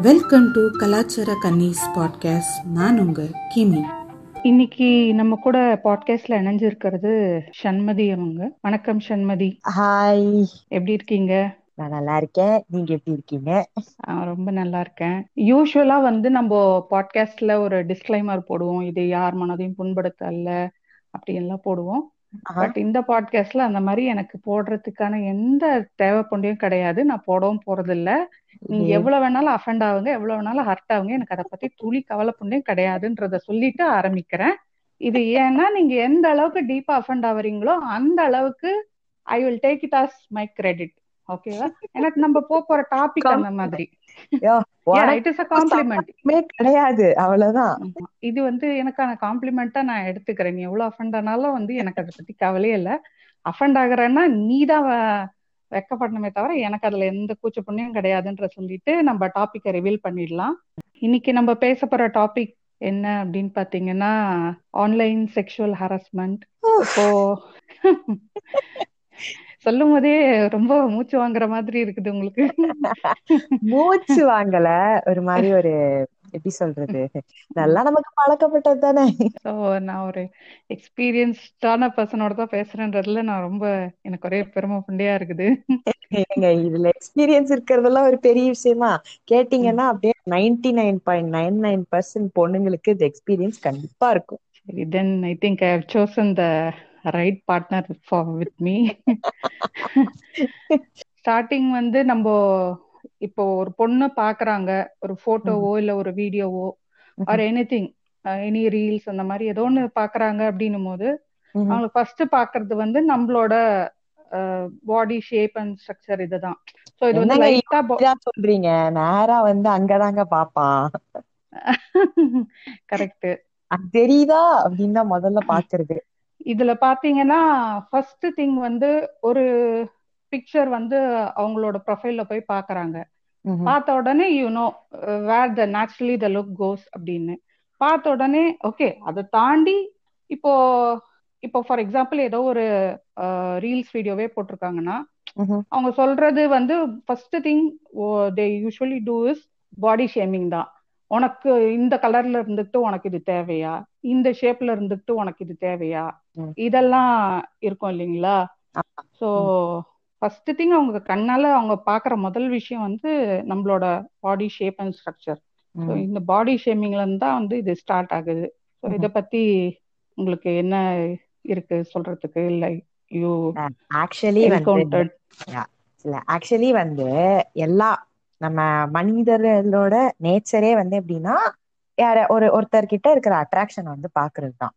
Welcome to கலாச்சார கன்னிஸ் podcast நான் உங்க கிமி. இன்னைக்கு நம்ம கூட பாட்காஸ்ட்ல இணைஞ்சிருக்கிறது சண்மதி அவங்க. வணக்கம் சண்மதி. ஹாய் எப்படி இருக்கீங்க? நான் நல்லா இருக்கேன். நீங்க எப்படி இருக்கீங்க? ரொம்ப நல்லா இருக்கேன். யூஸ்வலா வந்து நம்ம பாட்காஸ்ட்ல ஒரு டிஸ்க்ளைமர் போடுவோம். இது யார் மனதையும் புண்படுத்த அல்ல அப்படி எல்லாம் போடுவோம். பட் இந்த பாட்காஸ்ட்ல அந்த மாதிரி எனக்கு போடுறதுக்கான எந்த தேவைப்பொண்டையும் கிடையாது. நான் போடவும் போறதில்ல. நீங்க எவ்வளவு வேணாலும் அஃபெண்ட் ஆகுங்க எவ்வளவு வேணாலும் ஹர்ட் ஆகுங்க எனக்கு அதை பத்தி துளி கவலை கிடையாதுன்றத சொல்லிட்டு ஆரம்பிக்கிறேன். இது ஏன்னா நீங்க எந்த அளவுக்கு டீப்பா அஃபெண்ட் ஆவறீங்களோ அந்த அளவுக்கு I will take it as my credit ஓகேவா எனக்கு நம்ம போற டாபிக் அந்த மாதிரி. கிடையாது அவ்வளவுதான். இது வந்து எனக்கான காம்ப்ளிமெண்டா நான் எடுத்துக்கிறேன். நீ எவ்வளவு அஃபெண்ட் ஆனாலும் வந்து எனக்கு அதை பத்தி கவலையே இல்ல. அஃபெண்ட் ஆகுறேன்னா நீ தான் வெக்கப்படணுமே தவிர எனக்கு அதுல எந்த கூச்ச புண்ணியம் கிடையாதுன்ற சொல்லிட்டு நம்ம டாபிக்கை ரிவீல் பண்ணிடலாம். இன்னைக்கு நம்ம பேச போற டாபிக் என்ன அப்படின்னு பாத்தீங்கன்னா ஆன்லைன் செக்ஷுவல் ஹராஸ்மெண்ட் இப்போ சொல்லும் போதே ரொம்ப மூச்சு வாங்குற மாதிரி இருக்குது உங்களுக்கு. மூச்சு வாங்கல. ஒரு மாதிரி ஒரு எப்படி சொல்றது? நல்லா நமக்கு பழக்கப்பட்டது தானே. ஸோ நான் ஒரு எக்ஸ்பீரியன்ஸ்டான பர்சனோட தான் பேசுறேன்றதுல நான் ரொம்ப எனக்கு ஒரே பெருமை புண்டையா இருக்குது. இதுல எக்ஸ்பீரியன்ஸ் இருக்கிறதெல்லாம் ஒரு பெரிய விஷயமா? கேட்டீங்கன்னா அப்படியே ninety nine point nine nine percent பொண்ணுங்களுக்கு இந்த எக்ஸ்பீரியன்ஸ் கண்டிப்பா இருக்கும். Then I think I have chosen the right partner with me starting வந்து நம்ம இப்போ ஒரு பொண்ணு பாக்குறாங்க ஒரு போட்டோவோ இல்ல ஒரு வீடியோவோ or any thing any reels அந்த மாதிரி ஏதோ ஒண்ணு பாக்குறாங்க அப்படின்னும் போது. அவங்களுக்கு ஃபர்ஸ்ட் பாக்குறது வந்து நம்மளோட பாடி ஷேப் அண்ட் ஸ்ட்ரக்சர் இதுதான். சோ இது வந்து லைட்டா சொல்றீங்க? நேரா வந்து அங்கதாங்க பாப்பான். கரெக்ட் தெரியுதா? அப்படின்னு தான் முதல்ல பாக்குறது. இதுல பாத்தீங்கன்னா ஃபர்ஸ்ட் திங் வந்து ஒரு பிக்சர் வந்து அவங்களோட ப்ரொஃபைல்ல போய் பாக்குறாங்க. பார்த்த உடனே you know where the naturally the look goes அப்படின்னு பார்த்த உடனே ஓகே அதை தாண்டி இப்போ இப்போ ஃபார் எக்ஸாம்பிள் ஏதோ ஒரு ரீல்ஸ் வீடியோவே போட்டிருக்காங்கன்னா. அவங்க சொல்றது வந்து first thing they usually do is body shaming தான் உனக்கு இந்த கலர்ல இருந்துட்டு உனக்கு இது தேவையா? இந்த ஷேப்ல இருந்துட்டு உனக்கு இது தேவையா. இதெல்லாம் இருக்கும் இல்லைங்களா. ஸோ ஃபர்ஸ்ட் திங் அவங்க கண்ணால அவங்க பாக்குற முதல் விஷயம் வந்து நம்மளோட பாடி ஷேப் அண்ட் ஸ்ட்ரக்சர். இந்த பாடி ஷேமிங்ல இருந்து வந்து இது ஸ்டார்ட் ஆகுது. ஸோ இத பத்தி உங்களுக்கு என்ன இருக்கு சொல்றதுக்கு? இல்லை யூ ஆக்சுவலி ஆக்சுவலி வந்து எல்லா நம்ம மனிதர்களோட நேச்சரே வந்து எப்படின்னா யார ஒரு ஒருத்தர்கிட்ட இருக்கிற அட்ராக்ஷன் வந்து பாக்குறது தான்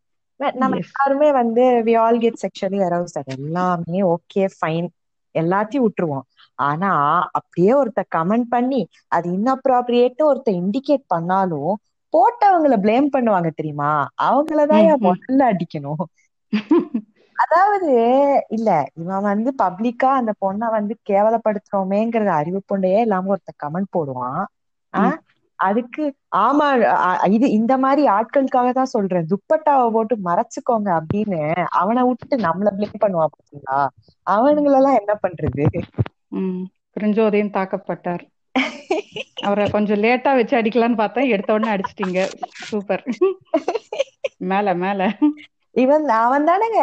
நம்ம. எல்லாருமே வந்து வி ஆல் கெட் செக்ஷுவலி அது எல்லாமே ஓகே ஃபைன் எல்லாத்தையும் விட்டுருவோம். ஆனா அப்படியே ஒருத்த கமெண்ட் பண்ணி அது இன்அப்ராப்ரியேட் ஒருத்த இண்டிகேட் பண்ணாலும் போட்டவங்கள ப்ளேம் பண்ணுவாங்க தெரியுமா? அவங்களதான். முதல்ல அடிக்கணும். அதாவது இல்ல இவன் வந்து பப்ளிக்கா அந்த பொண்ணை வந்து கேவலப்படுத்துறோமேங்கிறத அறிவு பொண்டையே இல்லாம ஒருத்த கமெண்ட் போடுவான். ஆ? ம். அதுக்கு ஆமா இது இந்த மாதிரி ஆட்களுக்காக தான் சொல்றேன். துப்பட்டாவை போட்டு மறைச்சுக்கோங்க அப்படின்னு அவனை விட்டுட்டு நம்மள ப்ளேம் பண்ணுவான் பாத்தீங்களா? அவனுங்களெல்லாம் என்ன பண்றது? ம். பிரிஞ்சோதையும் தாக்கப்பட்டார். அவரை கொஞ்சம் லேட்டா வச்சு அடிக்கலாம்னு பார்த்தா எடுத்த உடனே அடிச்சிட்டீங்க. சூப்பர். மேல மேல. இவன் அவன் தானேங்க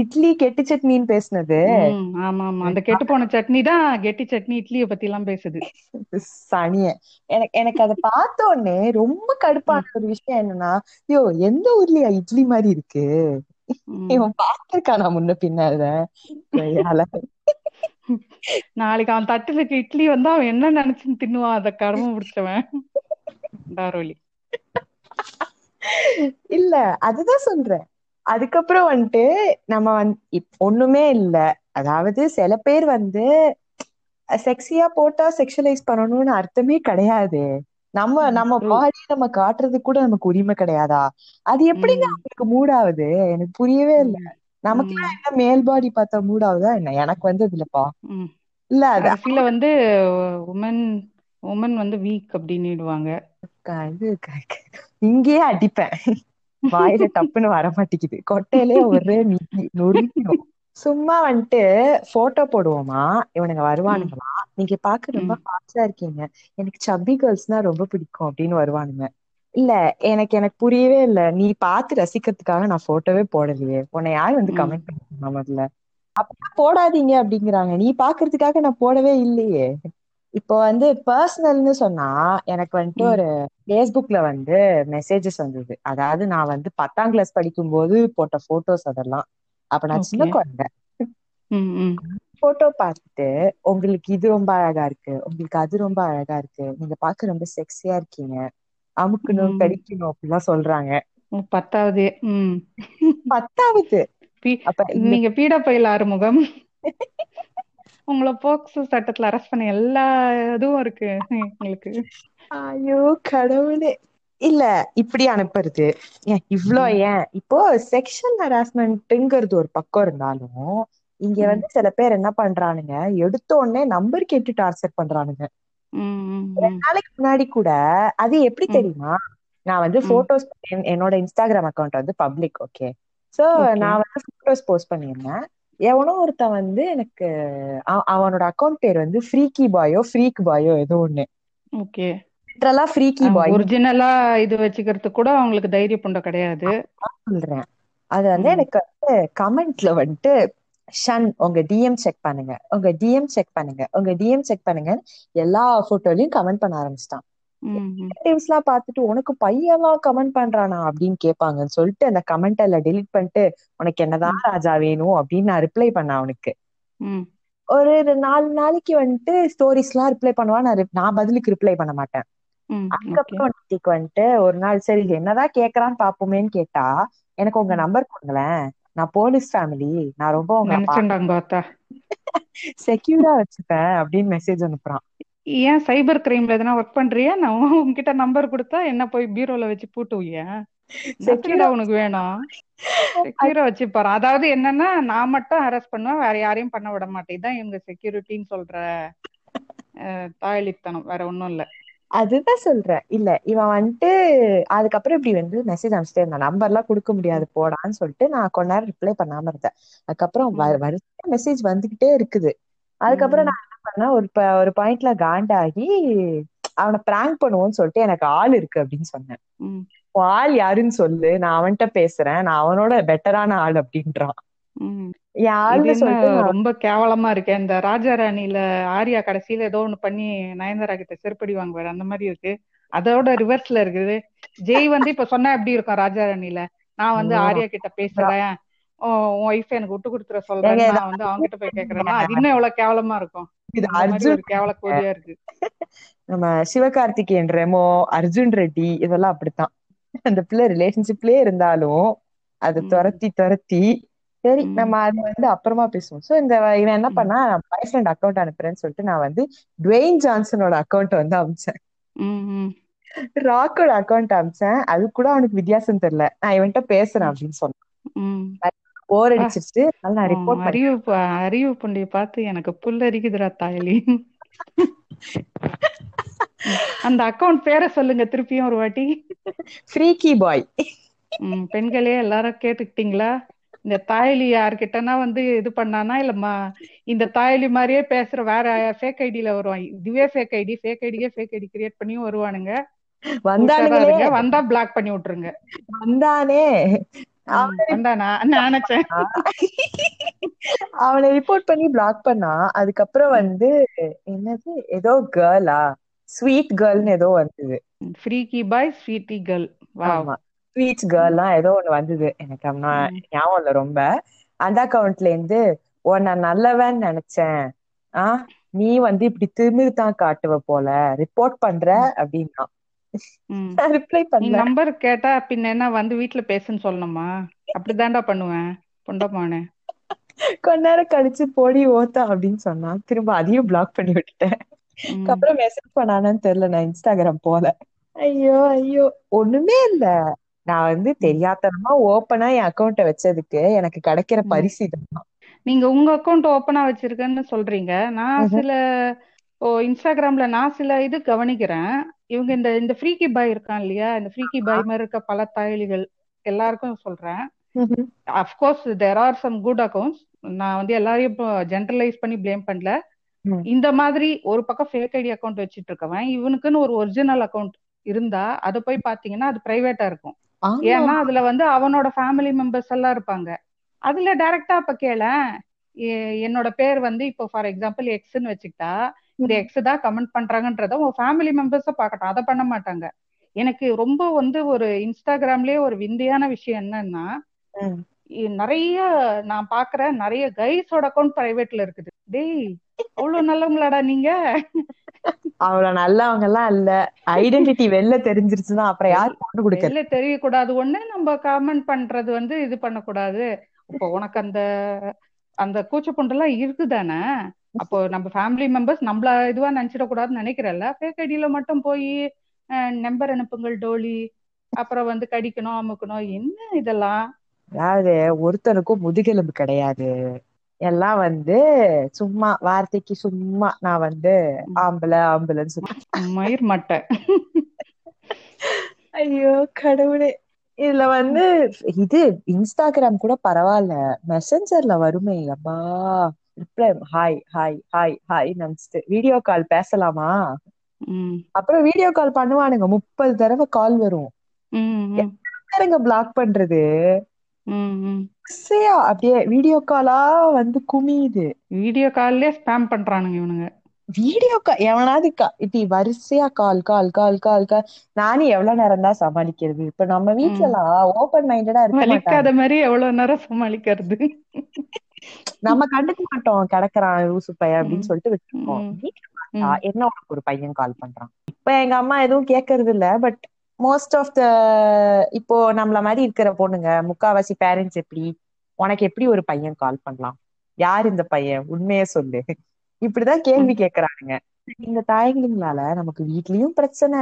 இட்லி கெட்டு சட்னின்னு பேசுனது. ஆமா ஆமா அந்த கெட்டு போன சட்னி தான் கெட்டி சட்னி இட்லிய பத்தி எல்லாம் பேசுது. சனிய. எனக்கு எனக்கு அதை பார்த்த உடனே ரொம்ப கடுப்பான ஒரு விஷயம் என்னன்னா ஐயோ எந்த ஊர்லயா இட்லி மாதிரி இருக்கு. இவன் பார்த்திருக்கானா முன்ன பின்னால. நாளைக்கு அவன் தட்டுல இட்லி வந்து அவன் என்ன நினைச்சுன்னு தின்னுவான் அத கடமை பிடிச்சவன். டாரோலி இல்ல அதுதான் சொல்றேன். அதுக்கப்புறம் வந்துட்டு நம்ம வந்து ஒண்ணுமே இல்ல. அதாவது சில பேர் வந்து செக்ஸியா போட்டா செக்ஷுவலைஸ் பண்ணணும்னு அர்த்தமே கிடையாது. நம்ம நம்ம. பாடி நம்ம காட்டுறதுக்கு கூட நமக்கு உரிமை கிடையாதா? அது எப்படிங்க அவங்களுக்கு மூடாகுது? எனக்கு புரியவே இல்ல. நமக்கு என்ன மேல் பாடி பார்த்தா மூடாகுதா என்ன? எனக்கு வந்து இதுலப்பா. இல்ல அது வந்து உமன் உமன் வந்து வீக் அப்படின்னுடுவாங்க. க- இது இங்கேயே அடிப்பேன். வாயில டப்புன்னு வர மாட்டேங்குது. கொட்டையிலே ஒரே மிதி நொறுக்கிடும். சும்மா வந்துட்டு போட்டோ போடுவோமா? இவனுங்க வருவானுங்களா? நீங்க பாக்க ரொம்ப ஃபாஸ்டா இருக்கீங்க. எனக்கு சப்பி கேர்ள்ஸ்னா ரொம்ப பிடிக்கும் அப்படின்னு வருவானுங்க. இல்ல எனக்கு எனக்கு புரியவே இல்ல. நீ பார்த்து ரசிக்கிறதுக்காக நான் போட்டோவே போடலையே. உன்னை யார் வந்து. கமெண்ட் பண்ண முதல்ல? அப்படிலாம் போடாதீங்க அப்படிங்கிறாங்க. நீ பாக்குறதுக்காக நான் போடவே இல்லையே. இப்போ வந்து பர்சனல்னு சொன்னா எனக்கு வந்துட்டு. ஒரு ஃபேஸ்புக்ல வந்து மெசேஜஸ் வந்தது. அதாவது நான் வந்து பத்தாம் கிளாஸ் படிக்கும்போது போட்ட போட்டோஸ் அதெல்லாம். அப்ப நான் சின்ன குழந்தை. போட்டோ பார்த்துட்டு உங்களுக்கு இது ரொம்ப அழகா இருக்கு. உங்களுக்கு அது ரொம்ப அழகா இருக்கு. நீங்க பார்க்க ரொம்ப செக்ஸியா இருக்கீங்க. அமுக்கணும். கடிக்கணும் அப்படிலாம் சொல்றாங்க. பத்தாவது. பத்தாவது. நீங்க பீடா பயில் ஆறுமுகம். உங்களை போக்சோ சட்டத்துல அரெஸ்ட் பண்ண எல்லா இதுவும் இருக்கு உங்களுக்கு ஐயோ கடவுளே. இல்ல இப்படி அனுப்புறது. ஏன் இவ்ளோ. ஏன்? இப்போ செக்ஷுவல் ஹராஸ்மெண்ட்ங்கிறது ஒரு பக்கம் இருந்தாலும் இங்க. வந்து சில பேர் என்ன பண்றானுங்க? எடுத்த உடனே நம்பர் கேட்டு டார்ச்சர் பண்றானுங்க. ரெண்டு நாளைக்கு முன்னாடி கூட அது எப்படி தெரியுமா? நான் வந்து. போட்டோஸ் என்னோட இன்ஸ்டாகிராம் அக்கௌண்ட் வந்து பப்ளிக் ஓகே சோ நான் வந்து போட்டோஸ் போஸ்ட் பண்ணியிருந்தேன். எவனோ ஒருத்தன் வந்து எனக்கு அவ- அவனோட அக்கௌண்ட் பேர் வந்து ஃப்ரீக்கி பாயோ ஃப்ரீக் பாயோ ஏதோ ஒண்ணு. ஓகே. லிட்டரலா ஃப்ரீக்கி பாய் ஒரிஜினலா இது வச்சுக்கிறதுக்கு கூட அவங்களுக்கு தைரிய புண்டை கிடையாது. சொல்றேன். அது வந்து எனக்கு வந்து கமெண்ட்ல வந்துட்டு ஷன் உங்க டிஎம் செக் பண்ணுங்க. உங்க டிஎம் செக் பண்ணுங்க. உங்க டிஎம் செக் பண்ணுங்க எல்லா போட்டோலயும் கமெண்ட் பண்ண ஆரம்பிச்சிட்டான். ம், ம், ரிலேட்டிவ்ஸ் எல்லாம் பார்த்துட்டு உனக்கு பையன்லாம் கமெண்ட் பண்றானா? அப்படின்னு கேட்பாங்கன்னு சொல்லிட்டு அந்த கமெண்ட் எல்லாம் delete பண்ணிட்டு உனக்கு என்னதான் ராஜா வேணும்? அப்படின்னு நான் ரிப்ளை பண்ணேன் அவனுக்கு. ஒரு நாலு நாளைக்கு வந்துட்டு ஸ்டோரிஸ் எல்லாம் ரிப்ளை பண்ணுவான் நான் நான் பதிலுக்கு ரிப்ளை பண்ண மாட்டேன். அதுக்கப்புறம் வந்துட்டு ஒரு நாள் சரி என்னதான் கேக்குறான்னு பாப்போமேன்னு கேட்டா எனக்கு உங்க. நம்பர் கொடுங்களேன். நான் போலீஸ் ஃபேமிலி நான் ரொம்ப அத்தா செக்யூரா வச்சுப்பேன் அப்படின்னு மெசேஜ் அனுப்புறான். ஏன் சைபர் கிரைம்ல எதனா ஒர்க் பண்றியா? நான் உன்கிட்ட நம்பர் கொடுத்தா என்ன போய் பீரோல வச்சு பூட்டுவியா செக்யூரா உனக்கு வேணும். செக்யூரா வச்சு பாரு. அதாவது என்னன்னா நான் மட்டும் ஹராஸ் பண்ணுவேன் வேற யாரையும் பண்ண விட மாட்டேன். இதான் இவங்க செக்யூரிட்டின்னு சொல்ற தாயலித்தனம் வேற ஒண்ணும் இல்ல. அதுதான் சொல்றேன். இல்ல இவன் வந்துட்டு அதுக்கப்புறம் இப்படி வந்து மெசேஜ் அனுப்பிச்சிட்டே இருந்தான். நம்பர் எல்லாம் கொடுக்க முடியாது போடான்னு சொல்லிட்டு நான் கொஞ்ச நேரம் ரிப்ளை பண்ணாம இருந்தேன். அதுக்கப்புறம் வரிசையா மெசேஜ் வந்துகிட்டே இருக்குது. அதுக்கப்புறம் நான் பண்ணேன் ஒரு ஒரு பாயிண்ட்ல காண்டாகி அவனை பிராங்க் பண்ணுவோம்னு சொல்லிட்டு எனக்கு ஆள் இருக்கு அப்படின்னு சொன்னேன். ஆள் யாருன்னு சொல்லு நான் அவன்கிட்ட பேசுறேன் நான் அவனோட பெட்டரான ஆள் அப்படின்றான். ரொம்ப கேவலமா இருக்கு இந்த ராஜா ராணில ஆர்யா கடைசியில ஏதோ ஒண்ணு பண்ணி நயன்தாரா கிட்ட செருப்படி வாங்குவாரு அந்த மாதிரி இருக்கு. அதோட ரிவர்ஸ்ல இருக்குது. ஜெய் வந்து இப்ப சொன்னா எப்படி இருக்கும் ராஜா ராணில நான் வந்து ஆர்யா கிட்ட பேசுறேன். உன் ஒய்ஃப் எனக்கு விட்டு கொடுத்துற இத நான் வந்து அவங்க கிட்ட போய் கேக்குறேன்னா அது இன்னும் எவ்வளவு கேவலமா இருக்கும்? இது அர்ஜுன் ஒரு கேவல கோதியா இருக்கு. நம்ம சிவகார்த்திகேயன் ரெமோ அர்ஜுன் ரெட்டி இதெல்லாம் அப்படித்தான். அந்த பிள்ளை ரிலேஷன்ஷிப்லயே இருந்தாலும் அதை துரத்தி துரத்தி சரி நம்ம அது வந்து அப்புறமா பேசுவோம். சோ இந்த இவன் என்ன பண்ணா பாய் ஃப்ரெண்ட் அக்கௌண்ட் அனுப்புறேன்னு சொல்லிட்டு நான் வந்து டுவேன் ஜான்சனோட அக்கௌண்ட் வந்து அமிச்சேன். ராக்கோட அக்கௌண்ட் அமிச்சேன். அது கூட அவனுக்கு வித்தியாசம் தெரியல. நான் இவன்கிட்ட பேசுறேன் அப்படின்னு சொன்னான். போர் அடிச்சிருச்சு. அதனால நான் ரிப்போர்ட் அறிவு அறிவு புண்டிய பார்த்து எனக்கு புல்லரிக்குதுடா தாயலி. அந்த அக்கவுண்ட் பேரை சொல்லுங்க திருப்பியும் ஒரு வாட்டி. ஃப்ரீக்கி பாய் பெண்களே எல்லாரும் கேட்டுக்கிட்டீங்களா? இந்த தாயலி யார்கிட்டனா வந்து இது பண்ணானா? இல்ல மா இந்த தாயலி மாதிரியே பேசுற வேற ஃபேக் ஐடியில வருவான். இதுவே ஃபேக் ஐடி ஃபேக் ஐடியே ஃபேக் ஐடி கிரியேட் பண்ணியும் வருவானுங்க. இருங்க வந்தா பிளாக் பண்ணி விட்டுருங்க வந்தானே. அவனை ரிப்போர்ட் பண்ணி. பிளாக் பண்ணா அதுக்கப்புறம் வந்து என்னது? ஏதோ கேர்ளா ஸ்வீட் கேர்ள்னு ஏதோ வந்தது. Freaky boy sweetie girl wow ஆமா. ஸ்வீட் கேர்லாம் ஏதோ ஒண்ணு வந்தது. எனக்கு அவன ம், ஞாபகம் இல்ல ரொம்ப. அந்த அக்கவுண்ட்ல இருந்து ஓ நான் நல்லவன் நினைச்சேன். ஆ? நீ வந்து இப்படி திமிரு தான் காட்டுவ போல. ரிப்போர்ட் பண்ற அப்படின்னா. ரிப்ளை பண்ணல. நம்பர் கேட்டா பின்ன என்ன வந்து வீட்ல பேசுன்னு சொல்லணுமா? அப்படிதான்டா பண்ணுவேன். பொண்டமானே கொஞ்ச நேரம் கழிச்சு போடி ஓத்தா அப்படின்னு சொன்னா திரும்ப அதையும் பிளாக் பண்ணி விட்டுட்டேன். அப்புறம் மெசேஜ் பண்ணானான்னு தெரியல நான் இன்ஸ்டாகிராம் போல. ஐயோ ஐயோ. ஒண்ணுமே இல்ல. நான் வந்து ம், தெரியாத்தனமா ஓப்பனா என் அக்கௌண்ட்டை வச்சதுக்கு எனக்கு கிடைக்கிற. பரிசு இதுதான். நீங்க உங்க அக்கவுண்ட் ஓப்பனா வச்சிருக்கேன்னு சொல்றீங்க. நான். சில ஓ இன்ஸ்டாகிராம்ல நான் சில இது கவனிக்கிறேன். இவங்க இந்த இந்த ஃப்ரீக்கி பாய் இருக்கான் இல்லையா? இந்த ஃப்ரீக்கி பாய் மாதிரி இருக்க பல தாயலிகள் எல்லாருக்கும் சொல்றேன். ம்ஹும். Of course there are some good accounts நான் வந்து எல்லாரையும் இப்போ ஜென்ரலைஸ் பண்ணி ப்ளேம் பண்ணல. இந்த மாதிரி ஒரு பக்கம் ஃபேக் ஐடி அக்கௌண்ட் வச்சிட்டு இருக்கவன் இவனுக்குன்னு ஒரு ஒரிஜினல் அக்கௌண்ட் இருந்தா அதை போய் பாத்தீங்கன்னா அது பிரைவேட்டா இருக்கும். ஏன்னா அதுல வந்து அவனோட ஃபேமிலி மெம்பர்ஸ் எல்லாம் இருப்பாங்க. அதுல டைரக்டா அப்ப கேளேன். எ- என்னோட பேர் வந்து இப்போ ஃபார் எக்ஸாம்பிள் எக்ஸ்ன்னு வச்சுக்கிட்டா இந்த எக்ஸ் தான் கமெண்ட் பண்றாங்கன்றத உன் ஃபேமிலி மெம்பர்ஸ பார்க்கட்டும். அதை பண்ண மாட்டாங்க. எனக்கு ரொம்ப வந்து ஒரு இன்ஸ்டாகிராம்லயே ஒரு விந்தையான விஷயம் என்னன்னா நிறைய நான் பாக்குற நிறைய கைஸோட அக்கௌண்ட் பிரைவேட்ல இருக்குது. டேய் அவ்வளவு நல்லவங்களாடா நீங்க? அவ்வளவு நல்லவங்க எல்லாம் இல்ல. ஐடென்டிட்டி வெளில தெரிஞ்சிருச்சுன்னா அப்புறம் யார் கொண்டு கொடுக்கறது? வெளில தெரியக்கூடாது. ஒண்ணு நம்ம கமெண்ட் பண்றது வந்து இது பண்ணக்கூடாது. இப்போ உனக்கு அந்த அந்த கூச்சப்புண்டெல்லாம் இருக்குதானே? அப்போ நம்ம ஃபேமிலி மெம்பர்ஸ் நம்மள இதுவா நினைச்சிடக்கூடாதுன்னு நினைக்கிறல்ல. ஃபேக் ஐடியில மட்டும் போய் நம்பர் அனுப்புங்கள் டோலி. அப்புறம் வந்து கடிக்கணும் அமுக்கணும். என்ன இதெல்லாம்? அதாவது ஒருத்தனுக்கும் முதுகெலும்பு கிடையாது. எல்லாம் வந்து சும்மா வார்த்தைக்கு சும்மா நான் வந்து ஆம்பளை சொல்லி. மயிர் மட்டை. ஐயோ கடவுளே. இதுல வந்து இது இன்ஸ்டாகிராம் கூட பரவாயில்ல. மெசஞ்சர்ல வருமே அப்பா reply hi hi hi hi நினைச்சிட்டு வீடியோ கால் பேசலாமா? அப்புறம் வீடியோ கால் பண்ணுவானுங்க. முப்பது தடவை கால் வரும். யாருங்க பிளாக் பண்றது? அப்படியே வீடியோ காலா வந்து குமியுது. வீடியோ கால்லயே ஸ்பேம் பண்றானுங்க இவனுங்க. வீடியோ கால் எவனாவது இப்படி வரிசையா கால் கால் கால் கால் கால் நானும் எவ்வளவு நேரம் தான் சமாளிக்கிறது? இப்ப நம்ம வீட்ல எல்லாம் ஓபன் மைண்டடா இருக்க மாதிரி எவ்வளவு நேரம் சமாளிக்கிறது? நம்ம கண்டுக்க மாட்டோம் கிடக்குறான் லூசு பையன் அப்படின்னு. சொல்லிட்டு விட்டுருக்கோம். என்ன உனக்கு ஒரு பையன் கால் பண்றான்? இப்ப எங்க அம்மா எதுவும் கேட்கறது இல்ல பட் மோஸ்ட் ஆஃப் த இப்போ நம்மள மாதிரி இருக்கிற பொண்ணுங்க முக்காவாசி பேரண்ட்ஸ் எப்படி உனக்கு எப்படி ஒரு பையன் கால் பண்ணலாம்? யார் இந்த பையன்? உண்மையே சொல்லு. இப்படிதான் கேள்வி கேக்குறானுங்க. இந்த தாய்களுங்களால நமக்கு வீட்லயும் பிரச்சனை.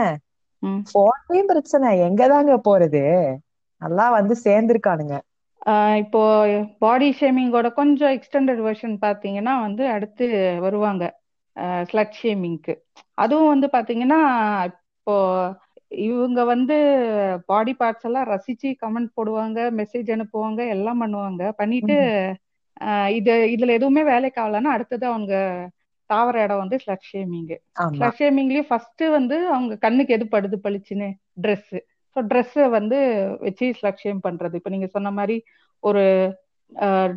போன்லயும் பிரச்சனை. எங்கதாங்க போறது? நல்லா வந்து சேர்ந்திருக்கானுங்க. இப்போ பாடி ஷேமிங்கோட கொஞ்சம் எக்ஸ்டெண்டட் வெர்ஷன் பாத்தீங்கன்னா வந்து அடுத்து வருவாங்க. ஸ்லட் ஷேமிங்க்கு அதுவும் வந்து பாத்தீங்கன்னா இப்போ இவங்க வந்து பாடி பார்ட்ஸ் எல்லாம் ரசிச்சு கமெண்ட் போடுவாங்க மெசேஜ் அனுப்புவாங்க எல்லாம் பண்ணுவாங்க. பண்ணிட்டு இது இதுல எதுவுமே வேலைக்கு ஆகலன்னா அடுத்தது அவங்க தாவர இடம் வந்து ஸ்லட் ஷேமிங் ஸ்லட் ஷேமிங்லயும் ஃபர்ஸ்ட் வந்து அவங்க கண்ணுக்கு எது படுது பளிச்சுன்னு Dress. ஸோ ட்ரெஸ்ஸை வந்து வச்சு ஷேம் பண்றது. இப்போ நீங்க சொன்ன மாதிரி ஒரு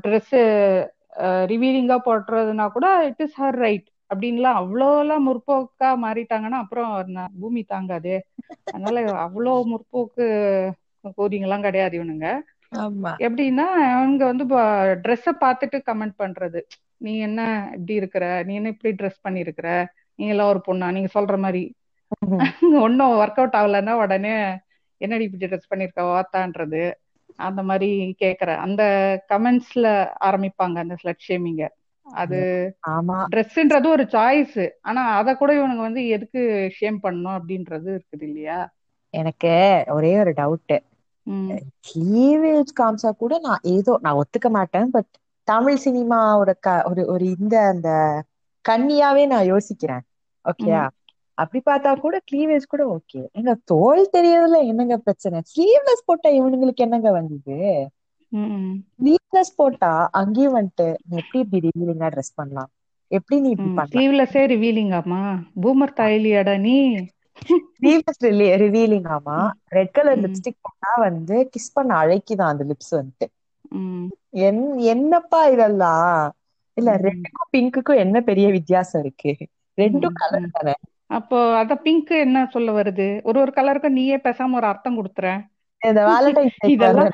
ட்ரெஸ்ஸு ரிவீலிங்கா போடுறதுனா கூட இட் இஸ் ஹர் ரைட் அப்படின்லாம் அவ்வளோலாம் முற்போக்கா மாறிட்டாங்கன்னா அப்புறம் பூமி தாங்காதே. அதனால அவ்வளோ முற்போக்கு கோதிங்கெல்லாம் கிடையாது இவனுங்க. எப்படின்னா அவங்க வந்து ட்ரெஸ்ஸை பார்த்துட்டு கமெண்ட் பண்றது. நீ என்ன இப்படி இருக்கிற? நீ என்ன இப்படி ட்ரெஸ் பண்ணியிருக்கிற? நீ எல்லாம் ஒரு பொண்ணா? நீங்க சொல்ற மாதிரி. ஒன்னும் ஒர்க் அவுட் ஆகலைன்னா உடனே என்னடி இப்படி ட்ரெஸ் பண்ணிருக்க வாத்தான்றது. அந்த மாதிரி கேக்குற. அந்த கமெண்ட்ஸ்ல ஆரம்பிப்பாங்க அந்த ஸ்லட் ஷேமிங்க அது ஆமா. ட்ரெஸ்ன்றது ஒரு சாய்ஸ் ஆனா அத கூட இவனுங்க வந்து எதுக்கு ஷேம் பண்ணணும் அப்படின்றது இருக்குது இல்லையா? எனக்கு ஒரே ஒரு டவுட் ம். கிளீவேஜ் காமிச்சா கூட நான் ஏதோ நான் ஒத்துக்க மாட்டேன் பட் தமிழ் சினிமாவோட க ஒரு ஒரு இந்த அந்த கன்னியாவே நான் யோசிக்கிறேன். ஓகேயா அப்படி பார்த்தா கூட கிளீவேஜ் கூட ஓகே எங்க தோல் தெரியறதுல என்னங்க பிரச்சனை? ஸ்லீவ்லெஸ் போட்டா இவனுங்களுக்கு என்னங்க வந்தது ஸ்லீவ்லெஸ் போட்டா அங்கேயும் வந்துட்டு எப்படி இப்படி ரிவீலிங்கா ட்ரெஸ் பண்ணலாம்? எப்படி நீ ஸ்லீவ்லெஸ்ஸே ரிவீலிங்காமா பூமர் தாயிலியாடா நீ? ஸ்லீவ்லெஸ் ரிவீலிங் ஆமா. Red colour. லிப்ஸ்டிக் போட்டா வந்து கிஸ் பண்ண அழைக்குதான் அந்த லிப்ஸ் வந்துட்டு. என்னப்பா இதெல்லாம்? இல்ல. ரெட்டுக்கும் பிங்க்குக்கும் என்ன பெரிய வித்தியாசம் இருக்கு? ரெண்டும் கலர். தானே. அப்போ அத பிங்க் என்ன சொல்ல வருது? ஒரு ஒரு கலருக்கும் நீயே பேசாம ஒரு அர்த்தம் கொடுத்துற. இதெல்லாம்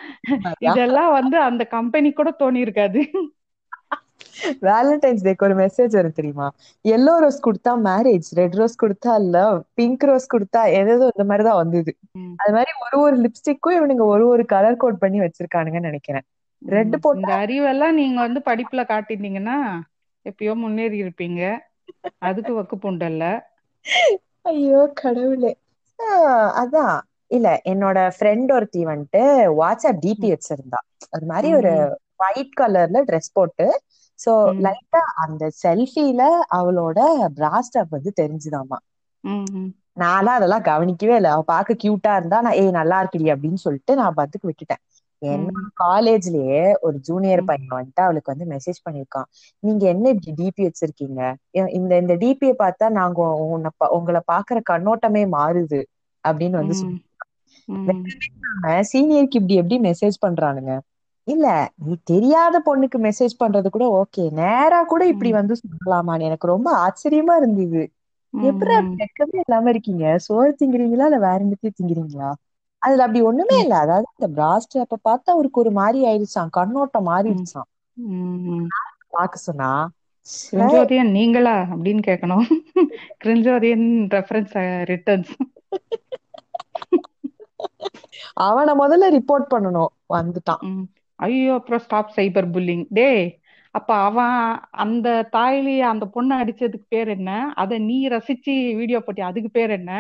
இதெல்லாம் வந்து அந்த கம்பெனி கூட தோணி இருக்காது. வேலண்டைன்ஸ் டேக்கு ஒரு மெசேஜ் வரும் தெரியுமா? எல்லோ ரோஸ் கொடுத்தா மேரேஜ் ரெட் ரோஸ் கொடுத்தா லவ் பிங்க் ரோஸ் கொடுத்தா எதோ இந்த மாதிரிதான் வந்தது. அது மாதிரி ஒரு ஒரு லிப்ஸ்டிக்கும் இவனுங்க ஒரு ஒரு கலர் கோட் பண்ணி வச்சிருக்கானுங்கன்னு நினைக்கிறேன். ரெட். போட்டா அறிவெல்லாம் நீங்க வந்து படிப்புல காட்டியிருந்தீங்கன்னா எப்பயோ முன்னேறி இருப்பீங்க. அதுக்கு வக்கு புண்டல்ல ஐயோ கடவுளே. அதான் இல்ல என்னோட ஃப்ரெண்ட் ஒருத்தி வந்துட்டு வாட்ஸ்அப் டிபி வச்சிருந்தா. அது மாதிரி ஒரு. ஒயிட் கலர்ல ட்ரெஸ் போட்டு சோ. லைட்டா அந்த செல்ஃபில அவளோட பிராஸ்டப் வந்து தெரிஞ்சுதாமா. நான்லாம் அதெல்லாம் கவனிக்கவே இல்லை. அவ பார்க்க கியூட்டா இருந்தா நான் ஏய் நல்லா இருக்குடி அப்படின்னு சொல்லிட்டு நான் பத்துக்கு விட்டுட்டேன். என்னோட காலேஜ்லயே ஒரு ஜூனியர். பையன் வந்துட்டு அவளுக்கு வந்து மெசேஜ் பண்ணிருக்கான் நீங்க என்ன இப்படி டிபி வச்சிருக்கீங்க? இந்த இந்த டிபியை பார்த்தா நாங்க உன்னை உங்களை பாக்குற கண்ணோட்டமே மாறுது அப்படின்னு வந்து சீனியருக்கு இப்படி எப்படி மெசேஜ் பண்றானுங்க? இல்ல நீ தெரியாத பொண்ணுக்கு மெசேஜ் பண்றது கூட ஓகே நேரா கூட இப்படி. வந்து சொல்லலாமான்னு எனக்கு ரொம்ப ஆச்சரியமா இருந்தது. எப்படி. வெக்கமே இல்லாம இருக்கீங்க? சோறு திங்கிறீங்களா? இல்ல வேற என்னத்தையும் திங்கிறீங்களா? அதுல அப்படி ஒண்ணுமே. இல்ல. அதாவது இந்த பிராஸ்ட் அப்ப பார்த்தா அவருக்கு ஒரு மாதிரி ஆயிடுச்சான் கண்ணோட்டம். மாறிடுச்சான். பாக்க சொன்னா கிரிஞ்சோதியன் நீங்களா அப்படின்னு கேட்கணும் கிரிஞ்சோதியன் ரெஃபரன்ஸ் ரிட்டர்ன்ஸ் அவனை முதல்ல ரிப்போர்ட் பண்ணணும். வந்துட்டான். ஐயோ அப்புறம் ஸ்டாப் சைபர் புல்லிங் டேய் அப்ப அவன் அந்த தாய்லி அந்த பொண்ணை அடிச்சதுக்கு பேர் என்ன? அத நீ ரசிச்சு வீடியோ போட்டி அதுக்கு பேர் என்ன?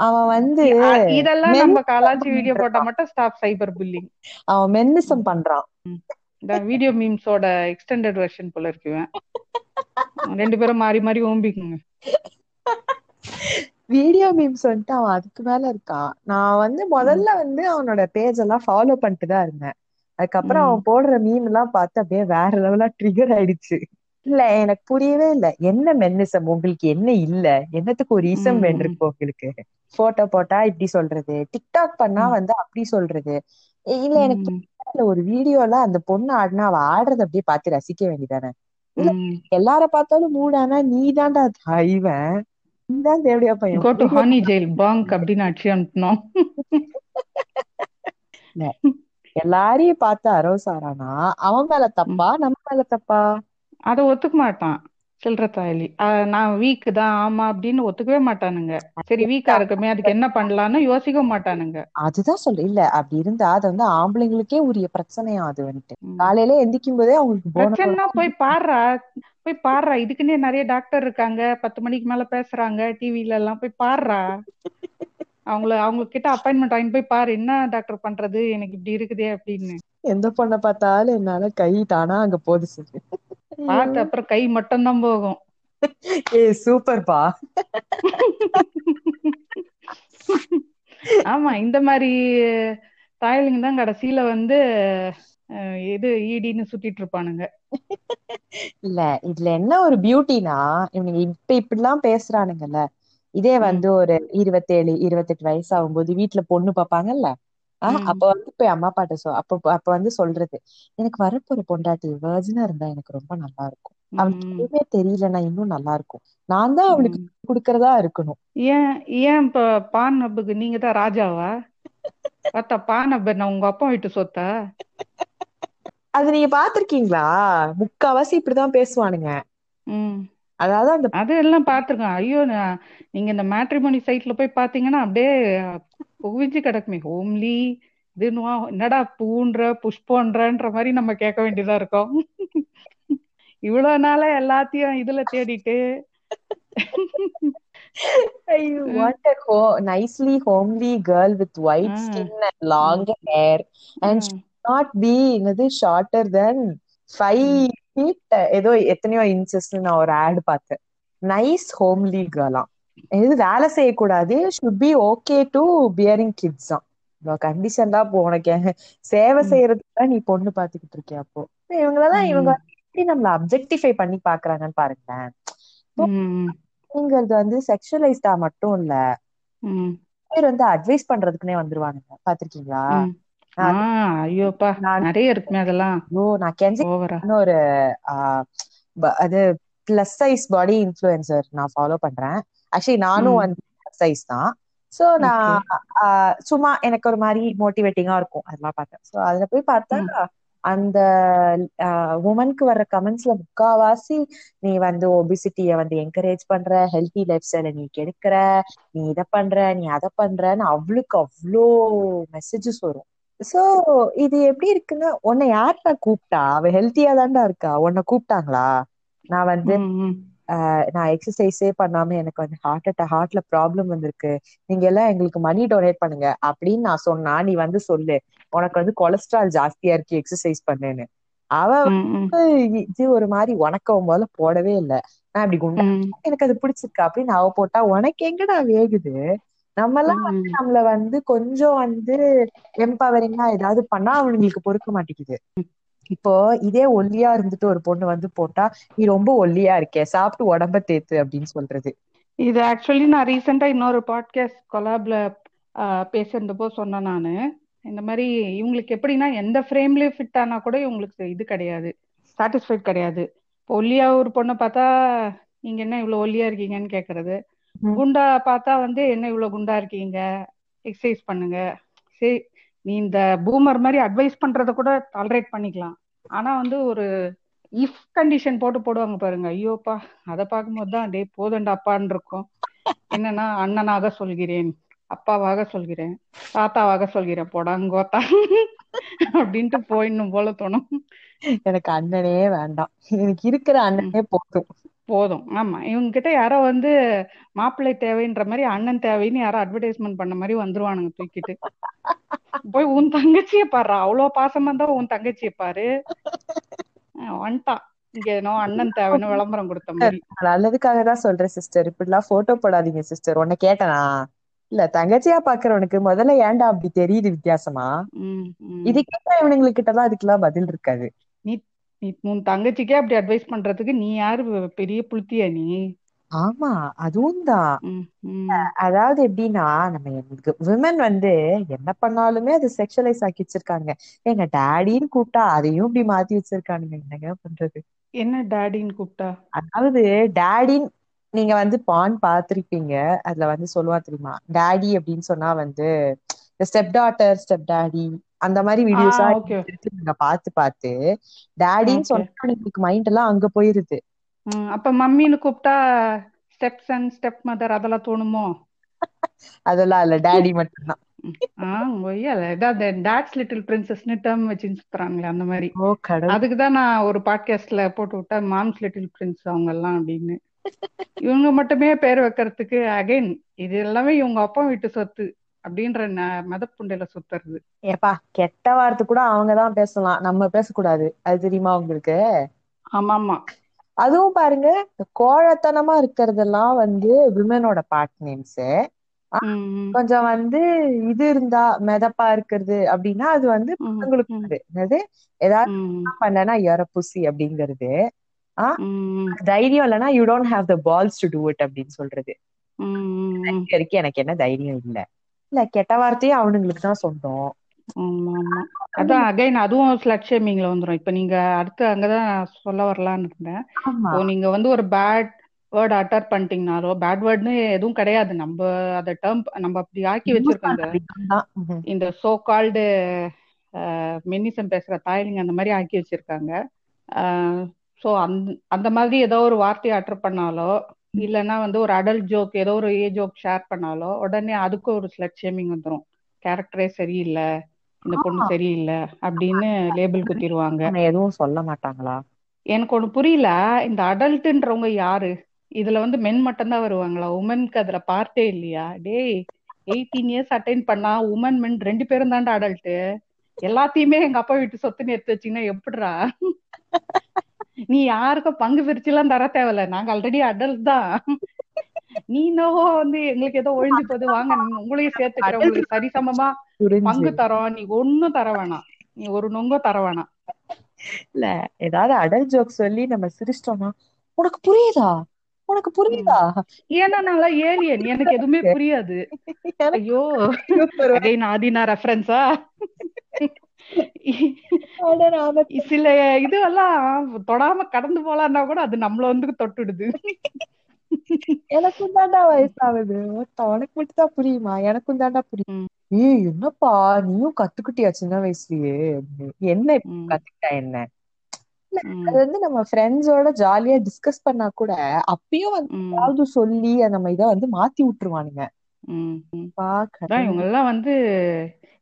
அவன் வந்து இதெல்லாம் நம்ம கலாச்சி வீடியோ போட்டா மட்டும் ஸ்டாப் சைபர் புல்லிங் அவன் மென்னிசம் பண்றான். இந்த வீடியோ மீம்ஸோட எக்ஸ்டெண்டட் வெர்ஷன் போல இருக்குவேன் ரெண்டு பேரும் மாறி மாறி ஓம்பிக்குங்க. வீடியோ மீம்ஸ் வந்துட்டு அவன் அதுக்கு மேல இருக்கான். நான் வந்து முதல்ல வந்து அவனோட பேஜ் எல்லாம் ஃபாலோ பண்ணிட்டு தான் இருந்தேன். அதுக்கப்புறம் அவன் போடுற மீம் எல்லாம் பார்த்து அப்படியே வேற லெவலா ட்ரிகர் ஆயிடுச்சு. இல்ல எனக்கு புரியவே இல்ல. என்ன மென்னிசம் உங்களுக்கு என்ன இல்ல? என்னத்துக்கு ஒரு இசம் ம், ம், வேண்டிருக்கு உங்களுக்கு? போட்டோ போட்டா இப்படி சொல்றது டிக்டாக் பண்ணா வந்து அப்படி சொல்றது. இல்ல எனக்கு ஒரு வீடியோல அந்த பொண்ணு ஆடினா அவ ஆடுறத அப்படியே பார்த்து ரசிக்க வேண்டியதானே இல்ல. எல்லார பார்த்தாலும் மூடானா நீ தான்டா இவன் நீ தான் தேவடியா பையன் go to horny jail bonk அப்படின்னு அடிச்சு அனுப்பணும் எல்லாரையும் பார்த்து அரோசாரானா அவன் மேல. தப்பா நம்ம மேல தப்பா? அதை ஒத்துக்க மாட்டான் சில்லற தாயலி. நான் வீக் தான் ஆமா அப்படின்னு ஒத்துக்கவே மாட்டானுங்க. சரி வீக்கா இருக்குமே அதுக்கு என்ன பண்ணலாம்னு யோசிக்க மாட்டானுங்க. அதுதான் சொல்ல இல்ல அப்படி இருந்தா அது வந்து ஆம்பளைங்களுக்கே உரிய பிரச்சனையா அது வந்துட்டு. காலையில எந்திக்கும் போதே அவங்களுக்கு பிரச்சனைனா போய் பாடுறா. போய் பாடுறா. இதுக்குன்னே நிறைய டாக்டர் இருக்காங்க. பத்து மணிக்கு மேல பேசுறாங்க. டிவில எல்லாம் போய் பாடுறா. அவங்கள அவங்க கிட்ட அப்பாயின்மெண்ட் வாங்கி போய் பாரு. என்ன டாக்டர் பண்றது? எனக்கு இப்படி இருக்குதே அப்படின்னு. எந்த பொண்ணை பார்த்தாலும் என்னால கை தானா அங்க சொல்லு பார்த்து அப்புறம் கை மட்டும்தான் போகும். ஏ சூப்பர்ப்பா ஆமா இந்த மாதிரி தாயலிங்க தான் கடைசியில வந்து இது ஈடின்னு சுத்திட்டு இருப்பானுங்க. இல்ல இதுல என்ன ஒரு பியூட்டினா இவனுங்க இப்ப இப்படிலாம் பேசுறானுங்கல்ல. இதே வந்து ஒரு இருபத்தேழு இருபத்தெட்டு வயசு ஆகும்போது வீட்டுல பொண்ணு பார்ப்பாங்கல்ல? ஆஹ் அப்ப வந்து போய் அம்மா அப்பாட்ட சொ அப்ப அப்ப வந்து சொல்றது. எனக்கு வரப்போற பொண்டாட்டி வேர்ஜினா இருந்தா எனக்கு ரொம்ப நல்லா இருக்கும். அவளுக்கு ம். எதுவுமே தெரியலன்னா இன்னும் நல்லா இருக்கும். நான் தான் அவளுக்கு கொடுக்கறதா இருக்கணும். ஏன் ஏன் இப்ப பான் நப்புக்கு நீங்க தான் ராஜாவா? பார்த்தா பான் நப்ப நான் உங்க அப்பா வீட்டு சொத்தா? அது நீங்க பாத்திருக்கீங்களா முக்காவாசி இப்படிதான் பேசுவானுங்க. அதாவது அந்த அது எல்லாம் ஐயோ நீங்க இந்த மேட்ரிமோனி சைட்ல போய் பாத்தீங்கன்னா அப்படியே குவிஞ்சு கிடக்குமே. ஹோம்லி இதுன்னுவா என்னடா பூன்ற புஷ்பன்றன்ற மாதிரி நம்ம கேட்க வேண்டியதா இருக்கும். இவ்வளவு நாளா எல்லாத்தையும் இதுல தேடிட்டு. With white ah, skin and um, long hair and um, not be என்னது shorter then five um, feet ஏதோ எத்தனையோ இன்ச்சஸ் நான் ஒரு ஆட் பார்த்தேன். நைஸ் ஹோம்லி கேர்லாம் இது வேலை செய்யக்கூடாது. Should be okay to bearing kids தான். கண்டிஷன் தான் இப்போ உனக்கு. சேவை செய்யறதுக்கு தான் நீ பொண்ணு பாத்துக்கிட்டு இருக்கியா அப்போ? இவங்களெல்லாம் இவங்க எப்படி நம்மள அப்ஜெக்டிஃபை பண்ணி பாக்குறாங்கன்னு பாருங்களேன். வந்து செக்ஷுவலைஸ்டா மட்டும் இல்ல. பேர் வந்து அட்வைஸ் பண்றதுக்குனே வந்துருவானுங்க. பாத்திருக்கீங்களா ஐயோப்பா நிறைய இருக்குமே அதெல்லாம். ஐயோ நான் கெஞ்சி ஒரு அது பிளஸ் சைஸ் பாடி இன்ஃப்ளூயன்சர் நான் ஃபாலோ பண்றேன். ஆக்சுவலி நானும் வந்து பிளஸ் சைஸ் தான். சோ நான் சும்மா எனக்கு ஒரு மாதிரி மோட்டிவேட்டிங்கா இருக்கும். அதெல்லாம் பார்த்தேன். சோ அதுல போய் பார்த்தா அந்த உமனுக்கு வர்ற கமெண்ட்ஸ்ல முக்காவாசி நீ வந்து ஒபிசிட்டிய வந்து என்கரேஜ் பண்ற ஹெல்த்தி லைஃப் ஸ்டைல நீ கெடுக்கிற நீ இத பண்ற நீ அதை பண்றன்னு அவளுக்கு அவ்வளோ மெசேஜஸ் வரும். சோ இது எப்படி இருக்குன்னா உன்னை யார்டா கூப்பிட்டா? அவ ஹெல்த்தியா தான்டா இருக்கா? உன்னை கூப்பிட்டாங்களா? நான் வந்து நான் எக்ஸசைஸே பண்ணாம எனக்கு வந்து ஹார்ட் அட்டாக் ஹார்ட்ல ப்ராப்ளம் வந்திருக்கு. நீங்க எல்லாம் எங்களுக்கு மணி டொனேட் பண்ணுங்க. அப்படின்னு நான் சொன்னா நீ வந்து சொல்லு. உனக்கு வந்து கொலஸ்ட்ரால் ஜாஸ்தியா இருக்கு எக்ஸசைஸ் பண்ணுன்னு. அவ இது ஒரு மாதிரி உனக்கு முதல்ல போடவே இல்லை. நான் இப்படி குண்டா எனக்கு அது பிடிச்சிருக்கு அப்படின்னு அவ போட்டா உனக்கு எங்கடா வேகுது? நம்ம எல்லாம் வந்து. நம்மள வந்து கொஞ்சம் வந்து எம்பவரிங்கா ஏதாவது பண்ணா அவனுங்களுக்கு பொறுக்க மாட்டேங்குது. இப்போ இதே ஒல்லியா இருந்துட்டு ஒரு பொண்ணு வந்து போட்டா நீ ரொம்ப ஒல்லியா இருக்கே சாப்பிட்டு உடம்ப தேத்து அப்படின்னு சொல்றது. இது ஆக்சுவலி நான் ரீசெண்டா இன்னொரு பாட்காஸ்ட் கொலாப்ல பேசுறதப்போ சொன்னேன் நானு. இந்த மாதிரி இவங்களுக்கு எப்படின்னா எந்த ஃப்ரேம்லயும் ஃபிட் ஆனா கூட இவங்களுக்கு இது கிடையாது. சாட்டிஸ்ஃபைட் கிடையாது. ஒல்லியா ஒரு பொண்ணை பார்த்தா நீங்க என்ன இவ்வளவு ஒல்லியா இருக்கீங்கன்னு கேக்குறது. குண்டா பார்த்தா வந்து என்ன இவ்வளவு குண்டா இருக்கீங்க? எக்ஸசைஸ் பண்ணுங்க. சரி நீ இந்த பூமர் மாதிரி அட்வைஸ் பண்றத கூட டாலரேட் பண்ணிக்கலாம். ஆனா வந்து ஒரு இஃப் கண்டிஷன் போட்டு போடுவாங்க பாருங்க. ஐயோப்பா அதை பார்க்கும்போது தான் டே போதண்டா அப்பான்னு இருக்கும். என்னன்னா அண்ணனாக சொல்கிறேன் அப்பாவாக சொல்கிறேன் தாத்தாவாக சொல்கிறேன் போடாங்கோத்தா அப்படின்ட்டு போயிடணும் போல தோணும். எனக்கு அண்ணனே வேண்டாம். எனக்கு இருக்கிற அண்ணனே போதும். போதும். ஆமா இவங்க கிட்ட யாரோ வந்து மாப்பிள்ளை தேவைன்ற மாதிரி அண்ணன் தேவைன்னு யாரோ அட்வர்டைஸ்மெண்ட் பண்ண மாதிரி வந்துருவானுங்க தூக்கிட்டு. போய் உன் தங்கச்சியை பாரு. அவ்வளவு பாசமா தான் உன் தங்கச்சியை பாரு. வந்துட்டான் இங்க ஏனோ அண்ணன் தேவைன்னு விளம்பரம் கொடுத்த மாதிரி. நல்லதுக்காக தான் சொல்றேன் சிஸ்டர் இப்படிலாம் போட்டோ போடாதீங்க சிஸ்டர் உன்னை கேட்டனா? இல்ல தங்கச்சியா பாக்குறவனுக்கு முதல்ல ஏன்டா அப்படி தெரியுது வித்தியாசமா? இது கேட்டா இவனுங்களுக்கு கிட்ட எல்லாம் அதுக்கெல்லாம் பதில் இருக்காது. நீ நீ உன் தங்கச்சிக்கே அப்படி அட்வைஸ் பண்றதுக்கு நீ யாரு பெரிய புளுத்தியா நீ? ஆமா அதுவும் தான். அதாவது எப்படின்னா நம்ம எனக்கு விமன் வந்து என்ன பண்ணாலுமே அது செக்ஷுவலைஸ் ஆக்கி வச்சிருக்காங்க. எங்க டேடின்னு கூப்பிட்டா அதையும் இப்படி மாத்தி வச்சிருக்கானுங்க. என்னங்க பண்றது? என்ன டாடின்னு கூப்பிட்டா? அதாவது டேடின்னு நீங்க வந்து பான் பார்த்திருப்பீங்க. அதுல வந்து சொல்லுவா தெரியுமா? டேடி அப்படின்னு சொன்னா வந்து ஸ்டெப் டாட்டர் ஸ்டெப் டேடி அந்த மாதிரி வீடியோஸா நீங்க பார்த்து பார்த்து. டேடின்னு சொன்னா உங்களுக்கு மைண்ட் எல்லாம் அங்க போயிருது. அப்ப மம்மின்னு கூப்பிட்டா ஸ்டெப் சன் ஸ்டெப் மதர் அதெல்லாம் தோணுமோ? அதெல்லாம் இல்ல டேடி மட்டும்தான். டாட்ஸ் லிட்டில் பிரின்சஸ்னு டேர்ம் வச்சு சுத்துறாங்களே அந்த மாதிரி. அதுக்கு தான் நான் ஒரு பாட்காஸ்ட்ல போட்டு விட்டேன் மாம்ஸ் லிட்டில் பிரின்ஸ் அவங்க எல்லாம் அப்படின்னு. இவங்க மட்டுமே பேர் வைக்கிறதுக்கு அகைன் இது எல்லாமே இவங்க அப்பா வீட்டு சொத்து அப்படின்ற மதப்புண்டையில சுத்துறது. ஏப்பா கெட்ட வார்த்தை கூட அவங்கதான் பேசலாம். நம்ம பேசக்கூடாது. அது தெரியுமா உங்களுக்கு? ஆமா ஆமா அதுவும் பாருங்க கோழத்தனமா இருக்கிறதெல்லாம் வந்து விமனோட பார்ட் நேம்ஸ் கொஞ்சம் வந்து இது இருந்தா மெதப்பா இருக்கிறது அப்படின்னா அது வந்து பசங்களுக்கு என்னது? ஏதாவது பண்ணனா யர புசி அப்படிங்கிறது. தைரியம் இல்லைன்னா you don't have the balls to do it அப்படின்னு சொல்றது. வரைக்கும் எனக்கு என்ன தைரியம் இல்ல. இல்ல கெட்ட வார்த்தையும் அவனுங்களுக்கு தான் சொந்தம் ஆமா ஆமா. அதான் அகைன் அதுவும் ஸ்லட் ஷேமிங்ல வந்துரும். இப்ப நீங்க அடுத்து அங்கதான் சொல்ல வரலான்னு இருந்தேன். ஆமா. இப்போ நீங்க வந்து ஒரு பேட் வேர்ட் அட்டர் பண்ணிட்டீங்கனாலோ பேட் வேர்ட்னு எதுவும் கிடையாது. நம்ம அதை டேர்ம் நம்ம அப்படி ஆக்கி வச்சிருக்கோம் இந்த சோ கால்டு மென்னிசம் பேசுற தாய்லிங்க அந்த மாதிரி ஆக்கி வச்சிருக்காங்க. ஸோ அந்த அந்த மாதிரி ஏதோ ஒரு வார்த்தையை அட்டர் பண்ணாலோ இல்லைன்னா வந்து ஒரு அடல்ட் ஜோக் ஏதோ ஒரு ஏ ஜோக் ஷேர் பண்ணாலோ உடனே அதுக்கு ஒரு ஸ்லட் ஷேமிங் வந்துடும் கேரக்டரே சரியில்லை. இந்த பொண்ணு சரியில்லை அப்படின்னு லேபிள் குத்திடுவாங்க எதுவும் சொல்ல மாட்டாங்களா? எனக்கு ஒண்ணு புரியல. இந்த அடல்ட்ன்றவங்க யாரு? இதுல வந்து மென் மட்டும்தான் வருவாங்களா? உமனுக்கு அதுல பார்ட்டே இல்லையா? டேய் எயிட்டீன் இயர்ஸ் அட்டைன் பண்ணா உமன் மென் ரெண்டு பேரும் தான்டா அடல்ட் எல்லாத்தையுமே எங்க அப்பா வீட்டு சொத்துன்னு எடுத்து வச்சீங்கன்னா எப்படிடா? நீ யாருக்கும் பங்கு பிரிச்சுலாம் தர தேவையில்ல. நாங்க ஆல்ரெடி அடல்ட் தான். நீ என்னவோ வந்து எங்களுக்கு ஏதோ ஒழிஞ்சு போகுது வாங்க உங்களையும் சேர்த்துக்கிறேன். உங்களுக்கு சரிசமமா பங்கு தரோம். நீ ஒண்ணும் தர வேணாம். நீ ஒரு நொங்க தர வேணாம். இல்ல ஏதாவது அடல் ஜோக் சொல்லி நம்ம சிரிச்சிட்டோம்னா உனக்கு புரியுதா? உனக்கு புரியுதா? ஏன்னா நல்லா ஏலியன் எனக்கு எதுவுமே புரியாது. ஐயோ. ஆதினா ரெஃபரன்ஸா சில இதுவெல்லாம் தொடாம கடந்து போலான்னா கூட அது நம்மள வந்து தொட்டுடுது. எனக்கும் தாண்டா வயசாகுது. உனக்கு மட்டும் தான் புரியுமா? எனக்கும் தாண்டா புரியும். ஏய் என்னப்பா? நீயும் கத்துக்கிட்டியா சின்ன வயசுலயே. என்ன கத்துக்கிட்டா என்ன? அது வந்து நம்ம ஃப்ரெண்ட்ஸோட ஜாலியா டிஸ்கஸ் பண்ணா கூட அப்பயும் வந்து ஏதாவது சொல்லி நம்ம இதை வந்து மாத்தி விட்டுருவானுங்க. ம், ம். பா அதான் இவங்க எல்லாம் வந்து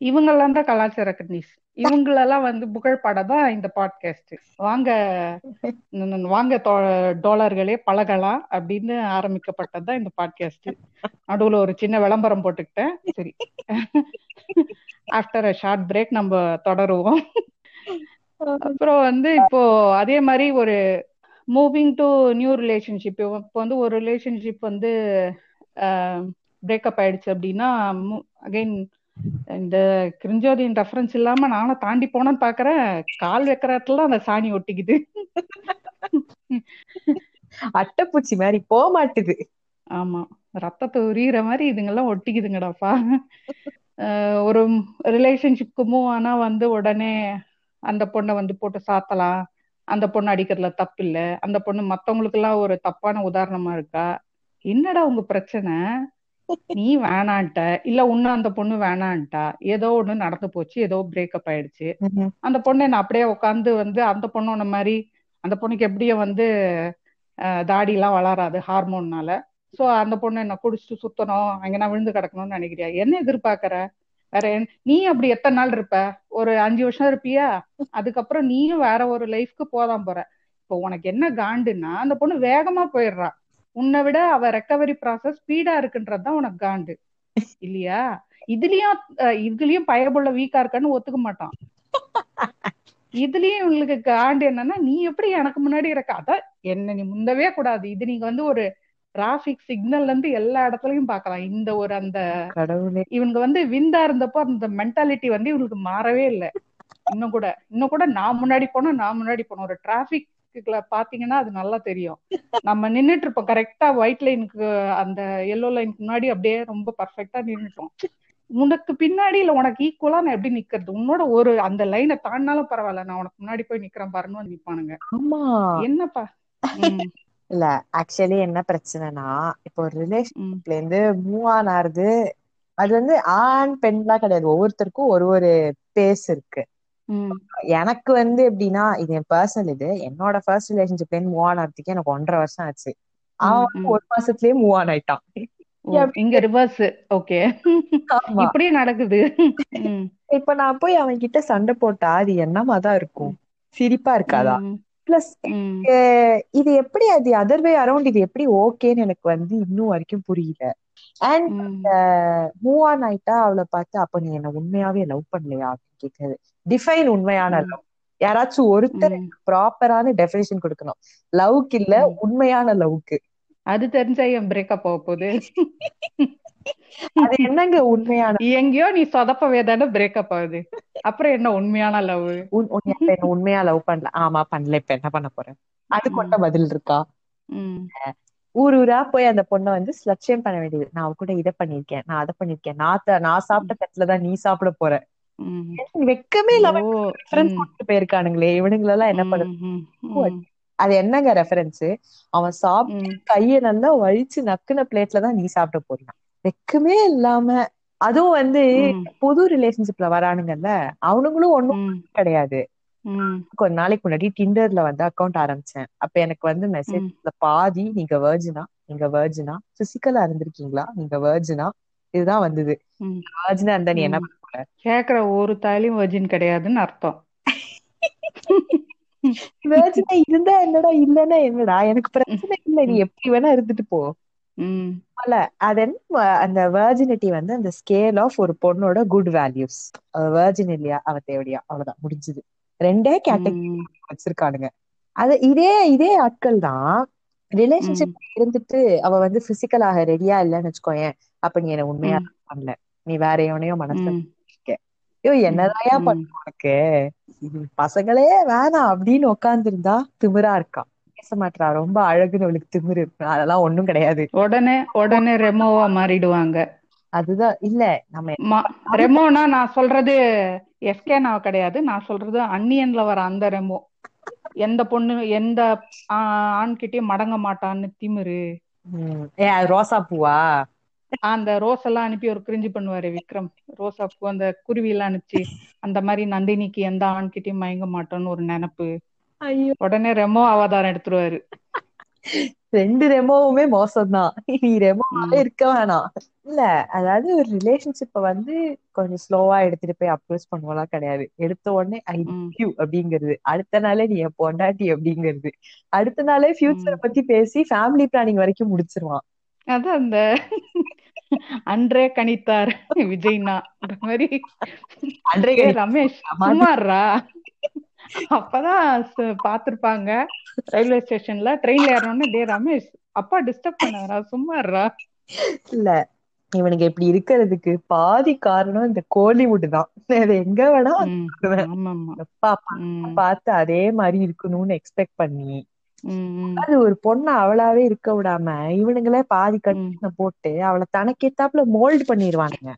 இவங்கெல்லாம் தான் கலாச்சார கன்னிஸ். இவங்களெல்லாம் வந்து புகழ்பாட தான் இந்த பாட்காஸ்ட் வாங்க வாங்க தோழர்களே பழகலாம் அப்படின்னு ஆரம்பிக்கப்பட்டது தான் இந்த பாட்காஸ்ட் நடுவுல ஒரு சின்ன விளம்பரம் போட்டுக்கிட்டேன். சரி. ஆஃப்டர் அ ஷார்ட் பிரேக் நம்ம தொடருவோம். அப்புறம் வந்து இப்போ அதே மாதிரி ஒரு மூவிங் டு நியூ ரிலேஷன்ஷிப் இப்போ வந்து ஒரு ரிலேஷன்ஷிப் வந்து பிரேக்கப் ஆயிடுச்சு அப்படின்னா அகைன் இந்த கிரிஞ்சோதியின் ரெஃபரன்ஸ் இல்லாம நானும் தாண்டி போனேன்னு பாக்குறேன். கால் வைக்கிற இடத்துல அந்த சாணி ஒட்டிக்குது. அட்டைப்பூச்சி மாதிரி போக மாட்டுது. ஆமா. ரத்தத்தை உரியிற மாதிரி இதுங்கெல்லாம் ஒட்டிக்குதுங்கடாப்பா. ஒரு ரிலேஷன்ஷிப்க்கு மூவ் ஆனா வந்து உடனே அந்த பொண்ணை வந்து போட்டு சாத்தலாம். அந்த பொண்ணு அடிக்கிறதுல தப்பு இல்ல. அந்த பொண்ணு மத்தவங்களுக்கு எல்லாம் ஒரு தப்பான உதாரணமா இருக்கா? என்னடா உங்க பிரச்சனை? நீ வேணான்ட்ட. இல்ல உன்ன அந்த பொண்ணு வேணான்ட்டா. ஏதோ ஒண்ணு நடந்து போச்சு ஏதோ பிரேக்கப் ஆயிடுச்சு. அந்த பொண்ணு என்ன அப்படியே உட்காந்து வந்து அந்த பொண்ணு உன்ன மாதிரி அந்த பொண்ணுக்கு எப்படியும் வந்து தாடி எல்லாம் வளராது ஹார்மோன்னால. சோ அந்த பொண்ணு என்ன குடிச்சிட்டு சுத்தணும் அங்க நான் விழுந்து கிடக்கணும்னு நினைக்கிறியா? என்ன எதிர்பார்க்கற? வேற நீ அப்படி எத்தனை நாள் இருப்ப? ஒரு அஞ்சு வருஷம் இருப்பியா? அதுக்கப்புறம் நீயும் வேற ஒரு லைஃப்க்கு போதான் போற. இப்போ உனக்கு என்ன காண்டுன்னா அந்த பொண்ணு வேகமா போயிடுறா. உன்னை விட அவ ரெக்கவரி ப்ராசஸ் ஸ்பீடா இருக்குன்றதுதான் உனக்கு காண்டு. இல்லையா? இதுலயும் இதுலயும் பயபுள்ள வீக்கா இருக்கான்னு ஒத்துக்க மாட்டான். இதுலயும் உங்களுக்கு காண்டு என்னன்னா நீ எப்படி எனக்கு முன்னாடி இருக்க? அதான் என்ன நீ முந்தவே கூடாது. இது நீங்க வந்து ஒரு டிராபிக் சிக்னல்ல இருந்து எல்லா இடத்துலயும் பார்க்கலாம். இந்த ஒரு அந்த கடவுளே. இவங்க வந்து விந்தா இருந்தப்போ அந்த மென்டாலிட்டி வந்து இவங்களுக்கு மாறவே இல்லை. இன்னும் கூட இன்னும் கூட நான் முன்னாடி போனோம் நான் முன்னாடி போனோம் ஒரு டிராபிக்ல பாத்தீங்கன்னா அது நல்லா தெரியும். நம்ம நின்னுட்டு இருப்போம் கரெக்டா ஒயிட் லைனுக்கு அந்த எல்லோ லைனுக்கு முன்னாடி அப்படியே ரொம்ப பர்ஃபெக்டா நின்னுட்டோம். உனக்கு பின்னாடி இல்ல உனக்கு ஈக்குவலா நான் எப்படி நிக்கிறது? உன்னோட ஒரு அந்த லைனை தாண்டினாலும் பரவாயில்ல. நான் உனக்கு முன்னாடி போய் நிக்கிறேன் பாருன்னு வந்து நிப்பானுங்க. ஆமா. என்னப்பா? இல்ல ஆக்சுவலி என்ன பிரச்சனைனா இப்போ ஒரு ரிலேஷன்ஷிப்ல ம், இருந்து மூவ் ஆன் ஆறுது அது வந்து ஆண் பெண்லாம் கிடையாது. ஒவ்வொருத்தருக்கும் ஒரு ஒரு பேஸ் இருக்கு. எனக்கு வந்து எப்படின்னா இது என் பர்சனல் இது. என்னோட ஃபர்ஸ்ட் ரிலேஷன்ஷிப்ல மூவ் ஆன் ஆகிறதுக்கு எனக்கு ஒன்றரை வருஷம் ஆச்சு. அவன். ஒரு மாசத்துலயே மூவ் ஆன் ஆயிட்டான். இங்க ரிவர்ஸ் ஓகே இப்படியே நடக்குது. இப்ப நான் போய் அவன் கிட்ட சண்டை போட்டா அது என்னமா தான் இருக்கும்? சிரிப்பா இருக்காதா? பிளஸ் இது எப்படி அது அதர் வே அரௌண்ட் இது எப்படி ஓகேன்னு எனக்கு வந்து இன்னும் வரைக்கும் புரியல. அண்ட் மூவ் ஆன் ஆயிட்டா அவளை பார்த்து அப்ப நீ என்ன உண்மையாவே லவ் பண்ணலையா? அப்படின்னு கேட்கறது டிஃபைன் உண்மையான லவ் யாராச்சும் ஒருத்தர் ப்ராப்பரான டெஃபினேஷன் கொடுக்கணும். லவ்க்கு இல்ல. உண்மையான லவ்க்கு அது தெரிஞ்சா என் பிரேக்கப் ஆக போகுது. அது என்னங்க உண்மையான? எங்கேயோ நீ சொதப்பவே தானே பிரேக்கப் ஆகுது. அப்புறம் என்ன உண்மையான லவ் உண்மையா லவ் பண்ணல? ஆமா பண்ணல. இப்ப என்ன பண்ண போறேன்? அது கொண்ட பதில் இருக்கா? ஊர் ஊரா போய் அந்த பொண்ணை வந்து லட்சியம் பண்ண வேண்டியது. நான் கூட இதை பண்ணிருக்கேன் நான் அதை பண்ணிருக்கேன் நான் நான் சாப்பிட்ட தட்டுல தான் நீ சாப்பிட போற. வெக்கமே இல்லாம ரெஃபரன்ஸ் போயிருக்கானுங்களே இவனுங்களெல்லாம் என்ன பண்ண ம் ம் ம். அது என்னங்க ரெஃபரன்ஸ் அவன் சாப்பிட்டு கைய நல்லா வலிச்சு நக்குன பிளேட்ல தான் நீ சாப்பிட போறான் வெக்கமே இல்லாம. அதுவும் வந்து புது ரிலேஷன்ஷிப்ல வரானுங்கல்ல அவனுங்களும் ஒண்ணும் கிடையாது. கொஞ்ச நாளைக்கு முன்னாடி டிண்டர்ல வந்து அக்கவுண்ட் ஆரம்பிச்சேன். அப்ப எனக்கு வந்து ம். மெசேஜ்ல பாதி நீங்க வேர்ஜினா நீங்க வேர்ஜினா பிசிக்கலா இருந்திருக்கீங்களா? நீங்க வேர்ஜினா இதுதான் வந்தது. வேர்ஜினா இருந்தா நீ என்ன கேக்குற ஒரு தாலியும் வர்ஜின் கிடையாதுன்னு அர்த்தம். வேர்ஜினா இருந்தா என்னடா இல்லன்னா என்னடா? எனக்கு பிரச்சனை இல்ல. நீ எப்படி வேணா இருந்துட்டு போ. ம். அல்ல அது அந்த வேர்ஜினிட்டி வந்து அந்த ஸ்கேல் ஆஃப் ஒரு பொண்ணோட குட் வேல்யூஸ் வேர்ஜின் இல்லையா? அவ தேவையா அவ்வளவுதான். முடிஞ்சது. ரெண்டே கேட்டகரி வச்சிருக்கானுங்க. அது இதே இதே ஆட்கள் தான். ரிலேஷன்ஷிப் இருந்துட்டு அவ வந்து பிசிக்கலாக ரெடியா இல்லைன்னு வச்சுக்கோயேன். அப்ப நீ என்ன உண்மையா பண்ணல. நீ வேற எவனையோ மனசுல. ஐயோ என்னதாயா ம். பண்ண உனக்கு? இது பசங்களே வேணாம் அப்படின்னு உட்கார்ந்திருந்தா திமிரா இருக்கா. பேச மாட்றா. ரொம்ப அழகுன்னு அவளுக்கு திமிரு. இருக்கு அதெல்லாம் ஒண்ணும் கிடையாது. உடனே உடனே ரெமோவா மாறிடுவாங்க. அதுதான். இல்ல நம்ம ரெமோனா நான் சொல்றது எஸ்கே நான் கிடையாது. நான் சொல்றது அன்னியன்ல வர அந்த ரெமோ. எந்த பொண்ணு எந்த ஆண்கிட்டயும் மடங்க மாட்டான்னு திமிரு. ஏ ரோசா பூவா? அந்த ரோஸ் எல்லாம் அனுப்பி ஒரு கிரிஞ்சு பண்ணுவாரு விக்ரம். ரோசா பூ அந்த குருவி எல்லாம் அனுப்பிச்சு அந்த மாதிரி நந்தினிக்கு எந்த ஆண்கிட்டயும் மயங்க மாட்டோம்னு ஒரு நினைப்பு. ஐயோ. உடனே ரெமோ அவதாரம் எடுத்துருவாரு. ரெண்டு ரெமோவுமே மோசம்தான். நீ ரெமோவாவே இருக்க வேணாம். இல்ல அதாவது ஒரு ரிலேஷன்ஷிப்ப வந்து கொஞ்சம் ஸ்லோவா எடுத்துட்டு போய் அப்ரோச் பண்ணுவோம்லாம் கிடையாது. எடுத்த உடனே ஐ யூ அப்படிங்கிறது. அடுத்த நாளே நீ என் பொண்டாட்டி அப்படிங்கிறது. அடுத்த நாளே ஃபியூச்சரை பத்தி பேசி ஃபேமிலி பிளானிங் வரைக்கும் முடிச்சிருவான். அதான் அந்த அன்றே கணித்தார் விஜய்னா. இந்த மாதிரி அன்றே ரமேஷ் சும்மாறா அப்பதான் பாத்திருப்பாங்க ரயில்வே ஸ்டேஷன்ல ட்ரெயின்ல ஏறணும்னு டே ரமேஷ் அப்பா டிஸ்டர்ப் பண்ணாரா? சும்மாறா இல்ல இவனுங்க இப்படி இருக்கிறதுக்கு பாதி காரணம் இந்த கோலிவுட் தான். அது எங்க வேணா பார்த்து அதே மாதிரி இருக்கணும்னு எக்ஸ்பெக்ட் பண்ணி அது ஒரு பொண்ணு அவளாவே இருக்க விடாம இவனுங்களே பாதி கட்டின போட்டு அவளை தனக்கேத்தாப்புல மோல்ட் பண்ணிடுவானுங்க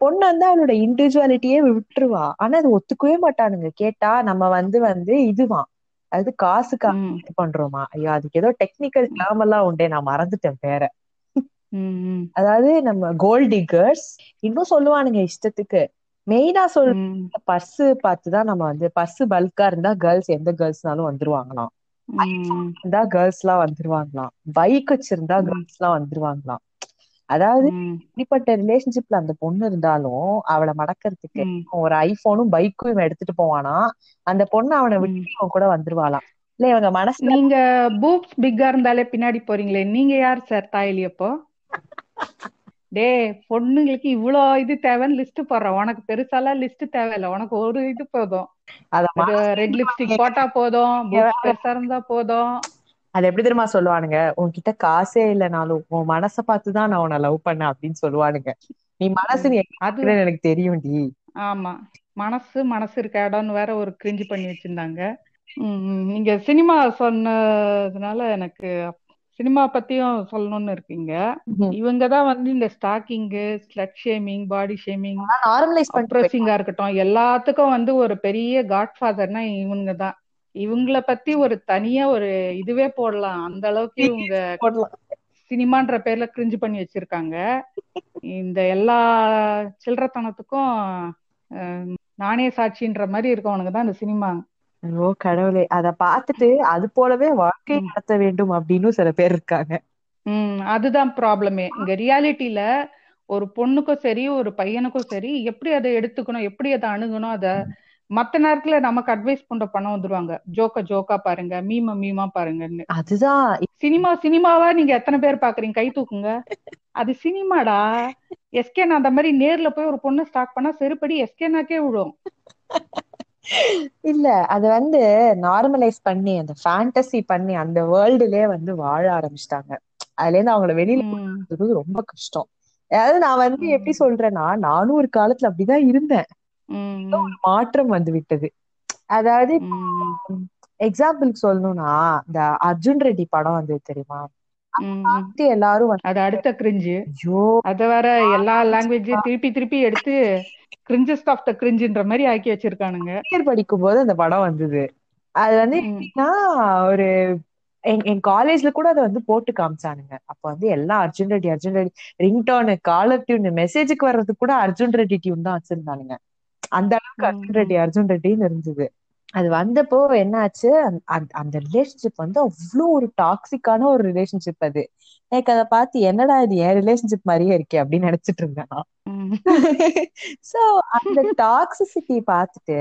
பொண்ணு வந்து அவளோட இண்டிவிஜுவாலிட்டியே விட்டுருவா. ஆனா அது ஒத்துக்கவே மாட்டானுங்க. கேட்டா நம்ம வந்து வந்து இதுவான் அது காசுக்காக இது பண்றோமா? ஐயோ அதுக்கு ஏதோ டெக்னிக்கல் டேர்ம் எல்லாம் உண்டே. நான் மறந்துட்டேன் பேர அதாவது நம்ம கோல்ட் டிகர்ஸ் இன்னும் சொல்லுவானுங்க இஷ்டத்துக்கு. மெயினா சொல்ற ம். பர்ஸ் பார்த்துதான் நம்ம வந்து பர்ஸ் பல்கா இருந்தா கேர்ள்ஸ் எந்த கேர்ள்ஸ்னாலும் வந்துருவாங்களாம். கேர்ள்ஸ் எல்லாம் வந்துருவாங்களாம். பைக் வச்சிருந்தா கேர்ள்ஸ் எல்லாம் வந்துருவாங்களாம். அதாவது இப்படிப்பட்ட ரிலேஷன்ஷிப்ல அந்த பொண்ணு இருந்தாலும் அவளை மடக்கிறதுக்கு ஒரு ஐபோனும் பைக்கும் இவன் எடுத்துட்டு போவானா? அந்த பொண்ணு அவனை விட்டு கூட வந்துருவாளாம். இல்ல இவங்க மனசுல நீங்க பூப்ஸ் பிக்கா இருந்தாலே பின்னாடி போறீங்களே. நீங்க யார் சார் தாயலி அப்போ? டேய் பொண்ணுங்களுக்கு இவ்வளோ இது தேவைன்னு லிஸ்ட் போடுறேன் உனக்கு பெருசாலாம் லிஸ்ட் தேவையில்ல. உனக்கு ஒரு இது போதும். அத ரெட் லிப்ஸ்டிக் போட்டா போதும். பெருசா இருந்தா போதும். அது எப்படி தெரியுமா சொல்லுவானுங்க? உன்கிட்ட காசே இல்லைனாலும் உன் மனசை பார்த்துதான் நான் உன்னை லவ் பண்ணேன் அப்படின்னு சொல்லுவானுங்க. நீ மனசு அது எனக்கு தெரியும்டி. ஆமா. மனசு மனசு இருக்க இடம்னு வேற ஒரு கிரிஞ்சு பண்ணி வச்சிருந்தாங்க. நீங்க சினிமா சொன்னதுனால எனக்கு சினிமா பத்தியும் சொல்லணும்னு இருக்கீங்க. இவங்க தான் வந்து இந்த ஸ்டாக்கிங்கு ஸ்லட் ஷேமிங் பாடி ஷேமிங் அப்ரோசிங்கா இருக்கட்டும் எல்லாத்துக்கும் வந்து ஒரு பெரிய காட்ஃபாதர்னா இவங்க தான் இவங்கள பத்தி ஒரு தனியா ஒரு இதுவே போடலாம். அந்த அளவுக்கு இவங்க சினிமான்ற பேர்ல கிரிஞ்சு பண்ணி வச்சிருக்காங்க. இந்த எல்லா சில்லறத்தனத்துக்கும் நானே சாட்சின்ற மாதிரி இருக்கவனுங்க தான் இந்த சினிமா ஓ கடவுளே. அத பார்த்துட்டு அது போலவே வாழ்க்கை. நடத்த வேண்டும் அப்படின்னு சில பேர் இருக்காங்க. ம் அதுதான் ப்ராப்ளமே. இங்க ரியாலிட்டியில ஒரு பொண்ணுக்கும் சரி ஒரு பையனுக்கும் சரி எப்படி அதை எடுத்துக்கணும் எப்படி அதை அணுகணும் அத மத்த நேரத்துல நமக்கு அட்வைஸ் பண்ற பண்ண வந்துருவாங்க. ஜோக்க ஜோக்கா பாருங்க மீம மீமா பாருங்கன்னு. அதுதான். சினிமா சினிமாவா நீங்க எத்தனை பேர் பாக்குறீங்க? கை தூக்குங்க. அது சினிமாடா. எஸ்கே அந்த மாதிரி நேர்ல போய் ஒரு பொண்ணு ஸ்டார்ட் பண்ணா செருப்படி எஸ்கேனாக்கே விழும். இல்ல அது வந்து நார்மலைஸ் பண்ணி அந்த ஃபேண்டசி பண்ணி அந்த வேர்ல்டுலயே வந்து வாழ ஆரம்பிச்சிட்டாங்க. அதுல இருந்து அவங்கள வெளியில ரொம்ப கஷ்டம். அதாவது நான் வந்து எப்படி சொல்றேன்னா நானும் ஒரு காலத்துல அப்படிதான் இருந்தேன். ம், மாற்றம் வந்து விட்டது. அதாவது எக்ஸாம்பிளுக்கு சொல்லணும்னா இந்த அர்ஜுன் ரெட்டி படம் வந்தது தெரியுமா. பார்த்து எல்லாரும் அது அடுத்த கிரிஞ்சு ஐயோ. அத வேற எல்லா லாங்குவேஜையும் திருப்பி திருப்பி எடுத்து கிரிஞ்சஸ்ட் ஆஃப் த கிரிஞ்சுன்ற மாதிரி ஆக்கி வச்சிருக்கானுங்க. படிக்கும் போது அந்த படம் வந்தது. அது வந்து ஒரு என் காலேஜ்ல கூட அதை வந்து போட்டு காமிச்சானுங்க. அப்ப வந்து எல்லாம் Arjun Reddy Arjun Reddy ringtone caller tune மெசேஜுக்கு வர்றதுக்கு கூட அர்ஜுன் ரெட்டி டியூன் தான் வச்சிருந்தானுங்க. அந்த அளவுக்கு அர்ஜுன் ரெட்டி அர்ஜுன் ரெட்டின்னு இருந்தது. அது வந்தப்போ என்னாச்சு? அந்த- அந்த- ரிலேஷன்ஷிப் வந்து அவ்வளோ ஒரு டாக்ஸிக்கான ஒரு ரிலேஷன்ஷிப் அது. எனக்கு அதை பார்த்து என்னடா இது என் ரிலேஷன்ஷிப் மாதிரியே இருக்கே அப்படின்னு நினைச்சிட்டு இருந்தேன் சோ அந்த டாக்ஸிசிட்டி பார்த்துட்டு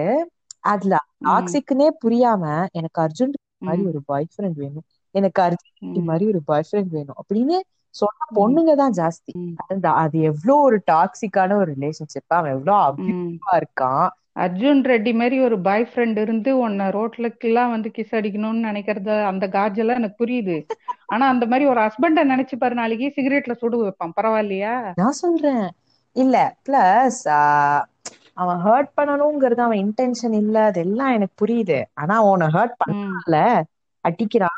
அதுல ம், டாக்ஸிக்னே புரியாம எனக்கு அர்ஜுன் மாதிரி ஒரு பாய் ஃப்ரெண்ட் வேணும். எனக்கு அர்ஜுன் மாதிரி ஒரு பாய் ஃப்ரெண்ட் வேணும் அப்படின்னு சொன்ன பொண்ணுங்க தான் ஜாஸ்தி. அது எவ்வளவு ஒரு டாக்ஸிக்கான ஒரு ரிலேஷன்ஷிப் அவன் எவ்வளவு. அபியூசிவா இருக்கான்? அர்ஜுன் ரெட்டி மாதிரி ஒரு பாய் ஃப்ரெண்ட் இருந்து உன்னை ரோட்லக்கெல்லாம் வந்து கிஸ் அடிக்கணும்னு நினைக்கிறது அந்த காஜெல்லாம் எனக்கு புரியுது. ஆனா அந்த மாதிரி ஒரு ஹஸ்பண்ட நினைச்சு பாரு நாளைக்கு சிகரெட்ல சுடு வைப்பான். பரவாயில்லையா? நான் சொல்றேன். இல்ல பிளஸ் அவன் ஹர்ட் பண்ணணுங்கிறது அவன் இன்டென்ஷன் இல்ல. அதெல்லாம் எனக்கு புரியுது. ஆனா அவனை ஹர்ட் பண்ணல அடிக்கிறான்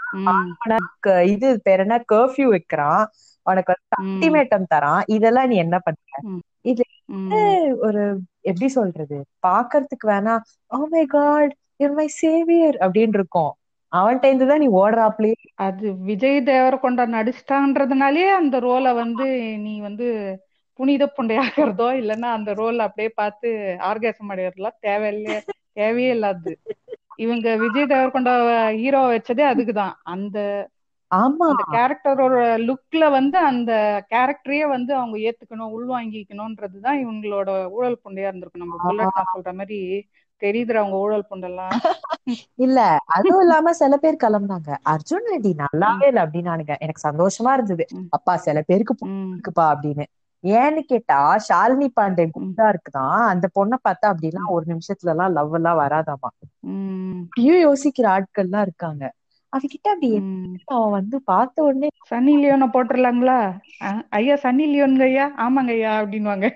இது பேர் என்ன? கர்ஃபியூ வைக்கிறான். உனக்கு வந்து அல்டிமேட்டம் தரான். இதெல்லாம் நீ என்ன பண்ற இது. ஒரு எப்படி சொல்றது? பாக்குறதுக்கு வேணா ஓ my god your my saviour அப்படின்னு இருக்கும். அவன்கிட்ட இருந்து தான் நீ ஓடுறாப்லயே அது விஜய் தேவரகொண்டா நடிச்சிட்டான்றதுனாலே அந்த ரோலை வந்து நீ வந்து புனித புண்டையாகிறதோ இல்லைன்னா அந்த ரோல் அப்படியே பார்த்து ஆர்காசம் அடையறதுலாம் தேவையில்லையே தேவையே இல்லாது. இவங்க விஜய் தேவரகொண்டா ஹீரோ வச்சதே அதுக்குதான். அந்த ஆமா. அந்த கேரக்டரோட லுக்ல வந்து அந்த கேரக்டரையே வந்து அவங்க ஏத்துக்கணும் உள்வாங்கிக்கணும்ன்றதுதான் இவங்களோட ஊழல் புண்டையா இருந்திருக்கும். நம்ம புல்லட் சொல்ற மாதிரி தெரியுதுற அவங்க ஊழல் புண்டெல்லாம். இல்ல அதுவும் இல்லாம சில பேர் கிளம்புனாங்க அர்ஜுன் ரெட்டி நல்லாவே இல்ல அப்படின்னானுங்க. எனக்கு சந்தோஷமா இருந்தது. அப்பா சில பேருக்கு ம், பிடிக்குப்பா அப்படின்னு. ஏன்னு கேட்டா ஷாலினி பாண்டே குண்டா இருக்குதான் அந்த பொண்ணை பார்த்தா அப்படிலாம் ஒரு நிமிஷத்துல எல்லாம் லவ் எல்லாம் வராதாமா யோசிக்கிற ஆட்கள் எல்லாம் இருக்காங்க. அவகிட்ட அப்படி. அவன் வந்து பார்த்த உடனே சன்னி லியோனை போட்டுடலாங்களா ஐயா சன்னி லியோனுங்க ஐயா? ஆமாங்க ஐயா அப்படின்வாங்க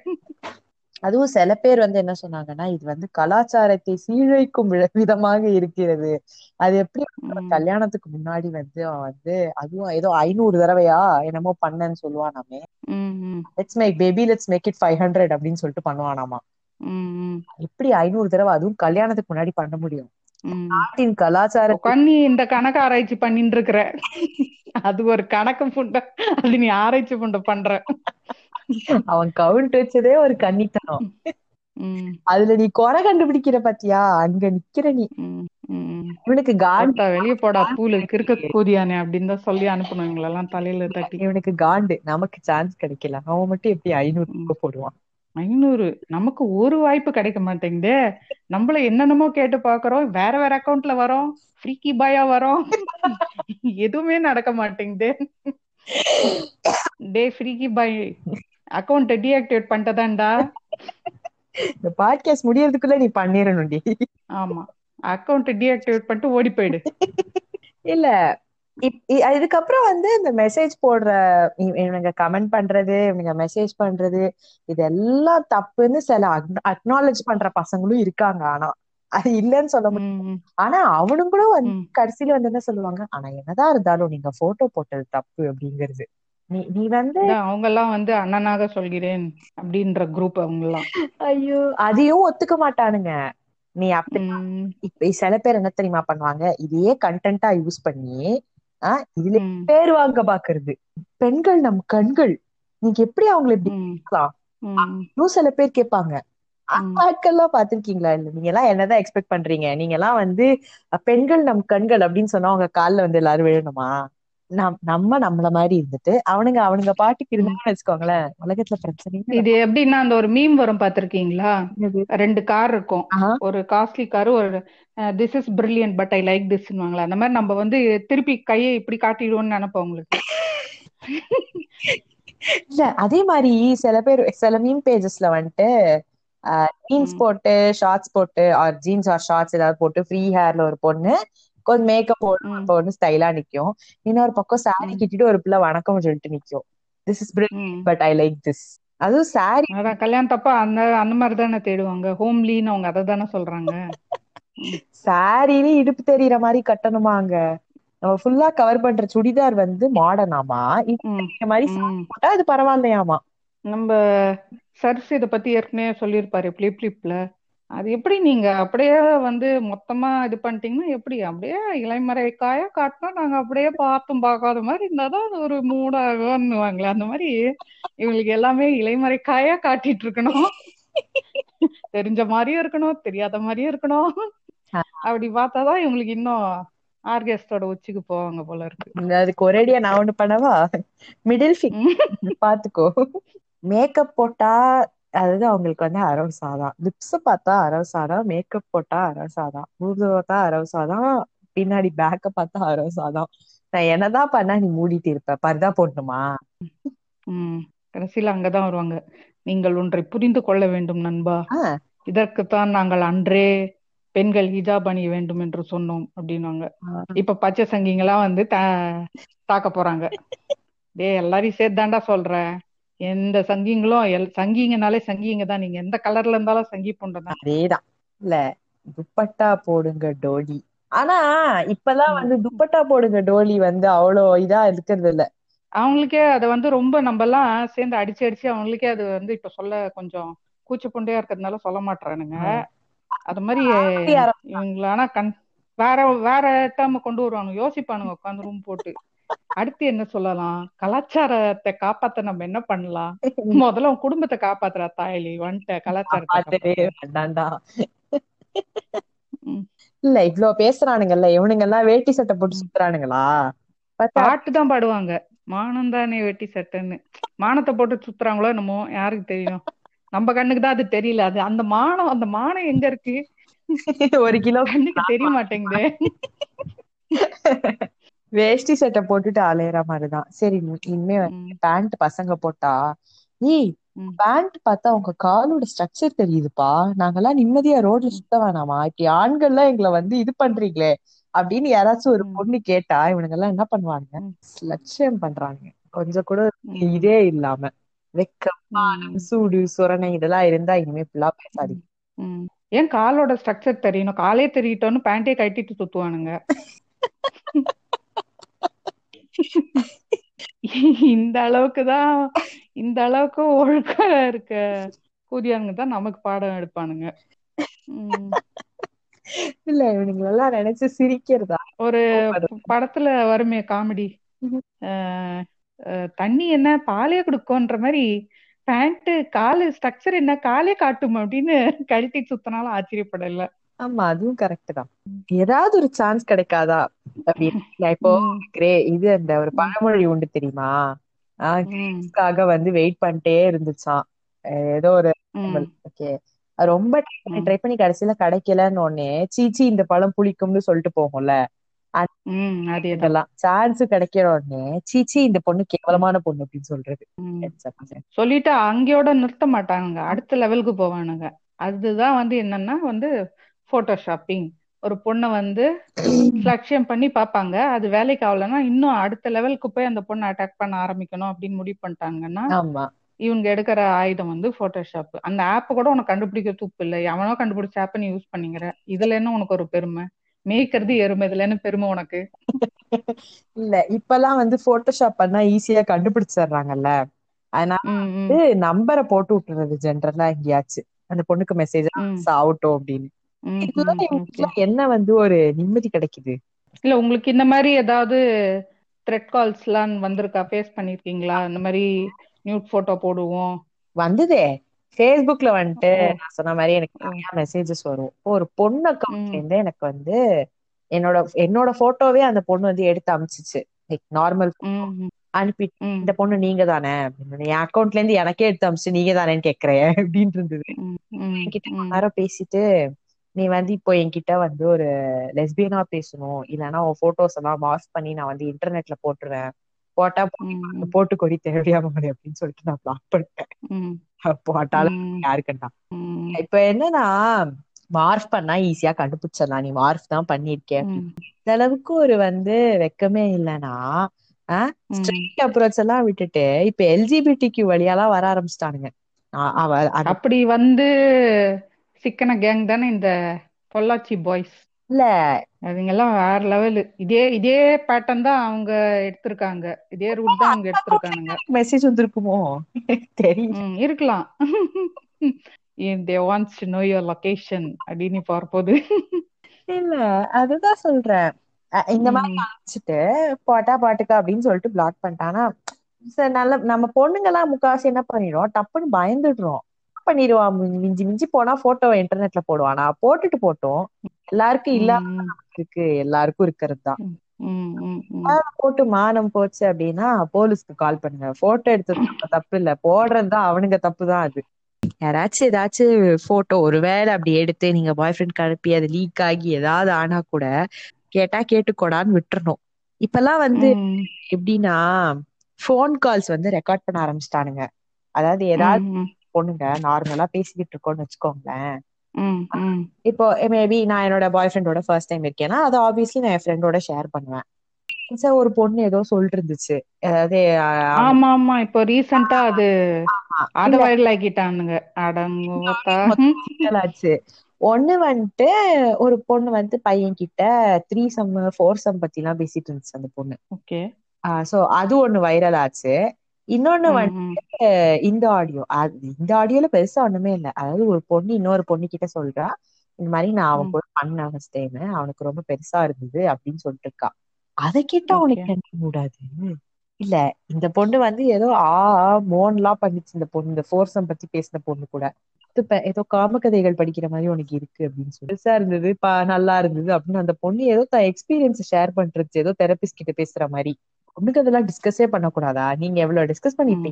அதுவும் சில பேர் வந்து என்ன சொன்னாங்கன்னா இது வந்து கலாச்சாரத்தை சீழைக்கும் வித- விதமாக இருக்கிறது. அது எப்படி. கல்யாணத்துக்கு முன்னாடி வந்து அவன் வந்து அதுவும் ஏதோ ஐநூறு தடவையா என்னமோ பண்ணேன்னு சொல்லுவானாமே. Let's make baby let's make it five hundred அப்படின்னு சொல்லிட்டு பண்ணுவானாமா. எப்படி ஐநூறு தடவை அதுவும் கல்யாணத்துக்கு முன்னாடி பண்ண முடியும். நாட்டின் உட்காந்து நீ இந்த கணக்கு ஆராய்ச்சி பண்ணிட்டு இருக்கிற அது ஒரு கணக்கு புண்ட அது நீ ஆராய்ச்சி புண்ட பண்ற. அவன் கவுண்ட் வச்சதே ஒரு கன்னித்தனம். அதுல நீ குறை கண்டுபிடிக்கிற பாத்தியா? அங்க நிக்கிற நீ. இவனுக்கு காண்டு வெளிய போடா பூலு கிறுக்க கூதியானே அப்படின்னு தான் சொல்லி அனுப்பணும் இவங்களெல்லாம் தலையில தட்டி. இவனுக்கு காண்டு. நமக்கு சான்ஸ் கிடைக்கல. அவன் மட்டும் எப்படி ஐநூறு போடுவான். ஐநூறு. நமக்கு ஒரு வாய்ப்பு கிடைக்க மாட்டேங்குதே. நம்மள என்னென்னமோ கேட்டு பாக்குறோம். வேற வேற அக்கவுண்ட்ல வரோம். ஃப்ரீக்கி பாயா வரோம். எதுவுமே நடக்க மாட்டேங்குதே. டே ஃப்ரீக்கி பாய் அக்கவுண்ட் டீஆக்டிவேட் பண்ணிட்டதான்டா. இந்த பாட்காஸ்ட் முடியறதுக்குள்ள நீ பண்ணிடணும்டி ஆமா. அக்கவுண்ட் டீஆக்டிவேட் பண்ணிட்டு ஓடி போயிடு. இல்ல. இதுக்கப்புறம் வந்து இந்த மெசேஜ் போடுற இவ- இவனுங்க கமெண்ட் பண்றது இவனுங்க மெசேஜ் பண்றது இதெல்லாம் தப்புன்னு சில அக்னாலேஜ் பண்ற பசங்களும் இருக்காங்க ஆனா. அது இல்லைன்னு சொல்ல முடியும் ஆனா அவனுங்களும் வந்து. கடைசியில வந்து என்ன சொல்லுவாங்க? ஆனா என்னதான் இருந்தாலும் நீங்க போட்டோ போட்டது தப்பு அப்படிங்கிறது. நீ நீ வந்து அவங்க எல்லாம் வந்து அண்ணனாக சொல்கிறேன் அப்படின்ற குரூப் அவங்க எல்லாம் ஐயோ அதையும் ஒத்துக்க மாட்டானுங்க. நீ அப்படி இப்ப சில பேர் என்ன தெரியுமா பண்ணுவாங்க? இதையே கண்டென்ட்டா யூஸ் பண்ணி ஆஹ் இதுல பேர் வாங்க பாக்குறது. பெண்கள் நம் கண்கள். நீங்க எப்படி அவங்களை இப்படி சில பேர் கேட்பாங்க. ஆட்கள்லாம் பாத்திருக்கீங்களா இல்ல நீங்க எல்லாம் என்னதான் எக்ஸ்பெக்ட் பண்றீங்க? நீங்க எல்லாம் வந்து பெண்கள் நம் கண்கள் அப்படின்னு சொன்னா அவங்க கால்ல வந்து எல்லாரும் விழணுமா? நம்ம நம்மள மாதிரி இருந்துட்டு அவனுங்க அவனுங்க பாட்டுக்கு. இருந்தாங்கன்னு வச்சுக்கோங்களேன் உலகத்துல பிரச்சனையே இது எப்படின்னா அந்த ஒரு மீம் வரும் பாத்திருக்கீங்களா. ரெண்டு கார் இருக்கும். ஒரு காஸ்ட்லி கார் ஒரு this is brilliant but I like திஸ்வாங்களா அந்த மாதிரி நம்ம வந்து திருப்பி கையை இப்படி காட்டிடுவோம்னு நினைப்போம் உங்களுக்கு இல்ல அதே மாதிரி சில பேர் சில மீம் பேஜஸ்ல வந்துட்டு ஜீன்ஸ். போட்டு ஷார்ட்ஸ் போட்டு ஆர் ஜீன்ஸ் ஆர் ஷார்ட்ஸ் ஏதாவது போட்டு ஃப்ரீ ஹேர்ல ஒரு பொண்ணு கொஞ்சம் மேக்கப் போட்டு ஒரு ம், பொண்ணு ஸ்டைலா நிக்கும். இன்னொரு பக்கம் சாரி கிட்டிட்டு ஒரு பிள்ளை வணக்கம் சொல்லிட்டு நிக்கும். This is. But I like this அதுவும் சாரி அதான் கல்யாணத்தப்ப அந்த அந்த மாதிரி தானே தேடுவாங்க. ஹோம்லின்னு அவங்க அதை தானே சொல்றாங்க. சாரியிலே இடுப்பு தெரியற மாதிரி கட்டணுமாங்க நம்ம ஃபுல்லா கவர் பண்ற சுடிதார் வந்து மாடர்னாமா தெரியற மாதிரி போட்டா அது பரவாயில்லையாமா? நம்ம சர்ஸ் இதை பத்தி ஏற்கனவே சொல்லியிருப்பாரு பிளிப் பிளிப்ல அது எப்படி நீங்க அப்படியே வந்து மொத்தமா இது பண்ணிட்டீங்கன்னா எப்படி? அப்படியே இலைமறை காய காட்டினா நாங்க அப்படியே பார்த்தும் பார்க்காத மாதிரி இருந்தாதான் அது ஒரு மூடாகும்னுவாங்களே அந்த மாதிரி இவங்களுக்கு எல்லாமே இலைமறை காயா காட்டிட்டு இருக்கணும். தெரிஞ்ச மாதிரியும் இருக்கணும் தெரியாத மாதிரியும் இருக்கணும். அப்படி பார்த்தாதான் இவங்களுக்கு இன்னும் ஆர்கெஸ்டோட உச்சிக்கு போவாங்க போல இருக்கு. அதுக்கு ஒரேடியா நான் ஒண்ணு பண்ணவா? மிடில். பாத்துக்கோ மேக்கப் போட்டா அதாவது அவங்களுக்கு வந்து அரவு சாதம் லிப்ஸ் பார்த்தா அரவு சாதம் மேக்கப் போட்டா அரவு சாதம் மூது பார்த்தா அரவு சாதம் பின்னாடி பேக்க பார்த்தா அரவு சாதம் நான் என்னதான் பண்ணா நீ மூடிட்டு இருப்ப பர்தா போடணுமா? ம். கடைசியில அங்கதான் வருவாங்க. நீங்கள் ஒன்றை புரிந்து கொள்ள வேண்டும் நண்பா. இதற்குத்தான் நாங்கள் அன்றே பெண்கள் ஹிஜாப் அணிய வேண்டும் என்று சொன்னோம் அப்படின்னுவாங்க. இப்ப பச்சை சங்கிங்கெல்லாம் வந்து தாக்க போறாங்க. டேய் எல்லாரையும் சேர்த்து தாண்டா சொல்றேன். எந்த சங்கிங்களும் எல் சங்கிங்கனாலே சங்கிங்க தான். நீங்க எந்த கலர்ல இருந்தாலும் சங்கி தான். அதேதான். இல்ல துப்பட்டா போடுங்க டோலி. ஆனா இப்பெல்லாம் ம். வந்து துப்பட்டா போடுங்க டோலி வந்து அவ்வளோ இதா இருக்கிறது இல்ல. அவங்களுக்கே அதை வந்து ரொம்ப நம்ம எல்லாம் சேர்ந்து அடிச்சு அடிச்சு அவங்களுக்கே அது வந்து இப்ப சொல்ல கொஞ்சம் கூச்ச புண்டையா இருக்கிறதுனால சொல்ல மாட்டானுங்க அது மாதிரி இவங்கள ஆனா கண் வேற வேற டேர்ம் கொண்டு வருவாங்க யோசிப்பானுங்க உட்காந்து ரூம் போட்டு. அடுத்து என்ன சொல்லலாம்? கலாச்சாரத்தை காப்பாத்த நம்ம என்ன பண்ணலாம்? முதல்ல உன் குடும்பத்தை காப்பாத்துறா தாயலி வந்துட்ட கலாச்சாரத்தை. இல்ல இவ்ளோ பேசுறானுங்கல்ல இவனுங்க எல்லாம் வேட்டி சட்டை போட்டு. சுத்துறானுங்களா? பாட்டு தான் பாடுவாங்க. மானம் தானே வெட்டி சட்டைன்னு. மானத்தை போட்டு சுத்துறாங்களோ என்னமோ யாருக்கு தெரியும்? நம்ம கண்ணுக்கு தான் அது தெரியல. அது அந்த மானம் அந்த மானம் எங்க இருக்கு? ஒரு கிலோ கண்ணுக்கு தெரிய மாட்டேங்குது. வேஷ்டி சட்டை போட்டுட்டு அலையற மாதிரிதான் சரி இனிமே ம், பேண்ட் பசங்க போட்டா ஏய். பேண்ட் பார்த்தா உங்க காலோட ஸ்ட்ரக்சர் தெரியுதுப்பா நாங்கெல்லாம் நிம்மதியா ரோட்ல சுத்த வேணாமா இப்படி ஆண்கள்லாம் எங்களை வந்து இது பண்றீங்களே அப்படின்னு யாராச்சும் ஒரு. பொண்ணு கேட்டா இவனுங்க எல்லாம் என்ன பண்ணுவாங்க. லட்சியம் பண்றாங்க கொஞ்சம் கூட. இதே இல்லாம வெக்கம். சூடு சுரணை இதெல்லாம் இருந்தா இனிமே ஃபுல்லா பேசாதீங்க. ஏன் காலோட ஸ்ட்ரக்சர் தெரியணும் காலே தெரியட்டோன்னு பேண்டே கட்டிட்டு சுத்துவானுங்க இந்த அளவுக்கு தான் இந்த அளவுக்கு ஒழுக்கா இருக்க கூதியானுங்க தான் நமக்கு பாடம் எடுப்பானுங்க. இல்ல இவனுங்க எல்லாம் நினைச்சு சிரிக்கிறதா ஒரு. படத்துல வருமே காமெடி. தண்ணி என்ன பாலே கொடுக்கும்ன்ற மாதிரி பேண்ட் காலு ஸ்ட்ரக்சர் என்ன காலே காட்டும் அப்படின்னு கழட்டி சுத்தினாலும் ஆச்சரியப்படல ஆமா அதுவும் கரெக்ட் தான். ஏதாவது ஒரு சான்ஸ் கிடைக்காதா? அப்படின்னு. நான் இப்போ கிரே இது அந்த ஒரு பழமொழி உண்டு தெரியுமா? ஆஹ் வந்து வெயிட் பண்ணிட்டே இருந்துச்சான் ஏதோ ஒரு ஓகே ரொம்ப ட்ரை பண்ணி கடைசியில கிடைக்கலன்னு உடனே சீச்சி இந்த பழம் புளிக்கும்னு சொல்லிட்டு போகும்ல? ம், அதேதான் இதெல்லாம் சான்ஸ் கிடைக்கிற உடனே சீச்சி இந்த பொண்ணு கேவலமான பொண்ணு அப்படின்னு சொல்றது. சொல்லிட்டு அங்கேயோட நிறுத்த மாட்டாங்க அடுத்த லெவலுக்கு போவானுங்க. அதுதான் வந்து என்னன்னா வந்து போட்டோஷாப்பிங் ஒரு பொண்ணை வந்து லட்சியம் பண்ணி பார்ப்பாங்க. அது வேலைக்கு ஆகலைன்னா இன்னும் அடுத்த லெவலுக்கு போய் அந்த பொண்ணை அட்டாக் பண்ண ஆரம்பிக்கணும் அப்படின்னு முடிவு பண்ணிட்டாங்கன்னா இவங்க எடுக்கிற ஆயுதம் வந்து போட்டோஷாப் அந்த ஆப் கூட உனக்கு கண்டுபிடிக்க துப்பு இல்லை. எவனோ கண்டுபிடிச்ச ஆப்பை நீ யூஸ் பண்ணிக்கிற. இதுல என்ன உனக்கு ஒரு பெருமை? மேய்க்கிறது எருமை இதுல என்ன பெருமை உனக்கு? இல்ல இப்பெல்லாம் வந்து போட்டோஷாப் பண்ணா ஈஸியா கண்டுபிடிச்சிடுறாங்கல்ல. அதனால வந்து நம்பரை போட்டு விட்டுறது ஜென்ரலா எங்கேயாச்சு அந்த பொண்ணுக்கு மெசேஜ் ஆகட்டும் அப்படின்னு. என்ன வந்து ஒரு நிம்மதி கிடைக்குது? இல்ல உங்களுக்கு இந்த மாதிரி ஏதாவது த்ரெட் கால்ஸ் எல்லாம் வந்திருக்கா? ஃபேஸ் பண்ணிருக்கீங்களா? இந்த மாதிரி நியூட் போட்டோ போடுவோம். வந்ததே. ஃபேஸ்புக்ல வந்துட்டு நான் சொன்ன மாதிரி எனக்கு நிறைய மெசேஜஸ் வரும். ஒரு பொண்ணு அக்கௌண்ட்ல இருந்து எனக்கு வந்து என்னோட என்னோட போட்டோவே அந்த பொண்ணு வந்து எடுத்து அமிச்சிச்சு. லைக் நார்மல் ம். இந்த பொண்ணு நீங்க தானே? அப்படின்னு என் அக்கௌண்ட்ல இருந்து எனக்கே எடுத்து அமிச்சு நீங்க தானேன்னு கேக்குறேன். அப்படின்னு இருந்தது. என்கிட்ட நேரம் பேசிட்டு நீ வந்து இப்போ என்கிட்ட வந்து ஒரு லெஸ்பியனா பேசணும். இல்லைன்னா உன் போட்டோஸ் எல்லாம் மார்க் பண்ணி நான் வந்து இன்டர்நெட்ல போட்டுருவேன். போட்டா போட்டு கொடி தேவையாம அப்படின்னு சொல்லிட்டு நான் பிளாக் பண்ணிட்டேன். போட்டாலும் யாருக்கண்டா இப்ப என்னன்னா மார்க் பண்ணா ஈஸியா கண்டுபிடிச்சிடலாம். நீ மார்க் தான் பண்ணிருக்கே ம். இந்த அளவுக்கு ஒரு வந்து வெக்கமே இல்லைன்னா ஸ்ட்ரெயிட் அப்ரோச் எல்லாம் விட்டுட்டு இப்ப எல்ஜிபிடிக்கு வழியாலாம் வர ஆரம்பிச்சிட்டானுங்க. அவ அப்படி வந்து சிக்கன கேங் தானே இந்த பொள்ளாச்சி பாய்ஸ் இல்ல. அதுங்கெல்லாம் வேற லெவலு இதே இதே பேட்டர்ன் தான் அவங்க எடுத்திருக்காங்க. இதே ரூட் தான் அவங்க எடுத்திருக்கானுங்க. மெசேஜ் வந்திருக்குமோ? தெரியல. ம் இருக்கலாம். They wants to know your location அப்படின்னு பார்ப்போது. இல்ல அதுதான் சொல்றேன். இந்த மாதிரி ம். அனுப்பிச்சிட்டு பாட்டா பாட்டுக்கா அப்படின்னு சொல்லிட்டு பிளாக் பண்ணிட்டானா. நல்ல நம்ம பொண்ணுங்க எல்லாம் முக்காவாசி என்ன பண்ணிடுவோம் டப்புன்னு பயந்துடுறோம். பண்ணிடுவான் மிஞ்சி மிஞ்சி போனா போட்டோவை இன்டர்நெட்ல போடுவானா போட்டுட்டு போட்டோம். எல்லாருக்கும் இல்லாம இருக்கு. எல்லாருக்கும் இருக்கிறது தான். போட்டு மானம் போச்சு அப்படின்னா போலீஸ்க்கு கால் பண்ணுங்க. போட்டோ எடுத்தது நம்ம தப்பு இல்ல. போடுறது தான் அவனுங்க தப்பு தான் அது. யாராச்சும் ஏதாச்சும் போட்டோ ஒருவேளை அப்படி எடுத்து நீங்க பாய் ஃப்ரெண்ட்க்கு அனுப்பி அது லீக் ஆகி ஏதாவது ஆனா கூட கேட்டா கேட்டுக்கோடான்னு விட்டுறணும். இப்பெல்லாம் வந்து எப்படின்னா ஃபோன் கால்ஸ் வந்து ரெக்கார்ட் பண்ண ஆரம்பிச்சிட்டானுங்க. அதாவது ஏதாவது பொண்ணுங்க நார்மலா பேசிக்கிட்டு இருக்கோம்னு வச்சுக்கோங்களேன். இப்போ மேபி நான் என்னோட பாய் ஃப்ரெண்டோட ஃபர்ஸ்ட் டைம் இருக்கேன்னா அதை ஆப்வியஸ்லி நான் என் ஃப்ரெண்டோட ஷேர் பண்ணுவேன். சார் ஒரு பொண்ணு ஏதோ சொல்லிட்டு இருந்துச்சு அதாவது ஆமா ஆமா. இப்போ ரீசெண்டா அது அத வைரல் ஆக்கிட்டானுங்க ஆச்சு. ஒண்ணு வந்துட்டு ஒரு பொண்ணு வந்து பையன் கிட்ட த்ரீ சம் ஃபோர் சம் பத்தி எல்லாம் பேசிட்டு இருந்துச்சு அந்த பொண்ணு. ஓகே. சோ அது ஒண்ணு வைரல் ஆச்சு. இன்னொன்னு வந்து இந்த ஆடியோ இந்த ஆடியோல பெருசா ஒண்ணுமே இல்ல. அதாவது ஒரு பொண்ணு இன்னொரு பொண்ணு கிட்ட சொல்றா இந்த மாதிரி நான் அவன் கூட பண்ணேன் ஃபர்ஸ்ட் டைம் அவனுக்கு ரொம்ப பெருசா இருந்தது அப்படின்னு சொல்லிட்டு இருக்கா அதை கேட்டா அவனுக்கு என்ன கூடாது இல்ல இந்த பொண்ணு வந்து ஏதோ ஆ ஆ, மோன்லாம் பண்ணிச்சு இந்த பொண்ணு இந்த ஃபோர்சம் பத்தி பேசின பொண்ணு கூட. ஏதோ காமக்கதைகள் படிக்கிற மாதிரி உனக்கு இருக்கு அப்படின்னு சொல்லி. பெருசா இருந்தது நல்லா இருந்தது அப்படின்னு அந்த பொண்ணு ஏதோ தான் எக்ஸ்பீரியன்ஸ் ஷேர் பண்றது ஏதோ தெரபிஸ்ட் கிட்ட பேசுற மாதிரி. பொண்ணுக்கு அதெல்லாம் டிஸ்கஸே பண்ணக்கூடாதா? நீங்க எவ்வளவு டிஸ்கஸ்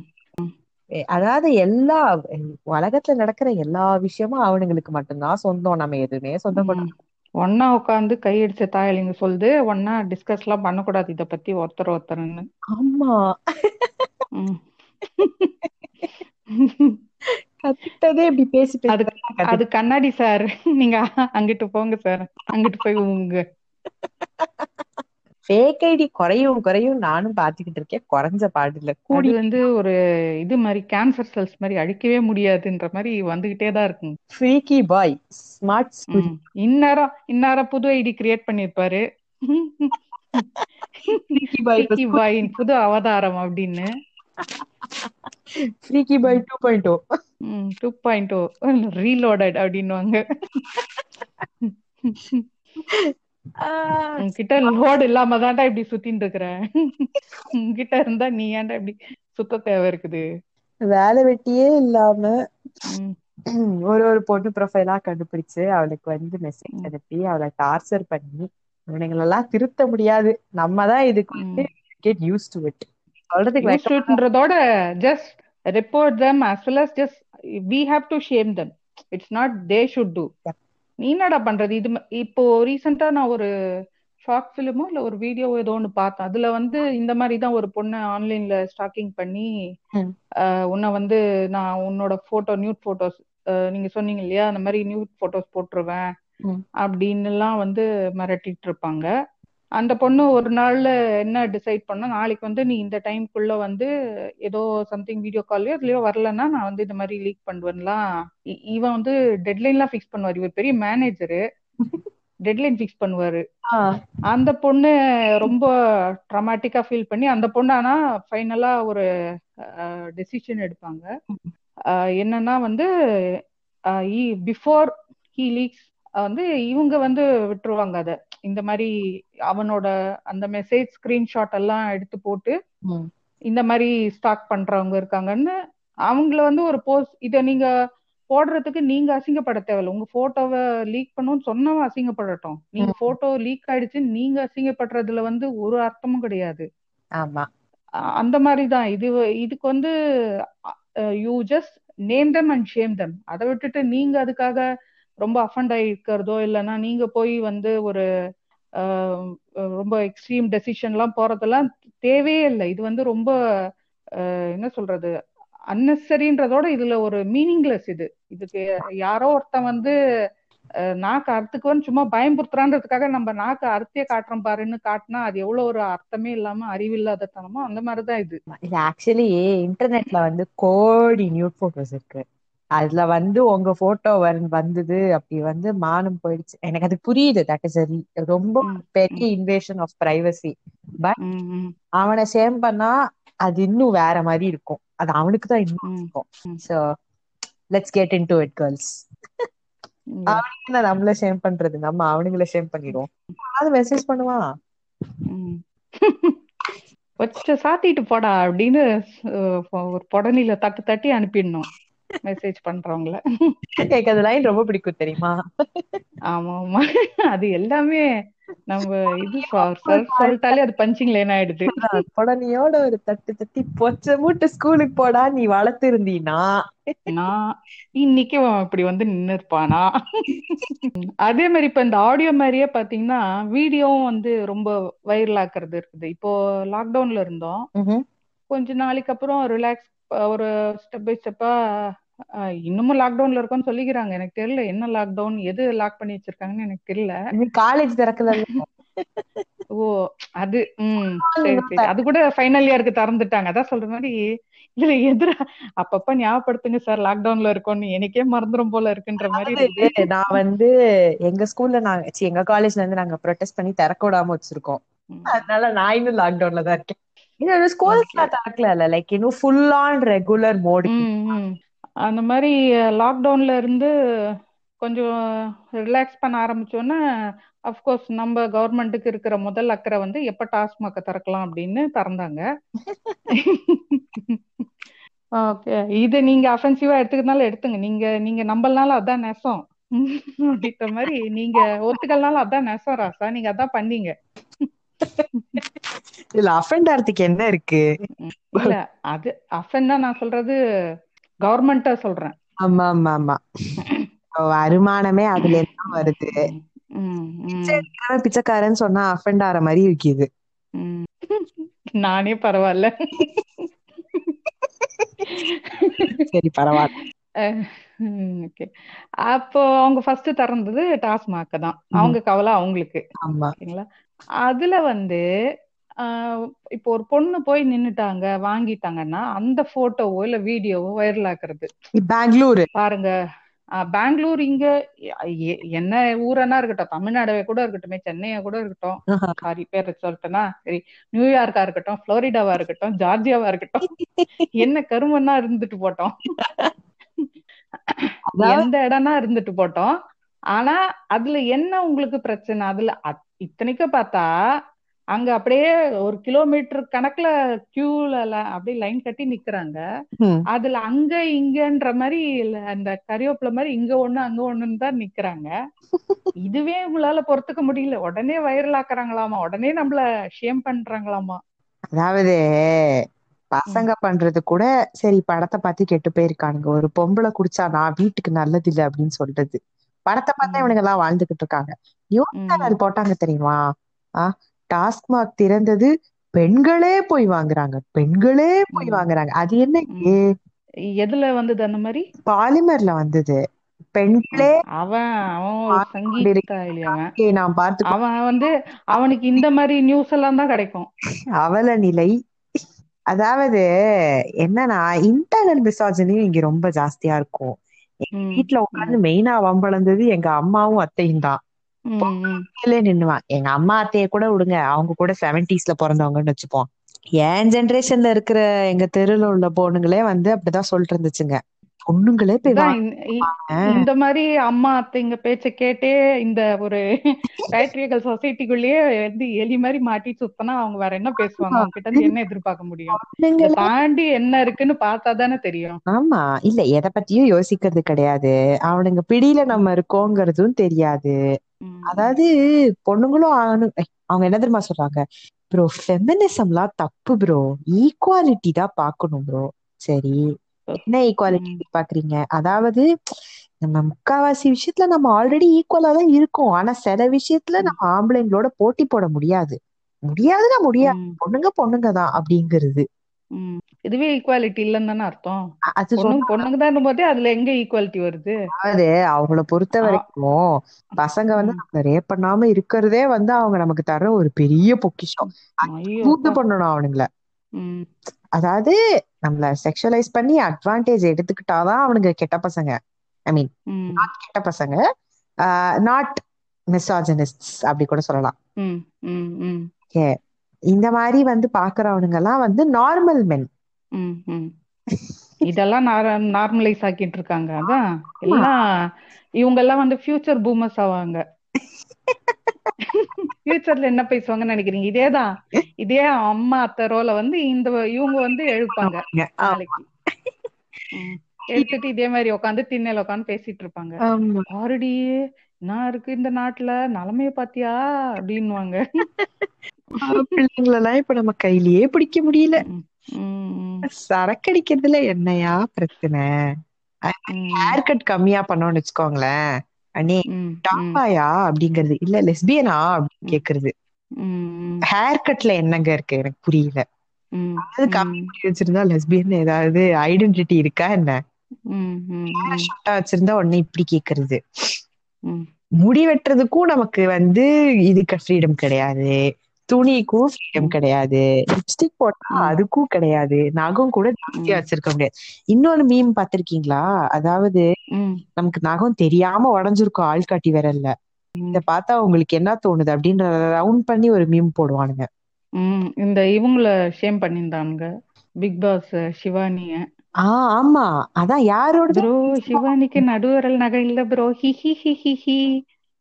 எ- அதாவது எல்லா உலகத்துல நடக்கிற எல்லா விஷயமும் அவனுங்களுக்கு மட்டும்தான் சொந்தம். நம்ம எதுவுமே சொந்தம் ம். ஒன்னா உட்காந்து கையடிச்ச தாயலிங்க சொல்லுது ஒன்னா டிஸ்கஸ் எல்லாம் பண்ணக்கூடாது. இத பத்தி ஒருத்தர் ஒருத்தர்னு ஆமா. ம். கத்துக்கிட்டதே இப்படி பேசி அது அது கண்ணாடி சார். நீங்க அங்கிட்டு போங்க சார். அங்கிட்டு போய் உங்க ஃபேக் ஐடி குறையும் குறையும் நானும் பாத்துக்கிட்டு இருக்கேன். குறைஞ்ச பாடு இல்ல கூடி வந்து ஒரு இது மாதிரி கேன்சர் செல்ஸ் மாதிரி அழிக்கவே முடியாதுன்ற மாதிரி வந்துகிட்டே தான் இருக்குங்க ஃப்ரீக்கி பாய் ஸ்மார்ட் இந்நேரம் இந்நேரம் புது ஐடி கிரியேட் பண்ணிருப்பாரு. பாயின் புது அவதாரம் அப்படின்னு. Freaky boy two point o two point o reloaded அப்படின்னுவாங்க. உன்கிட்ட லோடு இல்லாம தான்டா இப்படி சுத்தின்னு இருக்கிறேன் உன்கிட்ட இருந்தா நீ ஏன்டா இப்படி சுத்த தேவை இருக்குது? வேலை வெட்டியே இல்லாம ஒரு ஒரு பொண்ணு ப்ரொஃபைலா கண்டுபிடிச்சு அவளுக்கு வந்து மெசேஜ் அனுப்பி அவளை டார்ச்சர் பண்ணி இவனுங்களெல்லாம் திருத்த முடியாது. நம்ம தான் இதுக்கு வந்து. கெட் யூஸ் டு இட் சொல்றதுக்கு யூஸ் வெக்கம் டுன்றதோட just report them as well as just we have to shame them. It's not they should do. நீ என்னடா பண்றது? இது இப்போ ரீசெண்டா நான் ஒரு ஷார்ட் ஃபிலிமோ இல்ல ஒரு வீடியோ ஏதோ ஒன்று பார்த்தேன். அதுல வந்து இந்த மாதிரி தான் ஒரு பொண்ணை ஆன்லைன்ல ஸ்டாக்கிங் பண்ணி உன்னை வந்து நான் உன்னோட போட்டோ நியூட் போட்டோஸ் நீங்க சொன்னீங்க இல்லையா? அந்த மாதிரி நியூட் போட்டோஸ் போட்டுருவேன். அப்படின்னு எல்லாம் வந்து மிரட்டிட்டு இருப்பாங்க. அந்த பொண்ணு ஒரு நாள்ல என்ன டிசைட் பண்ணா நாளைக்கு வந்து நீ இந்த டைம்க்குள்ள வந்து ஏதோ சம்திங் வீடியோ கால்லயோ இதுலயோ வரலன்னா நான் வந்து இந்த மாதிரி லீக் பண்ணுவேன்லாம் இவன் வந்து டெட்லைன்லாம் ஃபிக்ஸ் பண்ணுவார். இவர் பெரிய மேனேஜரு டெட்லைன் ஃபிக்ஸ் பண்ணுவாரு. அந்த பொண்ணு ரொம்ப ட்ராமாட்டிக்கா ஃபீல் பண்ணி அந்த பொண்ணு ஆனா ஃபைனலா ஒரு டெசிஷன் எடுப்பாங்க. என்னன்னா வந்து பிஃபோர் ஹீ லீக்ஸ் வந்து இவங்க வந்து விட்டுருவாங்க அத. இந்த மாதிரி அவனோட அந்த மெசேஜ் ஸ்கிரீன்ஷாட் எல்லாம் எடுத்து போட்டு. இந்த மாதிரி ஸ்டாக் பண்றவங்க இருக்காங்கன்னு அவங்கள வந்து ஒரு போஸ்ட் இத நீங்க போடுறதுக்கு நீங்க அசிங்கப்பட தேவையில்ல. உங்க போட்டோவை லீக் பண்ணணும்னு சொன்னவன் அசிங்கப்படட்டும். நீங்க. போட்டோ லீக் ஆயிடுச்சு நீங்க அசிங்கப்படுறதுல வந்து ஒரு அர்த்தமும் கிடையாது. ஆமா. அந்த மாதிரி தான். இது இதுக்கு வந்து you just name them and shame them அதை விட்டுட்டு நீங்க அதுக்காக ரொம்ப அஃபண்ட் ஆயிருக்கிறதோ இல்லைன்னா நீங்க போய் வந்து ஒரு அஹ், ரொம்ப எக்ஸ்ட்ரீம் டெசிஷன்லாம் போறதெல்லாம் தேவையே இல்லை. இது வந்து ரொம்ப என்ன சொல்றது அன்னெசரின்றதோட இதுல ஒரு மீனிங்லெஸ் இது. இதுக்கு யாரோ ஒருத்தன் வந்து நாக்கு அறுத்துக்குவன்னு சும்மா பயம்புறுத்துறான்றதுக்காக நம்ம நாக்கு அறுத்தே காட்டுறோம் பாருன்னு காட்டினா அது எவ்வளவு ஒரு அர்த்தமே இல்லாம அறிவில்லாதத்தனமோ அந்த மாதிரிதான் இது. இது ஆக்சுவலி இன்டர்நெட்ல வந்து கோடி நியூட் போட்டோஸ் இருக்கு. அதுல வந்து உங்க போட்டோ வந்தது. அப்படி வந்து மானம் போயிடுச்சு. எனக்கு அது புரியுது. தட் இஸ் ரொம்ப பெரிய இன்வேஷன் ஆஃப் பிரைவசி பட் அவனை சேம் பண்ணா அது இன்னும் வேற மாதிரி இருக்கும். அது அவனுக்கு தான் இன்னும் இருக்கும். So let's get into it girls அவனுக்கு நம்மள ஷேம் பண்றது. நம்ம அவனுங்கள ஷேம் பண்ணிடுவோம். அது மெசேஜ் பண்ணுவான் ம். வச்ச சாத்திட்டு போடா அப்படின்னு ஒரு புடனில தட்டு தட்டி அனுப்பிடணும். மெசேஜ் பண்றவங்கள. எனக்கு அந்த லைன் ரொம்ப பிடிக்கும் தெரியுமா? ஆமா ஆமா அது எல்லாமே நம்ம இது சொல்லிட்டாலே அது பஞ்சிங் லைன் ஆயிடுது. உடனேயோட ஒரு தட்டு தட்டி பொச்ச மூட்டை ஸ்கூலுக்கு போடா நீ வளர்த்து இருந்தீனா? நான் இன்னைக்கு அவன் இப்படி வந்து நின்னு இருப்பானா அதே மாதிரி இப்ப இந்த ஆடியோ மாதிரியே பாத்தீங்கன்னா வீடியோவும் வந்து ரொம்ப வைரல் ஆக்குறது இருக்குது. இப்போ லாக்டவுன்ல இருந்தோம். கொஞ்ச நாளைக்கு அப்புறம் ரிலாக்ஸ் ஒரு ஸ்டெப் பை ஸ்டெப்பா இன்னமும் லாக்டவுன்ல இருக்கோம்னு சொல்லிக்கிறாங்க. எனக்கு தெரியல என்ன லாக்டவுன் எது லாக் பண்ணி வச்சிருக்காங்கன்னு எனக்கு தெரியல. காலேஜ் திறக்கல. ஓ அது ம் சரி சரி. அது கூட ஃபைனல் இயருக்கு திறந்துட்டாங்க. அதான் சொல்ற மாதிரி இதுல எதிரா அப்பப்ப ஞாபகப்படுத்துங்க சார் லாக்டவுன்ல இருக்கோம்னு. எனக்கே மறந்துரும் போல இருக்குன்ற மாதிரி நான் வந்து எங்க ஸ்கூல்ல சி, எங்க காலேஜ்ல இருந்து நாங்க ப்ரொடெஸ்ட் பண்ணி திறக்க விடாம வச்சிருக்கோம். அதனால நான் இன்னும் லாக்டவுன்ல தான் இருக்கேன். இன்னும் ஸ்கூல்ஸ் திறக்கல லைக் இன்னும் ஃபுல் ஆன் ரெகுலர் மோடு. அந்த மாதிரி லாக்டவுன்ல இருந்து கொஞ்சம் ரிலாக்ஸ் பண்ண ஆரம்பிச்சோன்னா அஃப்கோர்ஸ் நம்ம கவர்மெண்ட்டுக்கு இருக்கிற முதல் அக்கறை வந்து எப்ப டாஸ்மாக திறக்கலாம் அப்படின்னு திறந்தாங்க. ஓகே இது நீங்க அஃபென்சிவா எடுத்துக்கிறதுனால எடுத்துங்க. நீங்க நீங்க நம்பலனாலும் அதான் நெசம். அப்படின்ற மாதிரி நீங்க ஒத்துக்கலனாலும் அதான் நெசம் ராசா. நீங்க அதான் பண்ணீங்க. இதுல அஃபெண்ட் ஆறதுக்கு என்ன இருக்கு? இல்ல அது அஃபென் தான் நான் சொல்றது கவர்மெண்ட்டா சொல்றேன். ஆமா ஆமா ஆமா வருமானமே அதுல தான் வருது. பிச்சைக்காரன் சொன்னா அஃபெண்ட் ஆற மாதிரி இருக்குது. நானே பரவாயில்ல. சரி பரவாயில்ல. ஓகே. அப்போ அவங்க ஃபர்ஸ்ட் திறந்தது டாஸ்மாக தான். அவங்க கவலை அவங்களுக்கு. ஆமா. ஓகேங்களா? அதுல வந்து இப்போ ஒரு பொண்ணு போய் நின்னுட்டாங்க வாங்கிட்டாங்கன்னா அந்த போட்டோவோ இல்ல வீடியோவோ வைரல் ஆக்குறது. பெங்களூர். பாருங்க. பெங்களூர் இங்க என்ன ஊரனா இருக்கட்டும் தமிழ்நாடவே கூட இருக்கட்டுமே சென்னையா கூட இருக்கட்டும். சாரி பேர் சொல்லிட்டேன்னா சரி நியூயார்க்கா இருக்கட்டும் புளோரிடாவா இருக்கட்டும் ஜார்ஜியாவா இருக்கட்டும். என்ன கருமன்னா இருந்துட்டு போட்டோம். எந்த இடம்னா இருந்துட்டு போட்டோம். ஆனா அதுல என்ன உங்களுக்கு பிரச்சனை? அதுல அத்- இத்தனைக்கும் பார்த்தா அங்க அப்படியே ஒரு கிலோமீட்டர் கணக்குல கியூல அப்படியே லைன் கட்டி நிக்கிறாங்க. அதுல அங்க இங்கன்ற மாதிரி அந்த கறிவேப்பிலை மாதிரி இங்க ஒண்ணு அங்க ஒண்ணுன்னு தான் நிக்கிறாங்க. இதுவே உங்களால பொறுத்துக்க முடியல. உடனே வைரல் ஆக்குறாங்களாமா? உடனே நம்மள ஷேம் பண்றாங்களாமா? அதாவது பசங்க பண்றது கூட சரி படத்தை பார்த்து கெட்டு போயிருக்கானுங்க. ஒரு பொம்பளை குடிச்சா நான் வீட்டுக்கு நல்லது இல்ல அப்படின்னு சொல்றது. படத்தை பார்த்தா. இவனுங்க எல்லாம் வாழ்ந்துகிட்டு இருக்காங்க. நியூஸ் போட்டாங்க தெரியுமா? ஆ டாஸ்மாக் திறந்தது பெண்களே போய் வாங்குறாங்க. பெண்களே போய். வாங்குறாங்க. அது என்ன. எதுல வந்தது அந்த மாதிரி? பாலிமர்ல வந்தது. பெண்களே அவன் அவன். சங்கீதா அவன் "ஏ, நான் பார்த்து அவன் வந்து அவனுக்கு இந்த மாதிரி நியூஸ் எல்லாம் தான் கிடைக்கும். அவல நிலை. அதாவது என்னன்னா இன்டர்னல் மிசாஜனியும் இங்க ரொம்ப ஜாஸ்தியா இருக்கும். எங்க வீட்டுல உட்கார்ந்து மெயினா வம்பளந்தது எங்க அம்மாவும் அத்தையும் தான். நின்னுவான் எங்க அம்மா அத்தைய கூட விடுங்க. அவங்க கூட செவன்டிஸ்ல பிறந்தவங்கன்னு வச்சுப்போம். என் ஜெனரேஷன்ல இருக்கிற எங்க தெருல உள்ள பொண்ணுங்களே வந்து அப்படிதான் சொல்லிட்டு இருந்துச்சுங்க பொண்ணுங்களே இந்த- மாதிரி அம்மா அத்தைங்க பேச்ச கேட்டே இந்த ஒரு பேட்ரியக்கல் சொசைட்டிக்குள்ளேயே வந்து எலி மாதிரி மாட்டி சுத்தினா அவங்க வேற என்ன பேசுவாங்க? அவங்க கிட்ட என்ன எதிர்பார்க்க முடியும்? தாண்டி என்ன இருக்குன்னு பார்த்தா தானே தெரியும். ஆமா. இல்ல எதை பத்தியும் யோசிக்கிறது கிடையாது. அவனுங்க பிடியில நம்ம இருக்கோங்கிறதும் தெரியாது. அதாவது பொண்ணுங்களும் அவங்க என்ன தெரியுமா சொல்றாங்க? ப்ரோ ஃபெமினிசம்லாம் தப்பு ப்ரோ ஈக்குவாலிட்டி தான் பார்க்கணும் ப்ரோ சரி. என்ன ஈக்குவாலிட்டி பாக்குறீங்க? அதாவது நம்ம முக்காவாசி விஷயத்துல நம்ம ஆல்ரெடி ஈக்குவலா தான் இருக்கோம். ஆனா சில விஷயத்துல நம்ம ஆம்பளைங்களோட போட்டி போட முடியாது. முடியாதுன்னா முடியாது. பொண்ணுங்க பொண்ணுங்க தான் அப்படிங்கிறது. இதுவே ஈக்குவாலிட்டி இல்லைன்னு தானே அர்த்தம். அது சொன்னா பொண்ணுங்க தான் போதே அதுல எங்க ஈக்குவாலிட்டி வருது? அதாவது அவங்கள பொறுத்த வரைக்கும் பசங்க வந்து ம், நம்மள ரேப் பண்ணாம இருக்கிறதே வந்து அவங்க நமக்கு தர ஒரு பெரிய பொக்கிஷம். அது அப்பா. பண்ணணும் அவனுங்கள. அதாவது நம்மள செக்ஷுவலைஸ் பண்ணி அட்வான்டேஜ் எடுத்துக்கிட்டாதான் அவனுங்க கெட்ட பசங்க. ஐ மீன் கெட்ட பசங்க. நாட் மிசாஜனிஸ்ட் அப்படி கூட சொல்லலாம். இந்த மாதிரி வந்து பாக்குறவனுங்க எல்லாம் வந்து நார்மல் மென். இதெல்லாம் நார்மலைஸ் ஆக்கிட்டு இருக்காங்க. அதான். எல்லாம் இவங்க எல்லாம் வந்து ஃபியூச்சர் பூமர்ஸ் ஆவாங்க. ஃபியூச்சர்ல என்ன பேசுவாங்கன்னு நினைக்கிறீங்க? இதேதான். இதே அம்மா அத்தை ரோல வந்து இந்த இவங்க வந்து எழுப்பாங்க நாளைக்கு ம். எடுத்துட்டு இதே மாதிரி உட்காந்து திண்ணையில உட்காந்து பேசிட்டு இருப்பாங்க. பாருடி நான் இருக்கு இந்த நாட்டுல நிலைமைய பாத்தியா? அப்படின்னுவாங்க. பிள்ளைங்களெல்லாம் இப்ப நம்ம கையிலயே பிடிக்க முடியல. சரக்கடிக்கிறதுல என்னையா பிரச்சனை? ஹேர் கட் கம்மியா பண்ணோம்னு வச்சுக்கோங்களேன். அண்ணே டாப்பாயா அப்படிங்கிறது? இல்ல லெஸ்பியனா அப்படின்னு கேக்குறது. ஹேர் கட்ல என்னங்க இருக்கு? எனக்கு புரியல. ம், அது கம்மி பண்ணி வச்சிருந்தா லெஸ்பியன் ஏதாவது ஐடென்டிட்டி இருக்கா என்ன? ஷார்ட்டா வச்சிருந்தா உடனே இப்படி கேக்குறது. முடி வெட்டுறதுக்கும் நமக்கு வந்து இதுக்கு ஃப்ரீடம் கிடையாது. துணிக்கும் ஃப்ரீடம். கிடையாது. லிப்ஸ்டிக் போட்டா. அதுக்கும் கிடையாது. நகம் கூட ஜாஸ்தியா. வச்சிருக்க முடியாது. இன்னொரு மீம் பாத்திருக்கீங்களா அதாவது நமக்கு நகம் தெரியாம உடஞ்சிருக்கும் ஆள்காட்டி விரல்ல இத பார்த்தா உங்களுக்கு என்ன தோணுது அப்படின்னு ரவுண்ட் பண்ணி ஒரு மீம் போடுவானுங்க. இந்த இவங்கள ஷேம் பண்ணியிருந்தானுங்க. பிக் பாஸ் சிவானிய. ஆஹ் ஆமா. அதான் யாரோடது? ப்ரோ சிவானிக்கு நடுவரல் நகை இல்ல ப்ரோ ஹி ஹி ஹி ஹி ஹி.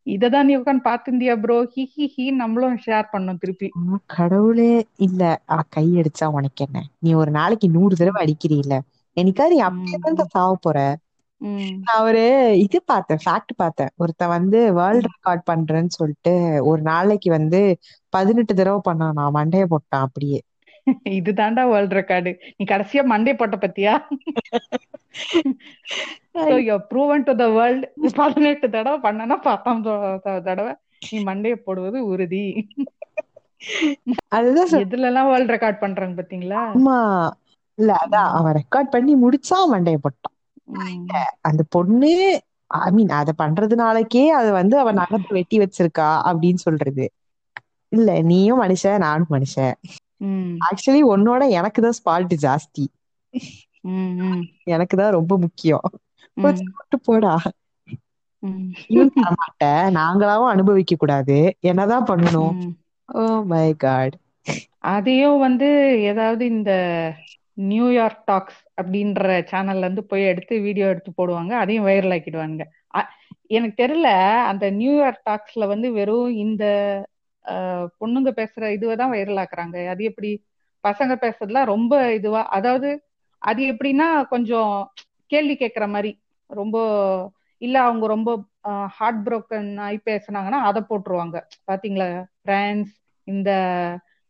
இததான் நீ உட்காந்து பாத்திருந்தியா ப்ரோ ஹி ஹி ஹி நம்மளும் ஷேர் பண்ணோம் திருப்பி. கடவுளே. இல்ல கை அடிச்சா உனக்கு என்ன? நீ ஒரு நாளைக்கு நூறு தடவை அடிக்கிறீல்ல. என்னைக்காவது அப்படியே சாவ போற. நான் ஒரு இது பார்த்தேன் ஃபேக்ட் பார்த்தேன். ஒருத்தன் வந்து வேர்ல்ட் ரெக்கார்ட் பண்றேன்னு சொல்லிட்டு ஒரு நாளைக்கு வந்து பதினெட்டு தடவை பண்ணான். நான் மண்டைய போட்டான் அப்படியே. இதுதான்டா வேர்ல்ட் ரெக்கார்டு நீ கடைசியா மண்டே போட்ட பத்தியா? ப்ரூவன் டு த வேர்ல்ட் பதினெட்டு தடவை பண்ணனா பத்தாம் தடவை நீ மண்டைய போடுவது உறுதி. அதுதான் எதுல எல்லாம் வேர்ல்ட் ரெக்கார்ட் பண்றாங்க பாத்தீங்களா? ஆமா. இல்ல அதான் அவன் ரெக்கார்ட் பண்ணி முடிச்சா மண்டைய போட்டான். அந்த பொண்ணு ஐ மீன் அத பண்றதுனாலக்கே அது வந்து அவன் நகத்தை வெட்டி வச்சிருக்கா அப்படின்னு சொல்றது. இல்ல நீயும் மனுஷன் நானும் மனுஷன். ஆக்சுவலி உன்னோட எனக்கு தான் ஸ்பால்ட் ஜாஸ்தி. எனக்கு தான் ரொம்ப முக்கியம். விட்டு போடா. ம். நீயும் தரமாட்ட நாங்களாவும் அனுபவிக்க கூடாது. என்னதான் பண்ணணும்? ஓ மை காட் அதையும் வந்து ஏதாவது இந்த நியூயார்க் டாக்ஸ் அப்படின்ற சேனல்ல இருந்து போய் எடுத்து வீடியோ எடுத்து போடுவாங்க. அதையும் வைரல் ஆக்கிடுவாங்க எனக்கு தெரியல அந்த நியூயார்க் டாக்ஸ்ல வந்து வெறும் இந்த பொண்ணுங்க பேசுற இதுவை தான் வைரல் ஆக்குறாங்க. அது எப்படி? பசங்க பேசுறதுலாம் ரொம்ப இதுவா அதாவது அது எப்படின்னா கொஞ்சம் கேள்வி கேட்குற மாதிரி. ரொம்ப இல்ல அவங்க ரொம்ப ஹார்ட் broken ஆகி பேசுனாங்கன்னா அதை போட்டுருவாங்க. பாத்தீங்களா? பிரான்ஸ் இந்த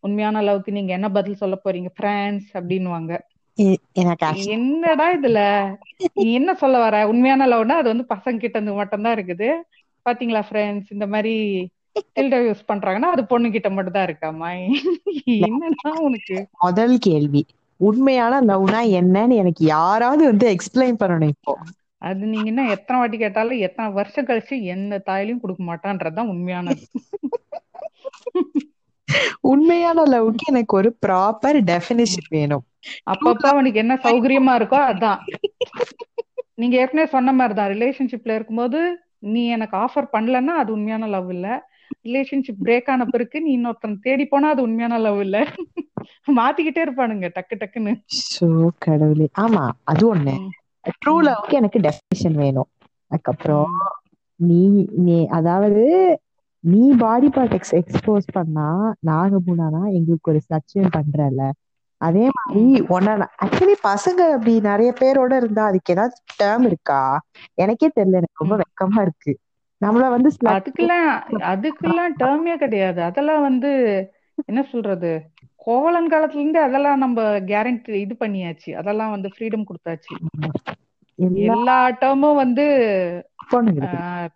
உண்மையான லவ்க்கு நீங்க என்ன பதில் சொல்ல போறீங்க? பிரான்ஸ் actually என்னடா இதுல? நீ என்ன சொல்ல வர? உண்மையான லவ்னா அது வந்து பசங்க கிட்ட இருந்து மட்டும்தான் இருக்குது. பாத்தீங்களா ஃப்ரெண்ட்ஸ் இந்த மாதிரி டில்டோ யூஸ் பண்றாங்கன்னா அது பொண்ணு கிட்ட மட்டும் தான் இருக்காமா என்னன்னா உனக்கு? முதல் கேள்வி. உண்மையான லவ்னா என்னன்னு எனக்கு யாராவது வந்து எக்ஸ்பிளைன் பண்ணணும் இப்போ. அது நீங்க என்ன எத்தனை வாட்டி கேட்டாலும் எத்தனை வருஷம் கழிச்சு எந்த தாயிலையும் கொடுக்க மாட்டான்றதுதான் உண்மையானது. உண்மையான லவ்க்கு எனக்கு ஒரு ப்ராப்பர் டெஃபினிஷன் வேணும். அப்பப்ப அவனுக்கு என்ன சௌகரியமா இருக்கோ அதான். நீங்க ஏற்கனவே சொன்ன மாதிரிதான் ரிலேஷன்ஷிப்ல இருக்கும்போது நீ எனக்கு ஆஃபர் பண்ணலன்னா அது உண்மையான லவ் இல்ல. ரிலேஷன்ஷிப் பிரேக் ஆன பிறகு நீ இன்னொருத்தன் தேடி போனா அது உண்மையான லவ் இல்ல. மாத்திக்கிட்டே இருப்பானுங்க டக்கு டக்குன்னு. ஸோ கடவுளே. ஆமா அது ஒண்ணு. ட்ரூ லவ்க்கு எனக்கு டெஃபினிஷன் வேணும். அதுக்கப்புறம் நீ நீ அதாவது நீ பாடி பார்ட் எக்ஸ் எக்ஸ்போஸ் பண்ணா நாங்க போனானா எங்களுக்கு ஒரு சச்சியம் பண்றல அதே மாதிரி. ஒன்னா ஆக்சுவலி பசங்க அப்படி நிறைய பேரோட இருந்தா அதுக்கு ஏதாவது டேர்ம் இருக்கா? எனக்கே தெரியல எனக்கு ரொம்ப. வெக்கமா இருக்கு. நம்மள வந்து அதுக்கெல்லாம் அதுக்கெல்லாம் டேர்மே கிடையாது. அதெல்லாம் வந்து என்ன சொல்றது? கோவலன் காலத்துல இருந்து அதெல்லாம் நம்ம கேரண்டி இது பண்ணியாச்சு. அதெல்லாம் வந்து ஃப்ரீடம் கொடுத்தாச்சு. எல்லா டேர்மும் வந்து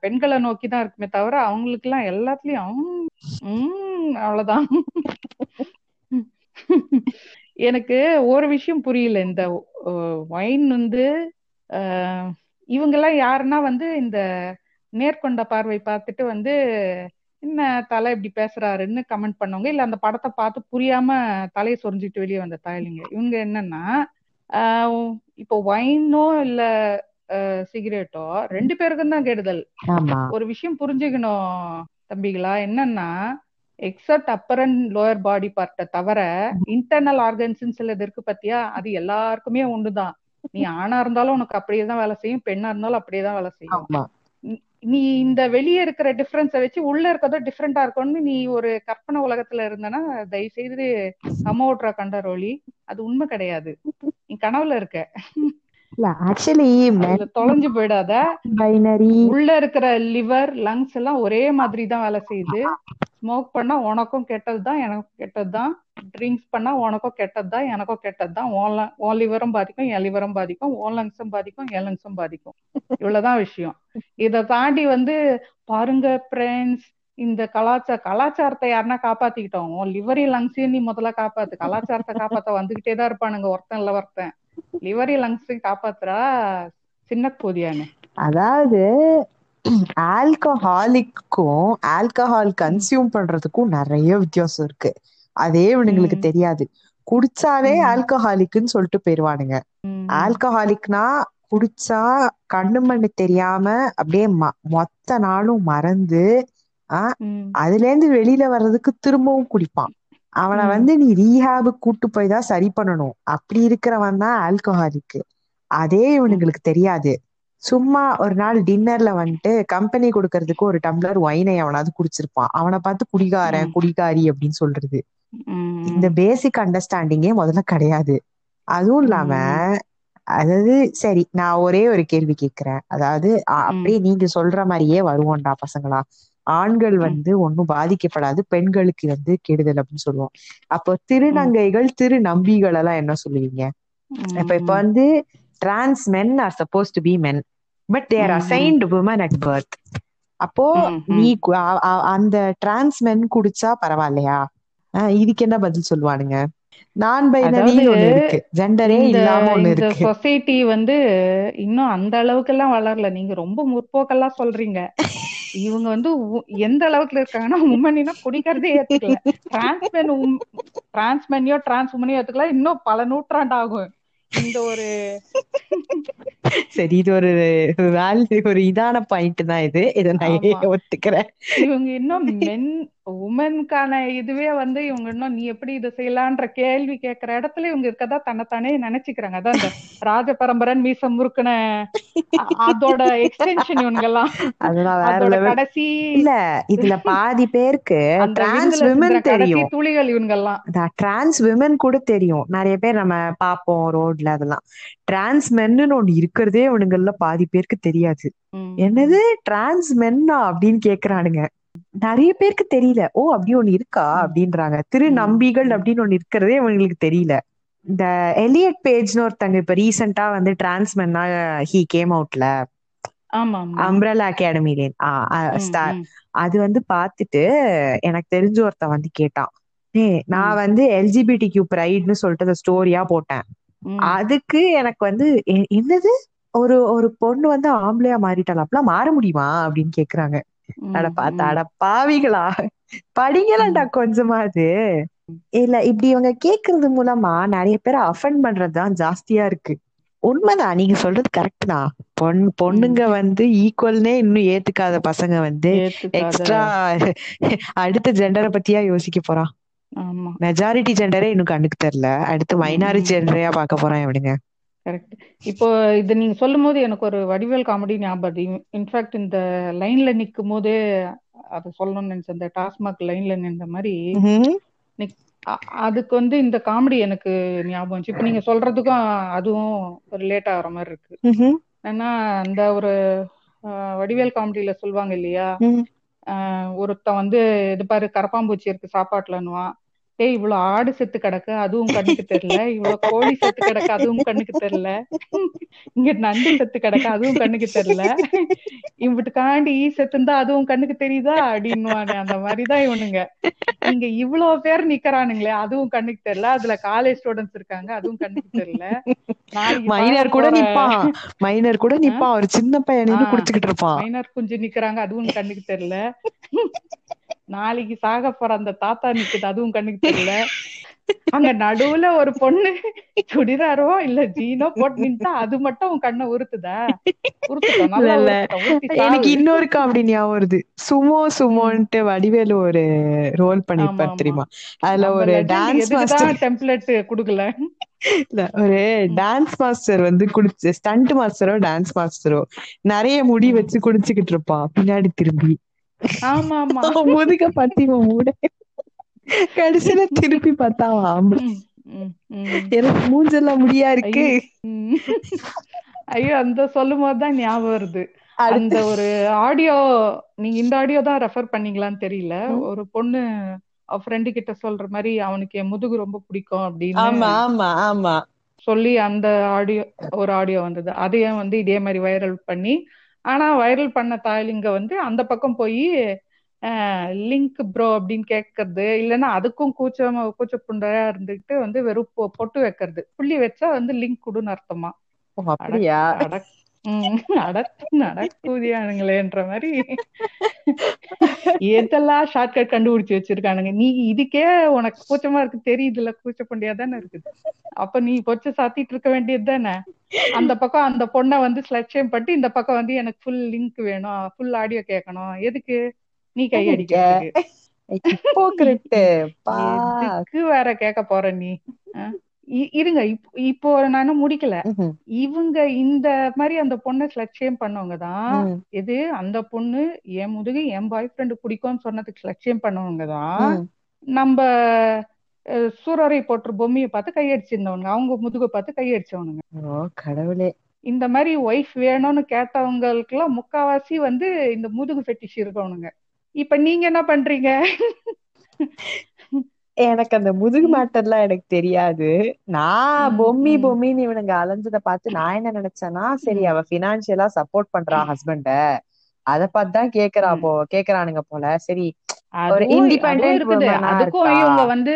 பெண்களை நோக்கி தான் இருக்குமே தவிர அவங்களுக்கு எல்லாம் எல்லாத்துலயும் அவ்வளவுதான். எனக்கு ஒரு விஷயம் புரியல. இந்த ஒயின் வந்து ஆஹ், இவங்கெல்லாம் யாருன்னா வந்து இந்த நேர்கொண்ட பார்வை பார்த்துட்டு வந்து என்ன தலை இப்படி பேசுறாருன்னு கமெண்ட் பண்ணவங்க இல்ல அந்த படத்தை பார்த்து புரியாம தலையை சொரிஞ்சிட்டு வெளியே வந்த தாயலிங்க. இவங்க என்னன்னா இப்போ ஒயினோ இல்ல சிகரெட்டோ ரெண்டு பேருக்கும் தான் கெடுதல். ஒரு விஷயம் புரிஞ்சுக்கணும் தம்பிகளா. என்னன்னா except upper and lower body பார்ட்டை தவிர இன்டர்னல் ஆர்கன்ஸ் சிலது இருக்கு பாத்தியா? அது எல்லாருக்குமே ஒண்ணுதான் நீ ஆணா இருந்தாலும் உனக்கு அப்படியே தான் வேலை செய்யும் பெண்ணா இருந்தாலும் அப்படியே தான் வேலை செய்யும். நீ- இந்த வெளியே இருக்கிற டிஃபரன்ஸை வச்சு உள்ள இருக்கிறதோ டிஃப்ரெண்டா இருக்கும்னு நீ ஒரு கற்பனை உலகத்துல இருந்தனா தயவு செய்து கம ஓட்டுற கண்டரோலி அது உண்மை கிடையாது. நீ கனவுல இருக்க. இல்ல ஆக்சுவலி தொலைஞ்சு போயிடாத. பைனரி உள்ள இருக்கிற லிவர் லங்ஸ் எல்லாம் ஒரே மாதிரி தான் வேலை செய்யுது. ஸ்மோக் பண்ணா உனக்கும் கெட்டதுதான் எனக்கும் கெட்டதுதான். ட்ரிங்க்ஸ் பண்ணா உனக்கும் கெட்டதுதான் எனக்கும் கெட்டதுதான். உன் lung- உன் லிவரும் பாதிக்கும் என் லிவரும் பாதிக்கும். உன் லங்ஸும் பாதிக்கும் என் லங்ஸும் பாதிக்கும். இவ்வளவுதான் விஷயம். இத தாண்டி வந்து பாருங்க ஃப்ரெண்ட்ஸ் இந்த கலாச்சார கலாச்சாரத்தை யாருன்னா காப்பாத்திக்கிட்டோம். உன் லிவரி லங்ஸையும் நீ முதல்ல காப்பாத்து. கலாச்சாரத்தை காப்பாத்த வந்துகிட்டே தான் இருப்பானுங்க ஒருத்தன் இல்ல ஒருத்தன். லிவரி லங்ஸையும் காப்பாத்துறா சின்ன போதியானு அதாவது ஆல்கஹாலிக்கும் ஆல்கஹால் கன்சியூம் பண்றதுக்கும் நிறைய வித்தியாசம் இருக்கு அதே இவனுங்களுக்கு. தெரியாது குடிச்சாலே ம். ஆல்கஹாலிக்னு சொல்லிட்டு போயிருவானுங்க. ஆல்கஹாலிக்னா குடிச்சா கண்ணு மண்ணு தெரியாம அப்படியே மொத்த நாளும் மறந்து ஆஹ். அதுல இருந்து வெளியில வர்றதுக்கு திரும்பவும் குடிப்பான் அவனை. வந்து நீ ரீஹாபு கூட்டு போய் தான் சரி பண்ணணும். அப்படி இருக்கிறவன் தான் ஆல்கஹாலிக் அதே இவனுங்களுக்கு தெரியாது. சும்மா ஒரு நாள் டின்னர்ல வந்துட்டு கம்பெனி கொடுக்கறதுக்கு ஒரு டம்ளர் ஒயினை அவனாவது குடிச்சிருப்பான். அவனை பார்த்து குடிகாரன். குடிகாரி அப்படின்னு சொல்றது. இந்த பேசிக் அண்டர்ஸ்டாண்டிங்கே முதல்ல கிடையாது. அதுவும் இல்லாம அதாவது சரி நான் ஒரே ஒரு கேள்வி கேட்கிறேன். அதாவது அப்படியே நீங்க சொல்ற மாதிரியே வருவோம்டா பசங்களா. ஆண்கள் வந்து ஒண்ணும் பாதிக்கப்படாது பெண்களுக்கு வந்து கெடுதல் அப்படின்னு சொல்லுவோம். அப்போ திருநங்கைகள் திரு நம்பிகள் எல்லாம் என்ன சொல்லுவீங்க? இப்ப இப்ப வந்து trans men are suppose to be men but they're. Assigned women at birth அப்போ. நீ அந்த டிரான்ஸ் மென் குடிச்சா பரவாயில்லையா? இதுக்கு என்ன பதில் சொல்லுவானுங்க? நான் சொசைட்டி வந்து இன்னும் அந்த அளவுக்கு எல்லாம் வளரல. நீங்க ரொம்ப முற்போக்கெல்லாம் சொல்றீங்க. இவங்க வந்து எந்த அளவுக்கு இருக்காங்கன்னா உமனினா குடிக்கிறதே ஏத்துக்கல. டிரான்ஸ்மென் டிரான்ஸ்மெனியோ டிரான்ஸ் உமனியோ ஏத்துக்கல. இன்னும் பல நூற்றாண்டு ஆகும் இந்த ஒரு சரி இது ஒரு வேல்யூ ஒரு இதான பாயிண்ட் தான் இது. இதை நான் ஒத்துக்கிறேன்? இவங்க இன்னும் மென் உமனுக்கான இதுவே வந்து இவங்க இன்னும் நீ எப்படி இதை செய்யலான்ற கேள்வி கேட்கிற இடத்துல இவங்க இருக்கதா தன்னைத்தானே நினைச்சுக்கிறாங்க. அதான் இந்த ராஜ பரம்பரன் மீச முறுக்குன அதோட எக்ஸ்டென்ஷன் இவங்கெல்லாம் அதெல்லாம் வேற அதோட கடைசி இல்ல இதுல பாதி பேருக்கு டிரான்ஸ் விமன் தெரியும். துளிகள் இவங்கெல்லாம். டிரான்ஸ் விமன் கூட தெரியும். நிறைய பேர் நம்ம பாப்போம் ரோட்ல அதெல்லாம். டிரான்ஸ் மென்னு ஒண்ணு இருக்கிறதே இவனுங்கள்ல பாதி பேருக்கு தெரியாது. என்னது? டிரான்ஸ் மென்னா அப்படின்னு கேக்குறானுங்க. நிறைய பேருக்கு தெரியல. ஓ அப்படி ஒண்ணு இருக்கா? அப்படின்றாங்க. திரு நம்பிகள் அப்படின்னு ஒண்ணு இருக்கிறதே இவங்களுக்கு தெரியல. இந்த எலியட் பேஜ்னு ஒருத்தங்க இப்ப ரீசெண்டா வந்து டிரான்ஸ்மென்னா ஹி கேம் அவுட்ல. ஆமா ஆமா அம்ப்ரலா அகாடமிலே ம், ஸ்டார் அது வந்து பார்த்துட்டு எனக்கு தெரிஞ்ச ஒருத்தன் வந்து கேட்டான். நான் வந்து எல்ஜிபிடி கியூ ப்ரைட்னு சொல்லிட்டு அந்த ஸ்டோரியா போட்டேன். அதுக்கு எனக்கு வந்து என்னது? ஒரு ஒரு பொண்ணு வந்து ஆம்பளையா மாறிட்டாள்? அப்பலாம் மாற முடியுமா? அப்படின்னு கேக்குறாங்க. அட பார்த்தா அட பாவிகளா? படிங்களாண்டா கொஞ்சமாது இல்ல இப்படி இவங்க கேக்குறது மூலமா நிறைய பேரை அஃபெண்ட் பண்றதுதான் ஜாஸ்தியா இருக்கு. உண்மைதான் நீங்க சொல்றது கரெக்ட் தான் பொண். பொண்ணுங்க வந்து ஈக்குவல்னே இன்னும் ஏத்துக்காத பசங்க வந்து எக்ஸ்ட்ரா அடுத்த ஜெண்டரை பத்தியா யோசிக்க போறான் மெஜாரிட்டி ஜெண்டரே இன்னும் கண்ணுக்கு தெரியல. அடுத்து மைனாரிட்டி. ஜெண்டரையா பார்க்க போறான் இவனுங்க. கரெக்ட் இப்போ இது நீங்க சொல்லும் போது எனக்கு ஒரு வடிவேல் காமெடி ஞாபகம் இன்ஃபேக்ட் இந்த லைன்ல நிக்கும் போதே அதை சொல்லணும்னு நினைச்சேன். இந்த டாஸ்மாக் லைன்ல நின்ற மாதிரி அதுக்கு வந்து இந்த காமெடி எனக்கு ஞாபகம் இப்போ நீங்க சொல்றதுக்கும் அதுவும் ரிலேட் ஆகுற மாதிரி இருக்கு. ஏன்னா அந்த ஒரு வடிவேல் காமெடியில சொல்லுவாங்க இல்லையா? ஒருத்தன் வந்து இது பாரு கரப்பாம்பூச்சி இருக்கு சாப்பாட்டுலன்னுவான். ஏய் இவ்வளவு ஆடு செத்து கிடக்கு அதுவும் கண்ணுக்கு தெரியல. இவ்வளவு கோழி செத்து கிடக்கு அதுவும் கண்ணுக்கு தெரியல. இங்க நண்டு செத்து கிடக்கு அதுவும் கண்ணுக்கு தெரியல. இவட்டுக்காண்டி ஈ செத்துந்தா அதுவும் கண்ணுக்கு தெரியுதா? அப்படின்னுவானே. அந்த மாதிரிதான் இவனுங்க. இங்க இவ்வளவு பேர் நிக்கறானுங்களே அதுவும் கண்ணுக்கு தெரியல. அதுல காலேஜ் ஸ்டூடெண்ட்ஸ் இருக்காங்க அதுவும் கண்ணுக்கு தெரியல. மைனர் கூட நிப்பான். மைனர் கூட நிப்பான். ஒரு சின்ன பையன் குடிச்சுக்கிட்டு இருப்பான். மைனர் குஞ்சு நிக்கிறாங்க அதுவும் கண்ணுக்கு தெரியல. நாளைக்கு சாக போற அந்த தாத்தா நிக்குது அதுவும் கண்ணுக்கு தெரியல. அங்க நடுவுல ஒரு பொண்ணு சுடிதாரோ இல்ல ஜீனோ போட்டு நின்னுட்டா அது மட்டும் உன் கண்ணை உறுத்துதா? எனக்கு சாவு இன்னொரு காமெடி ஞாபகம் வருது. சுமோ சுமோன்ட்டு வடிவேலு ஒரு ரோல் பண்ணிருப்பாரு தெரியுமா? அதுல ஒரு டான்ஸ் மாஸ்டர் டெம்ப்ளேட் குடுக்கல? இல்ல ஒரு டான்ஸ் மாஸ்டர் வந்து குடிச்சு ஸ்டண்ட் மாஸ்டரோ டான்ஸ் மாஸ்டரோ நிறைய முடி வச்சு குடிச்சுக்கிட்டு இருப்பான் பின்னாடி திரும்பி. ஆமா ஆமா முதுக பத்தி மூட. கடைசியில திருப்பி பார்த்தா ஆம்பளை. எனக்கு மூஞ்செல்லாம் முடியா இருக்கு. ஐயோ அந்த சொல்லும் போதுதான் ஞாபகம் வருது. அந்த ஒரு ஆடியோ நீங்க இந்த ஆடியோ தான் ரெஃபர் பண்ணீங்களான்னு தெரியல. ஒரு பொண்ணு ஃப்ரெண்டு கிட்ட சொல்ற மாதிரி அவனுக்கு என் முதுகு ரொம்ப பிடிக்கும் அப்படின்னு ஆமா ஆமா ஆமா. சொல்லி அந்த ஆடியோ ஒரு ஆடியோ வந்தது. அதையும் வந்து இதே மாதிரி வைரல் பண்ணி ஆனா வைரல் பண்ண தாய்லிங்க வந்து அந்த பக்கம் போய் லிங்க் ப்ரோ அப்படின்னு கேட்கறது இல்லைன்னா அதுக்கும் கூச்சம் கூச்ச புண்டையா இருந்துகிட்டு வந்து வெறும் பொட்டு வைக்கிறது. புள்ளி வச்சா வந்து லிங்க் கொடுன்னு அர்த்தமா? அப்படியா? நடக்கூதியானுங்களேன்ற மாதிரி. எதெல்லாம் ஷார்ட்கட் கண்டுபிடிச்சு வச்சிருக்கானுங்க? நீ இதுக்கே உனக்கு கூச்சமா இருக்கு தெரியுதுல்ல கூச்ச பண்டியா தானே இருக்குது. அப்ப நீ கொச்ச சாத்திட்டு இருக்க வேண்டியது தானே? அந்த பக்கம் அந்த பொண்ணை வந்து ஸ்லட்சியம் பட்டு இந்த பக்கம் வந்து எனக்கு ஃபுல் லிங்க் வேணும் ஃபுல் ஆடியோ கேட்கணும். எதுக்கு? நீ கை எதுக்கு? அடிக்கிறதுக்கு. ஹிப்போக்ரிட்டு பா. எதுக்கு வேற கேட்க போற நீ? இருங்க. இப்- இப்போ நானும் முடிக்கல. இவங்க இந்த மாதிரி அந்த பொண்ணை ஸ்லட்சியம் பண்ணவங்க தான் எது? அந்த பொண்ணு என் முதுகு என் பாய் ஃப்ரெண்டு பிடிக்கும்னு சொன்னதுக்கு ஸ்லட்சியம் பண்ணவங்க தான். நம்ம சூரரை போட்டு பொம்மையை பார்த்து கையடிச்சிருந்தவங்க அவங்க முதுகை பார்த்து கையடிச்சவனுங்க. கடவுளே. இந்த மாதிரி ஒய்ஃப் வேணும்னு கேட்டவங்களுக்கு எல்லாம் முக்காவாசி வந்து இந்த முதுகு ஃபெட்டிஷ் இருக்கவனுங்க. இப்ப நீங்க என்ன பண்றீங்க? எனக்கு அந்த முதுகு ம், மேட்டர்லாம் எனக்கு தெரியாது. நான் பொம்மி பொம்மின்னு இவனுங்க அலைஞ்சத பார்த்து நான் என்ன நினைச்சேன்னா சரி அவ பினான்சியலா சப்போர்ட் பண்றா ஹஸ்பண்ட அத பார்த்து தான் கேக்குறா. போ கேக்குறானுங்க போல. சரி ஒரு இண்டிபெண்டன்ட் இருக்குது. அதுக்கும் இவங்க வந்து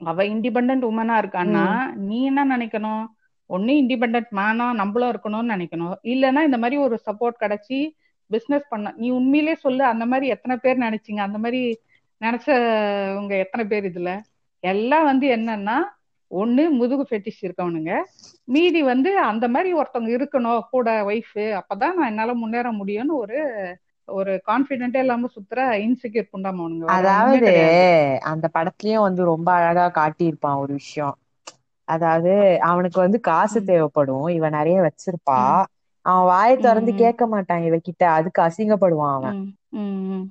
அவ இண்டிபெண்டன்ட் உமனா இருக்கான்னா நீ என்ன நினைக்கணும்? ஒண்ணு இண்டிபெண்டன்ட் மேனா நம்மளும் இருக்கணும்னு நினைக்கணும். இல்லைன்னா இந்த மாதிரி ஒரு சப்போர்ட் கிடைச்சி பிசினஸ் பண்ண நீ உண்மையிலே சொல்லு அந்த மாதிரி எத்தனை பேர் நினைச்சீங்க? அந்த மாதிரி நினைச்சவங்க எத்தனை பேர் இதுல? எல்லாம் வந்து என்னன்னா ஒண்ணு முதுகு ஃபெட்டிஷ் இருக்கவனுங்க. மீதி வந்து அந்த மாதிரி ஒருத்தவங்க இருக்கணும் கூட ஒய்ஃப் அப்பதான் நான் என்னால முன்னேற முடியும்னு ஒரு ஒரு கான்பிடென்டே இல்லாம சுத்துற இன்செக்யூர் புண்டாமவனுங்க அதாவது அந்த படத்துலயும் வந்து ரொம்ப அழகா காட்டியிருப்பான் ஒரு விஷயம். அதாவது அவனுக்கு வந்து காசு தேவைப்படும். இவன் நிறைய வச்சிருப்பா. அவன் வாயை திறந்து கேட்க மாட்டான் இவகிட்ட. அதுக்கு அசிங்கப்படுவான் அவன்.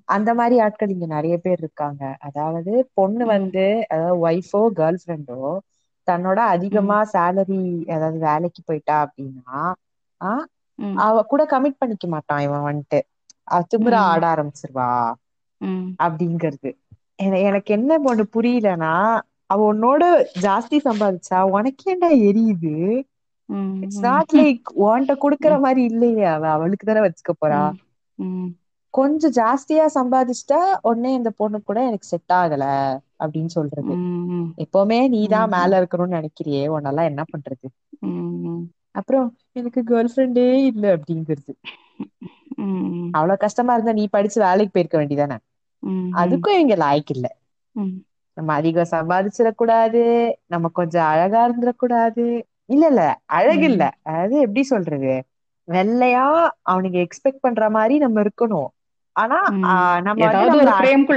அந்த மாதிரி ஆட்கள் இங்க நிறைய பேர் இருக்காங்க. அதாவது பொண்ணு வந்து அதாவது ஒய்ஃபோ கேர்ள் ஃப்ரெண்டோ தன்னோட அதிகமா சேலரி அதாவது வேலைக்கு போயிட்டா அப்படின்னா அவ கூட கமிட் பண்ணிக்க மாட்டான் இவன் வந்துட்டு. ம், ஆட ஆரம்பிச்சிருவா. அப்படிங்கிறது. என- எனக்கு என்ன ஒண்ணு புரியலன்னா அவ உன்னோட ஜாஸ்தி சம்பாதிச்சா உனக்கு ஏன்டா எரியுது? இட்ஸ் நாட் லைக் உன்கிட்ட குடுக்கற ம், மாதிரி இல்லையே அவ அவளுக்கு தானே வச்சுக்க போறா. ம், ம், கொஞ்சம் ஜாஸ்தியா சம்பாதிச்சிட்டா உடனே இந்த பொண்ணு கூட எனக்கு செட் ஆகல அப்படின்னு சொல்றது. எப்பவுமே நீதான் மேல இருக்கணும்னு நினைக்கிறியே உன்னெல்லாம் என்ன பண்றது? அப்புறம் எனக்கு கேர்ள் ஃப்ரெண்டே இல்ல அப்படிங்கிறது. அவ்வளவு கஷ்டமா இருந்தா நீ படிச்சு வேலைக்கு போயிருக்க வேண்டியதானே? அதுக்கும் இங்க லாய்க்கு இல்ல. நம்ம அதிகம் சம்பாதிச்சிடக்கூடாது நம்ம கொஞ்சம் அழகா இருந்துடக்கூடாது. இல்ல இல்ல. அழகு இல்ல. அதாவது எப்படி சொல்றது? வெள்ளையா அவனுக்கு எக்ஸ்பெக்ட் பண்ற மாதிரி நம்ம இருக்கணும். ஆனா நம்ம வந்து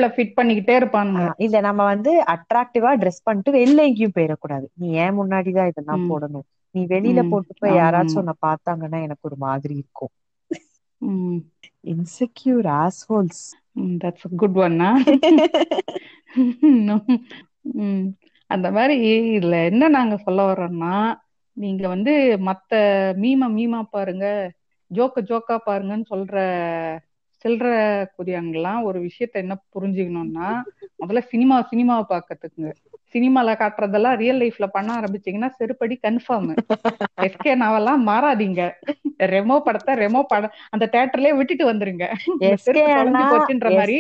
ஃபிட் பண்ணிக்கிட்டே இருப்பானுங்க. ஆஹ் இல்ல நம்ம வந்து அட்ராக்டிவா ட்ரெஸ் பண்ணிட்டு வெளில எங்கேயும் போயிடக்கூடாது. நீ ஏன் முன்னாடிதான் இதெல்லாம் ம், போடணும்? நீ வெளியில போட்டு போய் யாராச்சும் உன்னை பார்த்தாங்கன்னா எனக்கு ஒரு மாதிரி இருக்கும். இன்செக்யூர் ஆஸ்ஹோல்ஸ் ம், that's a good one ஆ? ம், அந்த மாதிரி இதுல என்ன நாங்க சொல்ல வர்றோம்னா நீங்க வந்து மத்த மீமா மீமா பாருங்க. ஜோக்க ஜோக்கா பாருங்கன்னு சொல்ற சில்ற குதியாங்கெல்லாம் ஒரு விஷயத்த என்ன புரிஞ்சுக்கணும்னா முதல்ல சினிமா சினிமாவை பாக்கிறதுக்குங்க சினிமால காட்டுறதெல்லாம் ரியல் லைஃப்ல பண்ண ஆரம்பிச்சீங்கன்னா செருப்படி கன்ஃபார்ம் எஸ்கே நாவெல்லாம் மாறாதீங்க. ரெமோ படத்தை ரெமோ படம் அந்த தேட்டர்லயே விட்டுட்டு வந்துருங்க. போச்சுன்ற மாதிரி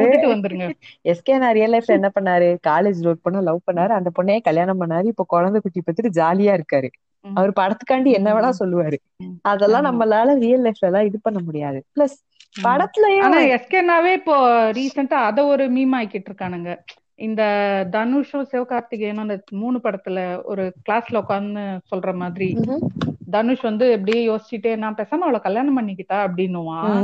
விட்டுட்டு வந்துருங்க. எஸ்கே அண்ணா ரியல் லைஃப்ல என்ன பண்ணாரு? காலேஜ் ஒர்க் பண்ண லவ் பண்ணாரு. அந்த பொண்ணையே கல்யாணம் பண்ணாரு. இப்ப குழந்தை குட்டி பெத்துட்டு ஜாலியா இருக்காரு. அவர் படத்துக்காண்டி என்ன வேணா சொல்லுவாரு. அதெல்லாம் நம்மளால ரியல் லைஃப்ல எல்லாம் இது பண்ண முடியாது. பிளஸ் ம். படத்துலயும் ஆனா எஸ்கேனாவே இப்போ ரீசெண்டா அத ஒரு மீம் ஆக்கிட்டு இருக்கானுங்க. இந்த தனுஷும் சிவகார்த்திகேயனும் அந்த மூணு படத்துல ஒரு கிளாஸ்ல உட்கார்ந்து சொல்ற மாதிரி. தனுஷ் வந்து அப்படியே யோசிச்சுட்டே நான் பேசாம அவளை கல்யாணம் பண்ணிக்கிட்டா அப்படின்னுவான்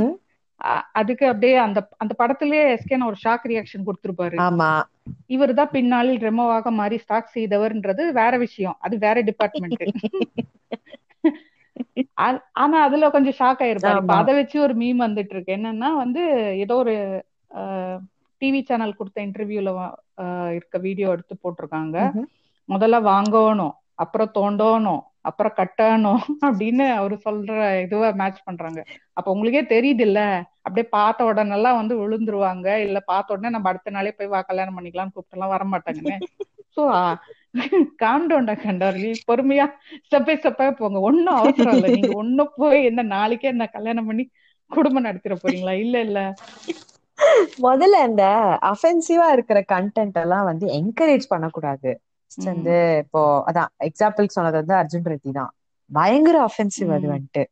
அதுக்கு அப்படியே அந்த அந்த படத்திலேயே எஸ்கேன ஒரு ஷாக் ரியாக்ஷன் கொடுத்திருப்பாரு. இவர் தான் பின்னாளில் ரெமோவாக மாறி ஸ்டாக் செய்தவர்ன்றது வேற விஷயம். அது வேற டிபார்ட்மெண்ட் ஆனா அதுல கொஞ்சம் ஷாக் ஆயிருப்பாரு. அதை வச்சு ஒரு மீம் வந்துட்டு இருக்கு. என்னன்னா வந்து ஏதோ ஒரு டிவி சேனல் கொடுத்த இன்டர்வியூல இருக்க வீடியோ எடுத்து போட்டிருக்காங்க. முதல்ல வாங்கணும் அப்புறம் தோண்டணும் அப்புறம் கட்டணும் அப்படின்னு அவரு சொல்ற இதுவ மேட்ச் பண்றாங்க. அப்ப உங்களுக்கே தெரியுது இல்ல அப்படியே பார்த்த உடனே எல்லாம் வந்து விழுந்துருவாங்க. இல்ல பார்த்த உடனே நம்ம அடுத்த நாளே போய் வா கல்யாணம் பண்ணிக்கலாம்னு கூப்பிட்டு எல்லாம் வர மாட்டாங்கன்னு சோ காண்டோண்டா கண்டாரி பொறுமையா ஸ்டெப் பை ஸ்டெப்பா போங்க. ஒன்னும் அவசரம் இல்ல. நீங்க ஒன்னும் போய் என்ன நாளைக்கே என்ன கல்யாணம் பண்ணி குடும்பம் நடத்திட போறீங்களா? இல்ல இல்ல. முதல்ல இந்த அஃபென்சிவா இருக்கிற கண்டென்ட் எல்லாம் வந்து என்கரேஜ் பண்ணக்கூடாது. வந்து இப்போ அதான் எக்ஸாம்பிள் சொன்னது வந்து அர்ஜுன் ரெட்டி தான். பயங்கர அஃபென்சிவ் அது வந்துட்டு.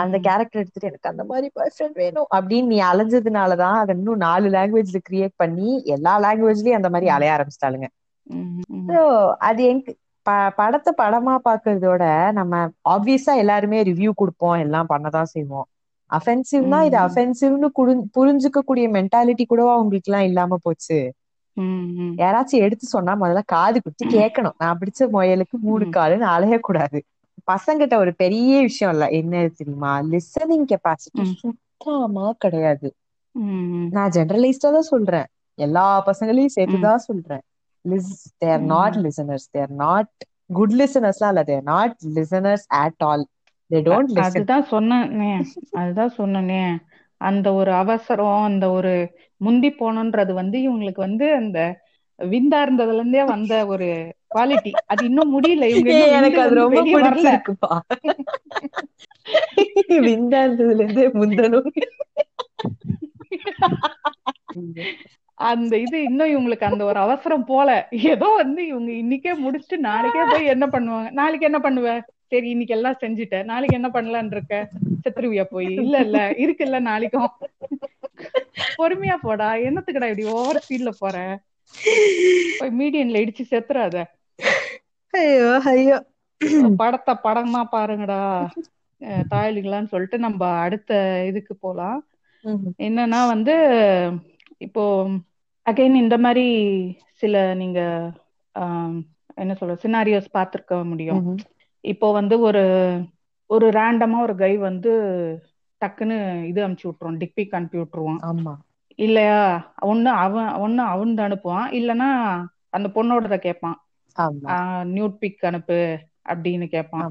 அந்த கேரக்டர் எடுத்துட்டு எனக்கு அந்த மாதிரி பாய் ஃப்ரெண்ட் வேணும் அப்படின்னு நீ அலைஞ்சதுனாலதான் அதை இன்னும் நாலு லாங்குவேஜ்ல கிரியேட் பண்ணி எல்லா லாங்குவேஜ்லயும் அந்த மாதிரி அலைய ஆரம்பிச்சிட்டாளுங்க. ஸோ அது எங்க படத்தை படமா பாக்குறதோட நம்ம ஆப்வியஸா எல்லாருமே ரிவ்யூ கொடுப்போம் எல்லாம் பண்ணதான் செய்வோம். அஃபென்சிவ்னா இது அஃபென்சிவ்னு புரிஞ்சுக்க கூடிய மென்டாலிட்டி கூடவா உங்களுக்கு எல்லாம் இல்லாம போச்சு. யாராச்சும் எடுத்து சொன்னா முதல்ல காது குத்தி கேட்கணும் நான் பிடிச்ச முயலுக்கு மூணு காலுன்னு அலையக்கூடாது பசங்கிட்ட ஒரு பெரிய விஷயம் இல்ல. என்ன தெரியுமா? லிசனிங் கெப்பாசிட்டி சுத்தமா கிடையாது. நான் ஜெனரலைஸ்டா தான் சொல்றேன். எல்லா பசங்களையும் சேர்த்துதான் சொல்றேன். Liz they're not. Listeners they're not good லிசனர்ஸ்லாம் இல்ல. They're not listeners at all they a- don't listen அதுதான் சொன்னனே அதுதான் சொன்னனே. அந்த ஒரு அவசரம் அந்த ஒரு முந்தி போனோன்றது வந்து இவங்களுக்கு வந்து அந்த விந்தா இருந்ததுல இருந்தே வந்த ஒரு குவாலிட்டி அது இன்னும் முடியல. இவங்க எனக்கு அது ரொம்ப பிடிச்சிருக்குப்பா. விந்தா இருந்ததுல இருந்து முந்தனும் அந்த இது இன்னும் இவங்களுக்கு அந்த ஒரு அவசரம் போல. ஏதோ வந்து இவங்க இன்னைக்கே முடிச்சுட்டு நாளைக்கே போய் என்ன பண்ணுவாங்க? நாளைக்கு என்ன பண்ணுவ? சரி இன்னைக்கு எல்லாம் செஞ்சுட்ட. நாளைக்கு என்ன பண்ணலாம்னு இருக்க? செத்துருவியா போய். இல்ல இல்ல. இருக்குல்ல நாளைக்கும். பொறுமையா போடா. என்னத்துக்குடா இப்படி ஓவர் ஸ்பீட்ல போற? போய் மீடியன்ல இடிச்சு செத்துறாத. ஐயோ ஐயோ. படத்தை படமா பாருங்கடா. தாயலிங்களான்னு சொல்லிட்டு நம்ம அடுத்த இதுக்கு போலாம். என்னன்னா வந்து இப்போ அகைன் இந்த மாதிரி சில நீங்க என்ன சொல்ற சினாரியோஸ் பார்த்திருக்க முடியும். இப்போ வந்து ஒரு ஒரு ரேண்டமா ஒரு கை வந்து டக்குன்னு இது அனுப்பிச்சு விட்டுருவான் டிக்பிக் அனுப்பி விட்டுருவான். ஆமா. இல்லையா? ஒண்ணு அவன் ஒண்ணு அவன் அனுப்புவான். இல்லைன்னா அந்த பொண்ணோடத கேட்பான் நியூட் பிக் அனுப்பு அப்படின்னு கேட்பான்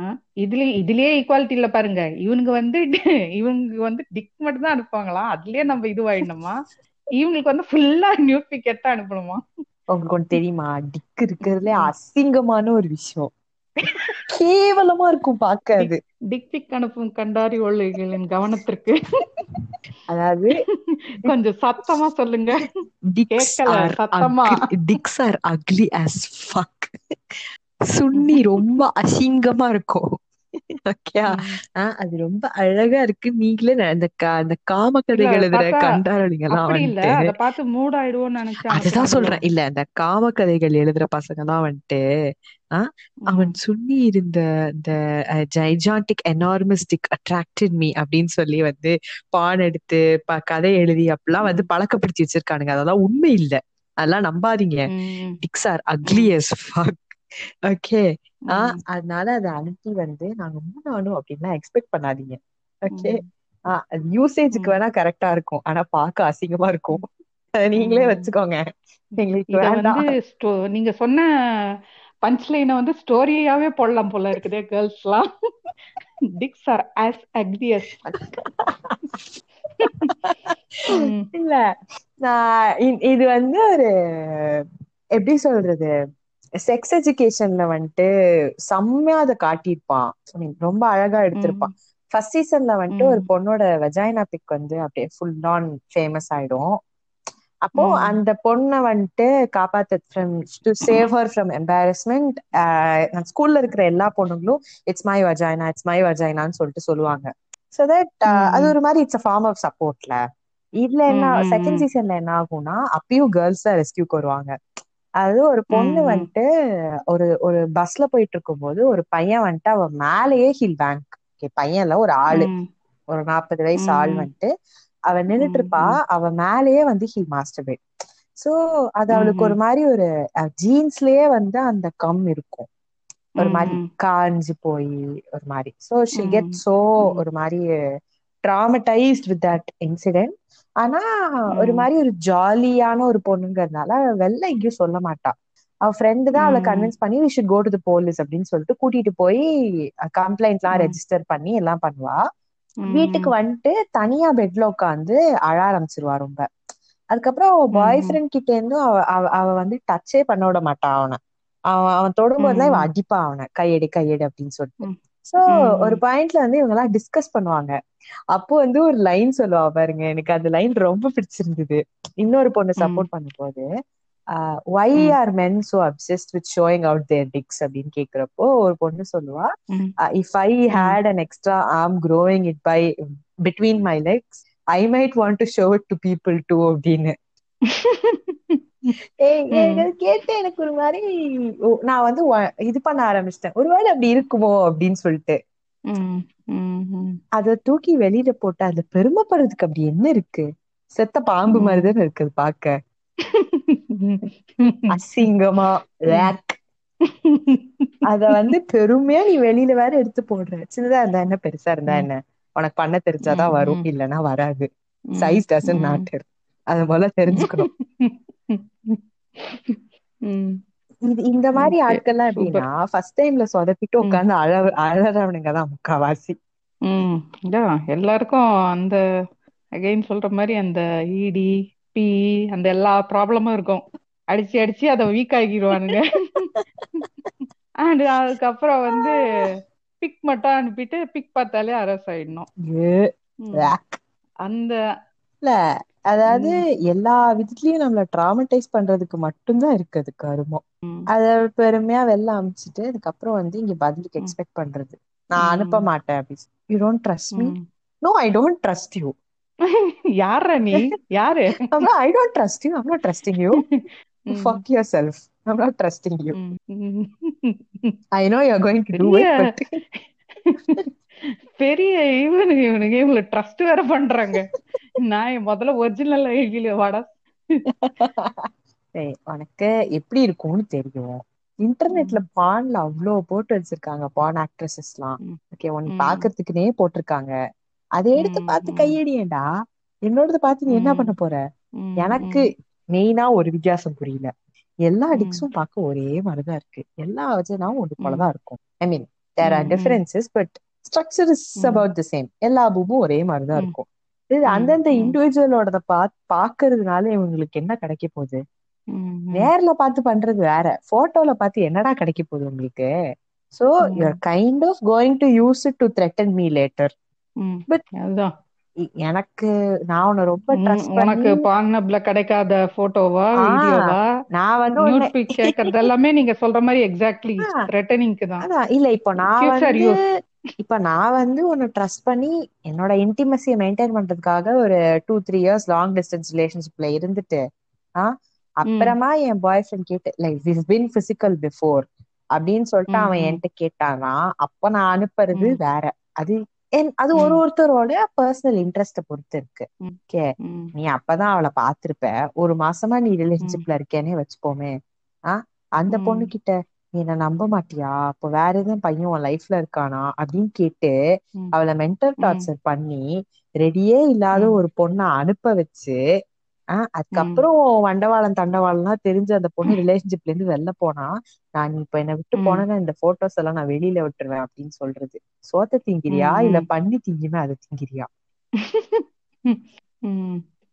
ஆ, இதுலயே ஈக்குவாலிட்டி இல்ல பாருங்க. இவனுங்க வந்து இவங்க வந்து டிக் மட்டும் தான் அனுப்புவாங்களாம் அதுலயே நம்ம இதுவாயிடணுமா? இவங்களுக்கு வந்து ஃபுல்லா நியூட் பிக் எடுத்து அனுப்பணுமா? உங்களுக்கு ஒண்ணு தெரியுமா? டிக் இருக்கிறதுல அசிங்கமான ஒரு விஷயம். கேவலமா இருக்கும் பார்க்க அது டிக் பிக் அனுப்பும் கண்டாரி ஒழுகளின் கவனத்திற்கு. அதாவது கொஞ்சம் சத்தமா சொல்லுங்க. கேட்கல, சத்தமா. Dicks are ugly as fuck சுண்ணி ரொம்ப அசிங்கமா இருக்கும். ஓகே அது ரொம்ப அழகா இருக்கு. நீங்களே அந்த அந்த காம கதைகள் எழுதுற இல்ல. வந்துட்டு பார்த்து மூட் ஆயிடுவோம்னு அதுதான் சொல்றேன். இல்ல அந்த காம கதைகள் எழுதுற பசங்க தான் வந்துட்டு அவன் சுண்ணி இருந்த இந்த ஜைஜாண்டிக் எனார்மிஸ்டிக் அட்ராக்டட் மீ அப்படின்னு சொல்லி வந்து பான் எடுத்து ப- கதை எழுதி அப்படிலாம் வந்து பழக்கப்படுத்தி வச்சிருக்கானுங்க. அதெல்லாம் உண்மை இல்ல. அதெல்லாம் நம்பாதீங்க. Dicks are ugly fuck. Okay ஆஹ் அதனால அதை அனுப்பி வந்து நாங்க மூணானும் அப்படின்லாம் எக்ஸ்பெக்ட் பண்ணாதீங்க. ஓகே. ஆஹ் அது யூசேஜுக்கு. வேணா கரெக்டா இருக்கும். ஆனா பார்க்க அசிங்கமா இருக்கும். நீங்களே. வச்சுக்கோங்க. எங்களுக்கு வேண்டாம் நீங்க சொன்ன பஞ்ச் லைனை வந்து ஸ்டோரியாவே போடலாம் போல இருக்குதே கேர்ள்ஸ்லாம் டிக்ஸ் ஆர் ஆஸ் அஸ் இல்ல. நான் இது வந்து ஒரு எப்படி சொல்றது? செக்ஸ் எஜுகேஷன்ல வந்துட்டு செம்மையா அதை காட்டியிருப்பான். I mean, ரொம்ப அழகா எடுத்திருப்பான். ஃபர்ஸ்ட் சீசன்ல வந்துட்டு ஒரு. பொண்ணோட வெஜைனா பிக் வந்து அப்படியே ஃபுல் ஆன் ஃபேமஸ் ஆயிடும். அப்போ. அந்த பொண்ணை வந்துட்டு காப்பாத்த from to save her from embarrassment ஸ்கூல்ல இருக்கிற எல்லா பொண்ணுங்களும் it's my vagina it's my வஜைனான்னு சொல்லிட்டு சொல்லுவாங்க. ஸோ தட் அது ஒரு மாதிரி இட்ஸ் அ ஃபார்ம் ஆஃப் சப்போர்ட்ல இதுல என்ன செகண்ட். சீசன்ல என்ன ஆகும்னா அப்பயும் கேர்ள்ஸ் தான் ரெஸ்கியூக்கு வருவாங்க. அது ஒரு பொண்ணு. வந்துட்டு ஒரு ஒரு பஸ்ல போயிட்டு இருக்கும்போது ஒரு பையன் வந்துட்டு அவ மேலேயே ஹில் பேங்க் பையன்ல ஒரு ஆளு. ஒரு நாற்பது வயசு ஆள். வந்துட்டு அவ நின்னுட்டு இருப்பா. அவ மேலேயே வந்து ஹில் மாஸ்டர்பேட் சோ அது அவளுக்கு ஒரு. மாதிரி ஒரு ஜீன்ஸ்லயே வந்து அந்த கம் இருக்கும் ஒரு மாதிரி. காஞ்சு போய் ஒரு மாதிரி சோ ம். Get so. ஒரு மாதிரி ட்ராமடைஸ்ட் வித் தட் இன்சிடென்ட் ஆனா ஒரு. மாதிரி ஒரு ஜாலியான ஒரு பொண்ணுங்கிறதுனால வெளில எங்கேயும் சொல்ல மாட்டா அவ ஃப்ரெண்டு தான் அவளை. கன்வின்ஸ் பண்ணி we should go to police அப்படின்னு சொல்லிட்டு கூட்டிட்டு போய் கம்ப்ளைண்ட் எல்லாம். ரெஜிஸ்டர் பண்ணி எல்லாம் பண்ணுவா. வீட்டுக்கு வந்துட்டு தனியா பெட்ல உட்காந்து அழ ஆரம்பிச்சிருவா ரொம்ப அதுக்கப்புறம் பாய். ஃப்ரெண்ட் கிட்ட இருந்து அவ அவ- வந்து டச்சே பண்ண விட மாட்டான் அவனை அவன் அவன் தொடும்போதுலாம் இவன். அடிப்பா அவனை கையெடு கையெடு அப்படின்னு சொல்லிட்டு. சோ ஒரு. பாயிண்ட்ல வந்து இவங்க எல்லாம் டிஸ்கஸ் பண்ணுவாங்க அப்போ வந்து ஒரு லைன் சொல்லுவா பாருங்க எனக்கு அந்த லைன் ரொம்ப பிடிச்சிருந்தது இன்னொரு பொண்ணு. சப்போர்ட் பண்ணும்போது why um. Are men so obsessed with showing out their dicks அப்படின்னு கேக்குறப்போ ஒரு பொண்ணு சொல்லுவா. If I had an extra arm growing it by between my legs I might want to show it to people too அப்படின்னு கேட்டு எனக்கு ஒரு மாதிரி நான் வந்து இது பண்ண ஆரம்பிச்சிட்டேன் ஒருவேளை அப்படி இருக்குமோ அப்படின்னு சொல்லிட்டு. அத தூக்கி வெளியில போட்டு அதுல பெருமைப்படுறதுக்கு அப்படி என்ன இருக்கு செத்த பாம்பு. மாதிரிதானே இருக்குது பாக்க அசிங்கமா அத வந்து பெருமையா நீ வெளியில வேற எடுத்து போடுற சின்னதா இருந்தா என்ன பெருசா இருந்தா. என்ன உனக்கு பண்ண தெரிஞ்சாதான் வரும். இல்லைன்னா வராது. சைஸ் டசன்ட் ம். மேட்டர் அது முதல்ல தெரிஞ்சுக்கணும். இது இந்த மாதிரி ஆட்கள்லாம் சூப்பர் எப்படின்னா ஃபர்ஸ்ட் டைம்ல சொதப்பிட்டு. உட்காந்து அழ அழறவனுங்க தான் முக்காவாசி. ம். இதான் எல்லாருக்கும் அந்த அகைன் சொல்ற மாதிரி அந்த இடி பி அந்த எல்லா ப்ராப்ளமும் இருக்கும். அடிச்சு அடிச்சு அதை வீக் ஆக்கிடுவானுங்க. அண்ட் அதுக்கப்புறம் வந்து பிக் மட்டும் அனுப்பிட்டு பிக் பார்த்தாலே அரசு ஆயிடணும். அந்த இல்ல. அதாவது எல்லா விதத்துலயும் நம்மள ட்ராமடைஸ் பண்றதுக்கு மட்டும்தான் இருக்குது கருமம். ம், அத பெருமையா வெளில அமிச்சிட்டு அதுக்கப்புறம் வந்து இங்க பதிலுக்கு எக்ஸ்பெக்ட் பண்றது. நான் அனுப்ப மாட்டேன் அப்படி you don't trust me. No I don't trust you யார்ரா நீ? யாரு? I don't trust you I'm not trusting you um, fuck yourself. I'm not trusting you. ம், ம். i know you're going to do பெரிய it but பெரிய இவனுங்க இவனுங்க இவங்களை ட்ரஸ்ட் வேற பண்றாங்க. நான் முதல்ல ஒரிஜினல் ஐடியில வாடா. உனக்கு எப்படி இருக்கும்னு தெரியும். இன்டர்நெட்ல பான்ல அவ்வளோ போட்டு வச்சிருக்காங்க பான் ஆக்ட்ரஸஸ் எல்லாம் ஓகே உன்னை ம், பாக்குறதுக்குனே போட்டிருக்காங்க. அதை எடுத்து பார்த்து கையடியேண்டா என்னோடத பார்த்து நீ என்ன பண்ண போற? எனக்கு மெயினா ஒரு வித்தியாசம் புரியல. எல்லா டிக்ஸும் பார்க்க ஒரே மாதிரிதான் இருக்கு. எல்லா வச்சனாவும் ஒன்று போலதான் இருக்கும். I mean there are differences but structure is about the same எல்லா பூமும் ஒரே மாதிரிதான் இருக்கும். இது அந்தந்த இண்டிவிஜுவலோட பா பாக்குறதுனால இவங்களுக்கு என்ன கிடைக்க போகுது? நேர்ல பார்த்து பண்றது வேற. போட்டோல பார்த்து என்னடா கிடைக்க போகுது உங்களுக்கு? So you're kind of going to use it to threaten me. Later. But அதுதான் எனக்கு நான் உன்னை ரொம்ப ட்ரஸ்ட் உனக்கு பாங்னப்ல கிடைக்காத போட்டோவா வீடியோவா நான் வந்து நியூட் பிக் கேட்கறது எல்லாமே நீங்க சொல்ற மாதிரி எக்ஸாக்ட்லி த்ரெட்டனிங்க்கு தான். இல்ல இப்போ நான் வந்து இப்ப நான் வந்து உன்னை ட்ரஸ்ட் பண்ணி என்னோட இன்டிமசியை மெயின்டைன் பண்றதுக்காக ஒரு two three years long distance ரிலேஷன்ஷிப்ல இருந்துட்டு ஆ ம். அப்புறமா என் பாய் ஃப்ரெண்ட் கேட்டு like we've been physical before அப்படின்னு சொல்லிட்டு அவன் என்கிட்ட கேட்டானா அப்ப நான் அனுப்புறது வேற. அது என் அது ஒரு ஒருத்தரோட பர்சனல் இன்ட்ரெஸ்ட பொறுத்து இருக்கு. ஓகே? நீ அப்பதான் அவளை பாத்திருப்ப ஒரு மாசமா நீ ரிலேஷன்ஷிப்ல இருக்கேனே வச்சுப்போமே ஆ அந்த பொண்ணு கிட்ட நீ என்ன நம்ப மாட்டியா? அப்போ வேற எதுவும் பையன் உன் லைஃப்ல இருக்கானா? அப்படின்னு கேட்டு அவளை மென்டல் டார்ச்சர் பண்ணி ரெடியே இல்லாத ஒரு பொண்ணை அனுப்ப வச்சு ஆஹ் அதுக்கப்புறம் வண்டவாளம் தண்டவாளம்லாம் தெரிஞ்சு அந்த பொண்ணு ரிலேஷன்ஷிப்ல இருந்து வெளில போனா நான் நீ இப்ப என்னை விட்டு போனேன்னா இந்த போட்டோஸ் எல்லாம் நான் வெளியில விட்டுருவேன் அப்படின்னு சொல்றது. சோத்த திங்கிறியா? இல்ல பண்ணி திங்கிமே அதை திங்கிறியா?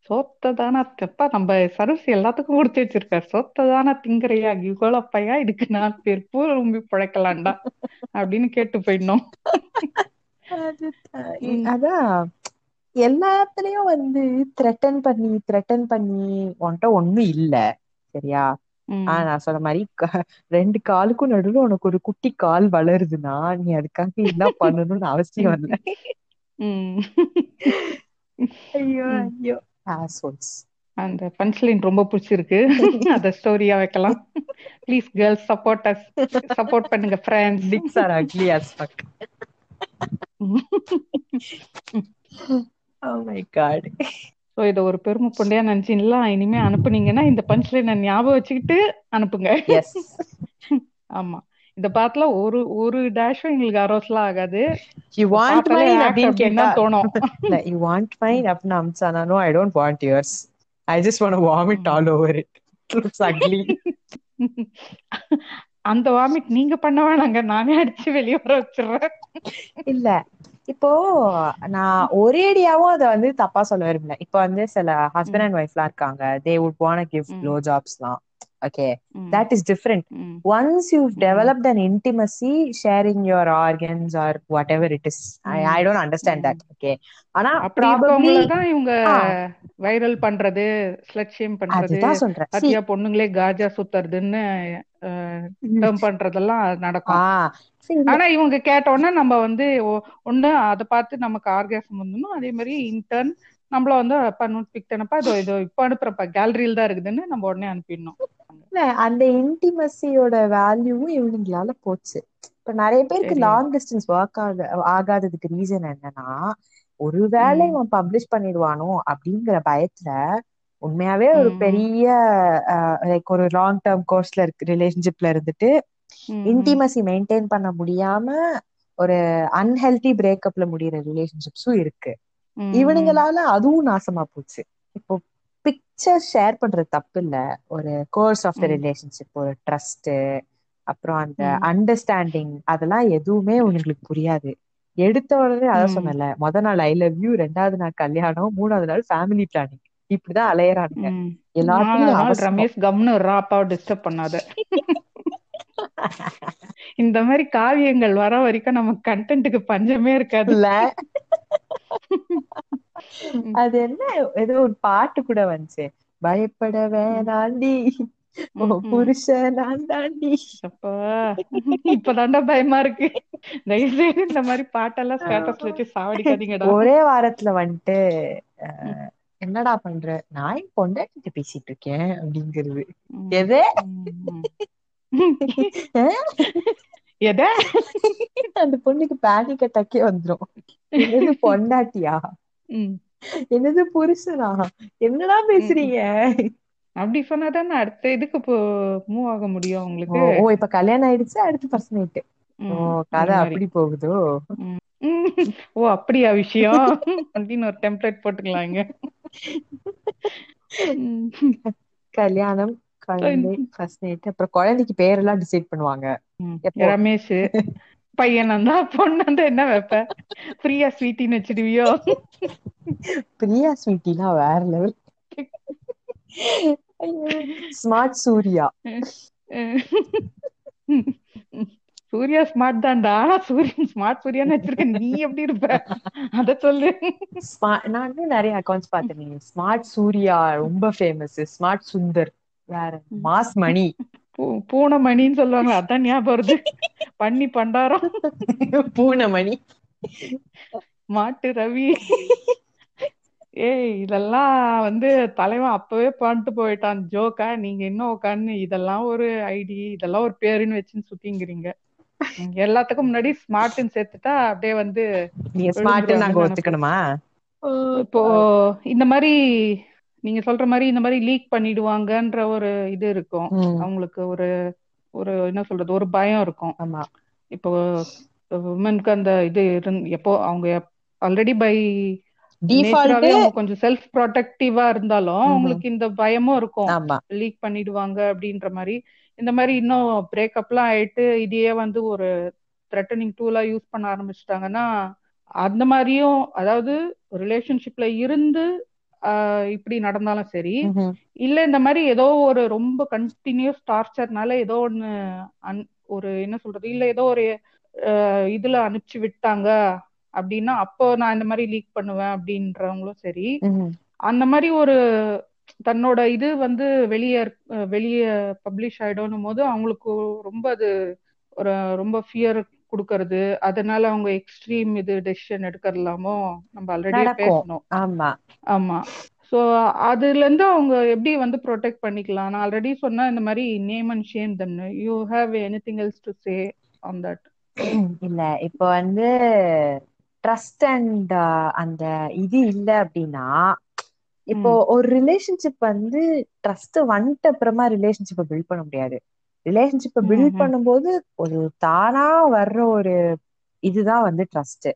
சோத்த தானா தெப்பா? நம்ம சர்வீஸ் எல்லாத்துக்கும் கொடுத்து வச்சிருக்காரு. சொத்த தானா திங்கறியா இவ்வளோப்பையா இதுக்கு நான் பேர் பூரம்பி பிழைக்கலாம்டா அப்படின்னு கேட்டு போயிடணும். அதான் எல்லாத்துலயும் வந்து த்ரெட்டன் பண்ணி த்ரெட்டன் பண்ணி உன்கிட்ட ஒண்ணும் இல்ல சரியா? ஆஹ் நான் சொன்ன மாதிரி ரெண்டு காலுக்கும் நடுவுல உனக்கு ஒரு குட்டி கால் வளருதுன்னா நீ அதுக்காக என்ன பண்ணணும்னு அவசியம் இல்லை. ஐயோ ஐயோ. அந்த பஞ்ச்லைன் ரொம்ப பிடிச்சிருக்கு. அத ஸ்டோரியா வைக்கலாம். Please girls support us support பண்ணுங்க friends dicks are ugly as fuck. Oh my god. So இதை ஒரு பெருமை பொண்டையா நினைச்சீங்களா இனிமே அனுப்புனீங்கன்னா இந்த பஞ்ச்லைனை ஞாபகம் வச்சுக்கிட்டு அனுப்புங்க. Yes. ஆமா. இந்த பாட்டுல ஒரு ஒரு டேஷும் எங்களுக்கு அரோஸ்லாம் ஆகாது. பார்த்தாலே mine ஆக்ட் அப்படின்னு கேட்டா தோணும். இல்ல you want mine அப்படின்னு அமிச்சானா no I don't want yours. I just want to vomit ம். all over it. It looks ugly. அந்த வாமிட் நீங்க பண்ண வேணாங்க நானே அடிச்சு வெளியே வர வச்சிடுறேன். இல்ல இப்போ நான் ஒரேடியாவும் அதை வந்து தப்பா சொல்ல விரும்பல. இப்போ வந்து சில ஹஸ்பண்ட் அண்ட் ஒய்ஃப்லாம் இருக்காங்க. They would want give um. Blow ஜாப்ஸ்லாம் okay um that is different. ம் once you've ம் developed an intimacy sharing your organs or whatever it is. I, I ம் don't understand ம் that okay. ஆனா probably தான் இவங்க viral பண்றது ஸ்லட் shame பண்றது அதுதான் சொல்றேன். பாத்தியா பொண்ணுங்களே காஜா சுத்துறதுன்னு ம், டேர்ம் பண்றதெல்லாம் நடக்கும். ஆனா இவங்க கேட்டோன்னே நம்ம வந்து ஒண்ணு அதை பார்த்து நமக்கு ஆர்காசம் வந்துடணும் அதே மாதிரி இன்டர்ன் நம்மள வந்து பண்ணு பிக் தானப்பா இதோ இதோ இப்ப அனுப்புறப்பா கேலரியில் தான் இருக்குதுன்னு நம்ம உடனே அனுப்பிடணும். இல்ல அந்த இன்டிமசியோட வேல்யூவும் இவனுங்களால போச்சு. இப்ப நிறைய பேருக்கு லாங் டிஸ்டன்ஸ் ஒர்க் ஆக ஆகாததுக்கு ரீசன் என்னன்னா ஒருவேளை இவன் பப்ளிஷ் பண்ணிடுவானோ அப்படிங்கிற பயத்துல உண்மையாவே ஒரு பெரிய லைக் ஒரு லாங் டேர்ம் கோர்ஸ்ல இருக்கு ரிலேஷன்ஷிப்ல இருந்துட்டு இன்டிமசி மெயின்டைன் பண்ண முடியாம ஒரு அன்ஹெல்தி பிரேக்கப்ல முடியிற ரிலேஷன்ஷிப்ஸும் இருக்கு. இவனுங்களால அதுவும் நாசமா போச்சு. இப்போ பிக்சர் ஷேர் பண்றது தப்பு இல்ல ஒரு கோர்ஸ் ஆஃப் த ரிலேஷன்ஷிப் ஒரு ட்ரஸ்ட் அப்புறம் அந்த அண்டர்ஸ்டாண்டிங் அதெல்லாம் எதுவுமே உங்களுக்கு புரியாது. எடுத்த உடனே அதான் சொன்னல முத நாள் ஐ லவ் யூ ரெண்டாவது நாள் கல்யாணம் மூணாவது நாள் ஃபேமிலி பிளானிங் இப்படிதான் அலையறானுங்க. ம். எல்லாத்துலயும் நாலாவது நாள் அவசரம். ரமேஷ் கம்னு ராப்பாவை டிஸ்டர்ப் பண்ணாத. இந்த மாதிரி காவியங்கள் வர வரைக்கும் நமக்கு கண்டென்ட்டுக்கு பஞ்சமே இருக்காது. இல்ல. ம். அது என்ன? ஏதோ ஒரு பாட்டு கூட வந்துச்சு. பயப்பட வேணாண்டி இப்பதாண்டா பயமா இருக்கு. தயவு செய்து இந்த மாதிரி பாட்டெல்லாம் ஸ்டேட்டஸ்ல வச்சு சாவடிக்காதீங்கடா. ஒரே வாரத்துல வந்துட்டு என்னடா பண்ற? நான் பொண்டாட்டிட்டு பேசிட்டு இருக்கேன்? அப்படிங்கிறது. எது? எத? அந்த பொண்ணுக்கு பேனிக் அட்டாக்கே வந்துரும். என்னது பொண்டாட்டியா? என்னது புருஷனா? என்னடா பேசுறீங்க? அப்படி சொன்னாதான் அடுத்த இதுக்கு மூவ் ஆக முடியும் உங்களுக்கு. ஓ இப்ப கல்யாணம் ஆயிடுச்சு அடுத்து நைட் ஓ கதை அப்படி போகுதோ? ஓ அப்படியா விஷயம்? அப்படின்னு ஒரு டெம்ப்ளேட் போட்டுக்கலாங்க. கல்யாணம் குழந்தை ஃபர்ஸ்ட் நைட் அப்புறம் குழந்தைக்கு பேரெல்லாம் டிசைட் பண்ணுவாங்க. ரமேஷ் பையன்? வந்தா பொண்ணு? வந்து என்ன வைப்ப? பிரியா ஸ்வீட்டின்னு வச்சிடுவியோ? பிரியா ஸ்வீட்டிலாம் வேற level smart Surya. Surya smart தான்டா. சூரியன் ஸ்மார்ட் சூர்யான்னு வச்சிருக்க. நீ எப்படி இருப்ப? அத சொல்லு. நான் வந்து நிறைய அக்கௌண்ட்ஸ் பார்த்தேன் ஸ்மார்ட் சூர்யா ரொம்ப famous smart Sundar. Mass Mani. பூனை மணின்னு சொல்லுவாங்க. அதான் ஞாபகம் வருது. பண்ணி பண்டாரம். பூனை மணி. மாட்டு ரவி. ஏய் இதெல்லாம் வந்து தலைவன் அப்பவே பண்ணிட்டு போயிட்டான். ஜோக்கா நீங்க இன்னும் உட்காந்து இதெல்லாம் ஒரு ஐடி இதெல்லாம் ஒரு பேருன்னு வச்சுன்னு சுத்திங்கிறீங்க. எல்லாத்துக்கும் முன்னாடி ஸ்மார்ட்னு சேர்த்துட்டா அப்படியே வந்து நீங்க ஸ்மார்ட் நாங்க ஒத்துக்கணுமா? இப்போ இந்த மாதிரி நீங்க சொல்ற மாதிரி இந்த மாதிரி லீக் பண்ணிடுவாங்கன்ற ஒரு இது இருக்கும். அவங்களுக்கு ஒரு ஒரு என்ன சொல்றது ஒரு பயம் இருக்கும். இப்போ உமனுக்கு அந்த இது எப்போ அவங்க ஆல்ரெடி பை கொஞ்சம் செல்ஃப் ப்ரொடெக்டிவா இருந்தாலும் அவங்களுக்கு இந்த பயமும் இருக்கும். லீக் பண்ணிடுவாங்க அப்படின்ற மாதிரி. இந்த மாதிரி இன்னும் பிரேக்கப்லாம் ஆயிட்டு இதையே வந்து ஒரு த்ரெட்டனிங் டூலா யூஸ் பண்ண ஆரம்பிச்சிட்டாங்கன்னா அந்த மாதிரியும் அதாவது ரிலேஷன்ஷிப்ல இருந்து இப்படி நடந்தாலும் சரி. இல்ல இந்த மாதிரி ஏதோ ஒரு ரொம்ப கண்டினியூஸ் டார்ச்சர்னால ஏதோ ஒண்ணு ஒரு என்ன சொல்றது இல்ல ஏதோ ஒரு இதுல அனுப்பிச்சு விட்டாங்க அப்படின்னா அப்போ நான் இந்த மாதிரி லீக் பண்ணுவேன் அப்படின்றவங்களும் சரி. அந்த மாதிரி ஒரு தன்னோட இது வந்து வெளியே வெளியே பப்ளிஷ் ஆயிடும் போது அவங்களுக்கு ரொம்ப அது ஒரு ரொம்ப ஃபியர் கொடுக்கறது அதனால அவங்க எக்ஸ்ட்ரீம் இது டெசிஷன் எடுக்கறலாமோ? நம்ம ஆல்ரெடி பேசணும். ஆமா. ஆமா. சோ அதுல இருந்து அவங்க எப்படி வந்து ப்ரொடெக்ட் பண்ணிக்கலாம்? நான் ஆல்ரெடி சொன்னா இந்த மாதிரி name and shame them you have anything else to say on that இல்ல. இப்போ வந்து ட்ரஸ்ட் அண்ட் அந்த இது இல்ல அப்படின்னா இப்போ ஒரு ரிலேஷன்ஷிப் வந்து ட்ரஸ்ட் வந்துட்ட அப்புறமா ரிலேஷன்ஷிப்பை பில்ட் பண்ண முடியாது. ரிலேஷன்ஷிப்பை பில்ட் பண்ணும்போது ஒரு தானா வர்ற ஒரு இதுதான் வந்து ட்ரஸ்ட்